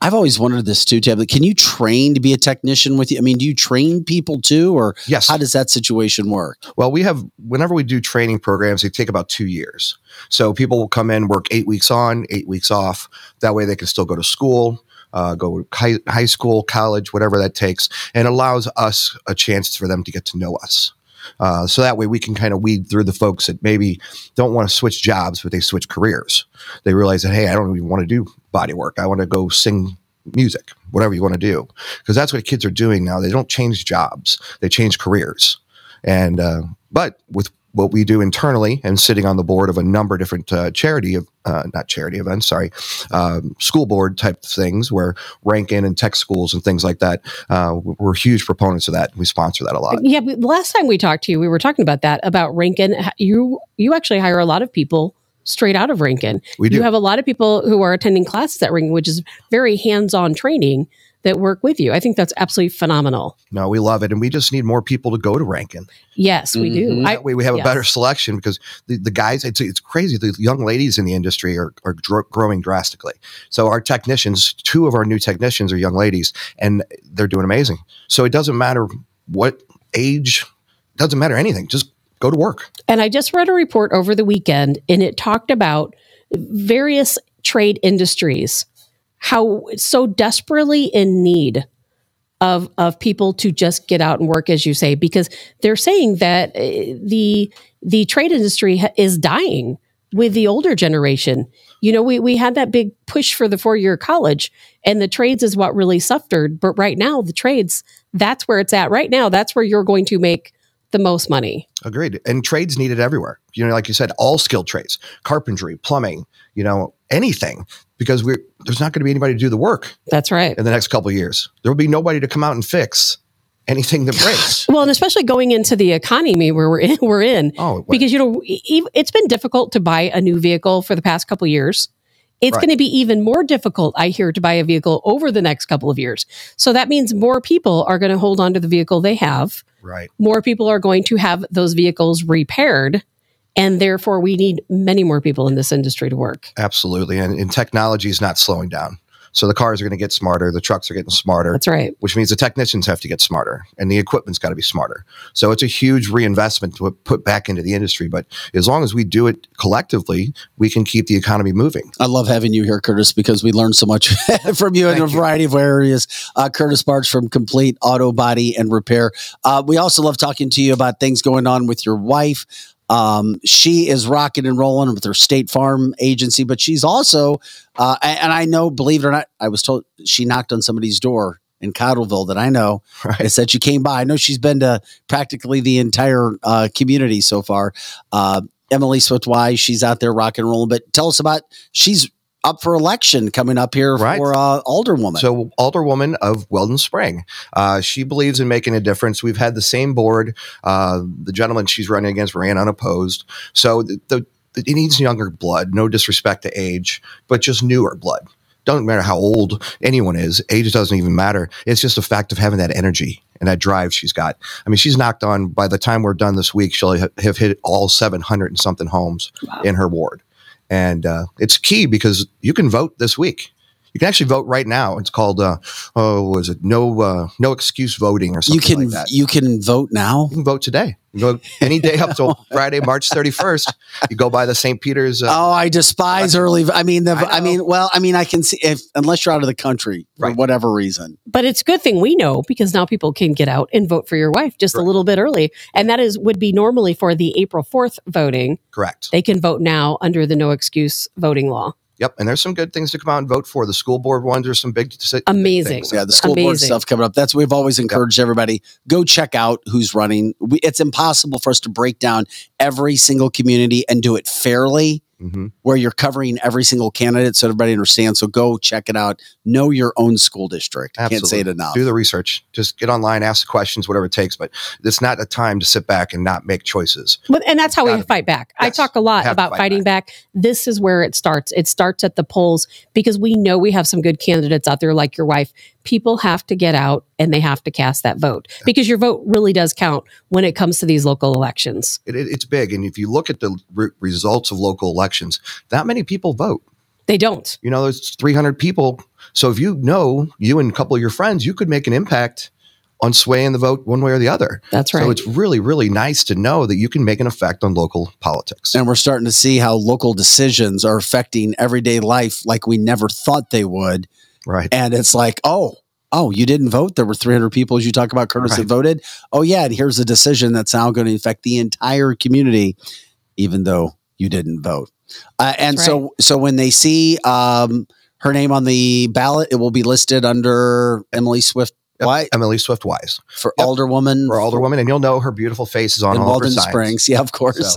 I've always wondered this too, Tab. Can you train to be a technician with you? I mean, do you train people too, or yes. how does that situation work? Well, we have whenever we do training programs, they take about two years. So people will come in, work eight weeks on, eight weeks off. That way, they can still go to school, uh, go to high, high school, college, whatever that takes, and allows us a chance for them to get to know us. Uh, so that way we can kind of weed through the folks that maybe don't want to switch jobs, but they switch careers. They realize that, hey, I don't even want to do body work. I want to go sing music, whatever you want to do. Because that's what kids are doing now. They don't change jobs, they change careers. And, uh, but with what we do internally and sitting on the board of a number of different uh, charity, uh, not charity events, sorry, um, school board type things where Ranken and tech schools and things like that, uh, we're huge proponents of that. We sponsor that a lot. Yeah, but the last time we talked to you, we were talking about that about Ranken. You you actually hire a lot of people straight out of Ranken. We do. You have a lot of people who are attending classes at Ranken, which is very hands-on training that work with you. I think that's absolutely phenomenal. No, we love it. And we just need more people to go to Ranken. Yes, we do. Mm-hmm. That way we have yes. a better selection because the, the guys, it's, it's crazy. The young ladies in the industry are, are dr- growing drastically. So our technicians, two of our new technicians are young ladies and they're doing amazing. So it doesn't matter what age, doesn't matter anything. Just go to work. And I just read a report over the weekend and it talked about various trade industries, how so desperately in need of of people to just get out and work, as you say, because they're saying that uh, the the trade industry is dying with the older generation. You know, we we had that big push for the four year college, and the trades is what really suffered. But right now, the trades that's where it's at. Right now, that's where you're going to make the most money. Agreed. And trades needed everywhere. You know, like you said, all skilled trades, carpentry, plumbing, you know, anything, because we're, there's not going to be anybody to do the work. That's right. In the next couple of years, there will be nobody to come out and fix anything that breaks. Well, and especially going into the economy where we're in, we're in. Oh, because you know it's been difficult to buy a new vehicle for the past couple years. It's Right. going to be even more difficult, I hear, to buy a vehicle over the next couple of years. So that means more people are going to hold on to the vehicle they have. Right. More people are going to have those vehicles repaired, and therefore we need many more people in this industry to work. Absolutely. And, and technology is not slowing down. So the cars are going to get smarter, the trucks are getting smarter. That's right. Which means the technicians have to get smarter and the equipment's got to be smarter. So it's a huge reinvestment to put back into the industry. But as long as we do it collectively, we can keep the economy moving. I love having you here, Curtis, because we learned so much from you in a variety of areas. Uh, Curtis Sparks from Complete Auto Body and Repair. Uh, we also love talking to you about things going on with your wife. Um, she is rocking and rolling with her State Farm agency, but she's also, uh, and I know, believe it or not, I was told she knocked on somebody's door in Cottleville that I know. It said she came by. I know she's been to practically the entire uh, community so far. Uh, Emily Swift Wise, she's out there rocking and rolling. But tell us about she's up for election coming up here for uh, alderwoman. So, alderwoman of Weldon Spring. Uh, she believes in making a difference. We've had the same board. Uh, the gentleman she's running against ran unopposed. So, the, the, it needs younger blood. No disrespect to age, but just newer blood. Doesn't matter how old anyone is. Age doesn't even matter. It's just a fact of having that energy and that drive she's got. I mean, she's knocked on. By the time we're done this week, she'll have hit all 700 and something homes in her ward and uh, it's key because you can vote this week. You can actually vote right now. It's called uh, oh, was it no uh, no excuse voting or something you can like that. you can vote now. You can vote today. You go any day up till Friday, March thirty first. You go by the St. Peter's. Uh, Oh, I despise early. I mean, the, I, mean, well, I mean, I can see if unless you're out of the country for whatever reason. But it's a good thing we know because now people can get out and vote for your wife just a little bit early. And that is would be normally for the April 4th voting. Correct. They can vote now under the no excuse voting law. Yep, and there's some good things to come out and vote for. The school board ones are some big, big Amazing. things. Yeah, the school board stuff coming up. That's we've always encouraged everybody go check out who's running. We, it's impossible for us to break down every single community and do it fairly. Mhm. Where you're covering every single candidate, so everybody understands. So go check it out. Know your own school district. I can't say it enough. Do the research. Just get online, ask the questions, whatever it takes. But it's not a time to sit back and not make choices. But, and that's how we fight back. I talk a lot about fight fighting back. This is where it starts. It starts at the polls because we know we have some good candidates out there like your wife. People have to get out and they have to cast that vote because your vote really does count when it comes to these local elections. It, it, it's big. And if you look at the re- results of local elections, that many people vote. They don't. You know, there's 300 people. So if you know you and a couple of your friends, you could make an impact on swaying the vote one way or the other. That's right. So it's really, really nice to know that you can make an effect on local politics. And we're starting to see how local decisions are affecting everyday life like we never thought they would. Right. And it's like, oh, oh, you didn't vote. There were 300 people, as you talk about, Curtis, that voted. Oh, yeah. And here's a decision that's now going to affect the entire community, even though you didn't vote. Uh, and That's so, so when they see um, her name on the ballot, it will be listed under Emily Swift. Why? Emily Swift Wise. For Alderwoman. For Alderwoman. And you'll know her beautiful face is on In all of her Weldon signs. Springs. Yeah, of course.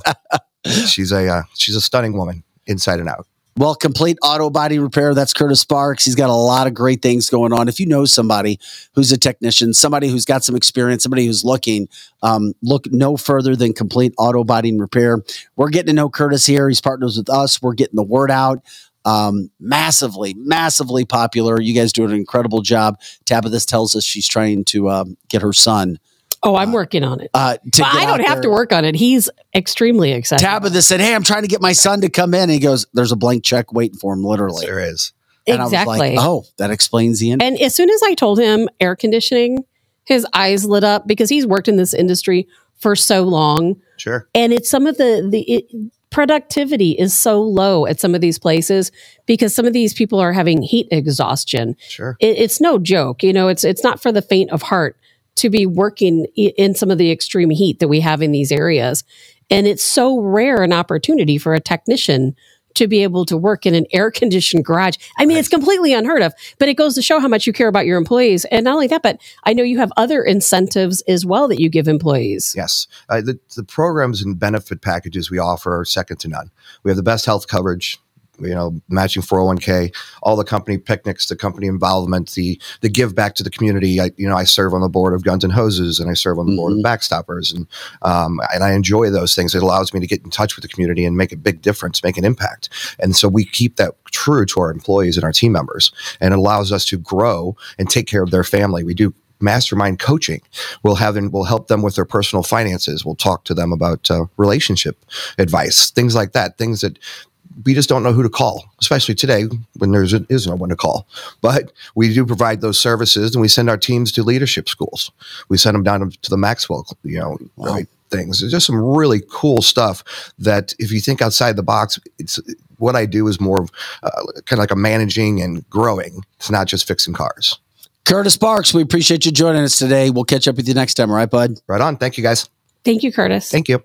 she's a uh, she's a stunning woman inside and out. Well, complete auto body repair. That's Curtis Sparks. He's got a lot of great things going on. If you know somebody who's a technician, somebody who's got some experience, somebody who's looking, um, look no further than complete auto body repair. We're getting to know Curtis here. He's partners with us. We're getting the word out. Um, massively, massively popular. You guys do an incredible job. Tabitha tells us she's trying to um, get her son. Oh, I'm working on it. Uh, to But get I don't have there. to work on it. He's extremely excited. Tabitha said, "Hey, I'm trying to get my son to come in." And he goes, "There's a blank check waiting for him." Literally, there is. And I was like, Exactly. oh, that explains the end. And as soon as I told him air conditioning, his eyes lit up because he's worked in this industry for so long. Sure. And it's some of the the it, productivity is so low at some of these places because some of these people are having heat exhaustion. Sure. It, it's no joke. You know, it's it's not for the faint of heart to be working in some of the extreme heat that we have in these areas. And it's so rare an opportunity for a technician to be able to work in an air conditioned garage. I mean, it's completely unheard of, but it goes to show how much you care about your employees. And not only that, but I know you have other incentives as well that you give employees. Yes. Uh, the, the programs and benefit packages we offer are second to none. We have the best health coverage, you know, matching 401k, all the company picnics, the company involvement, the the give back to the community. I, you know, I serve on the board of Guns and Hoses and I serve on the board of Backstoppers. And, um, and I enjoy those things. It allows me to get in touch with the community and make a big difference, make an impact. And so we keep that true to our employees and our team members. And it allows us to grow and take care of their family. We do mastermind coaching. We'll have them, we'll help them with their personal finances. We'll talk to them about uh, relationship advice, things like that, things that we just don't know who to call, especially today when there is no one to call. But we do provide those services, and we send our teams to leadership schools. We send them down to the Maxwell, you know, right things. It's just some really cool stuff that if you think outside the box, it's what I do is more of uh, kind of like a managing and growing. It's not just fixing cars. Curtis Sparks, we appreciate you joining us today. We'll catch up with you next time, all right, bud? Right on. Thank you, guys. Thank you, Curtis. Thank you.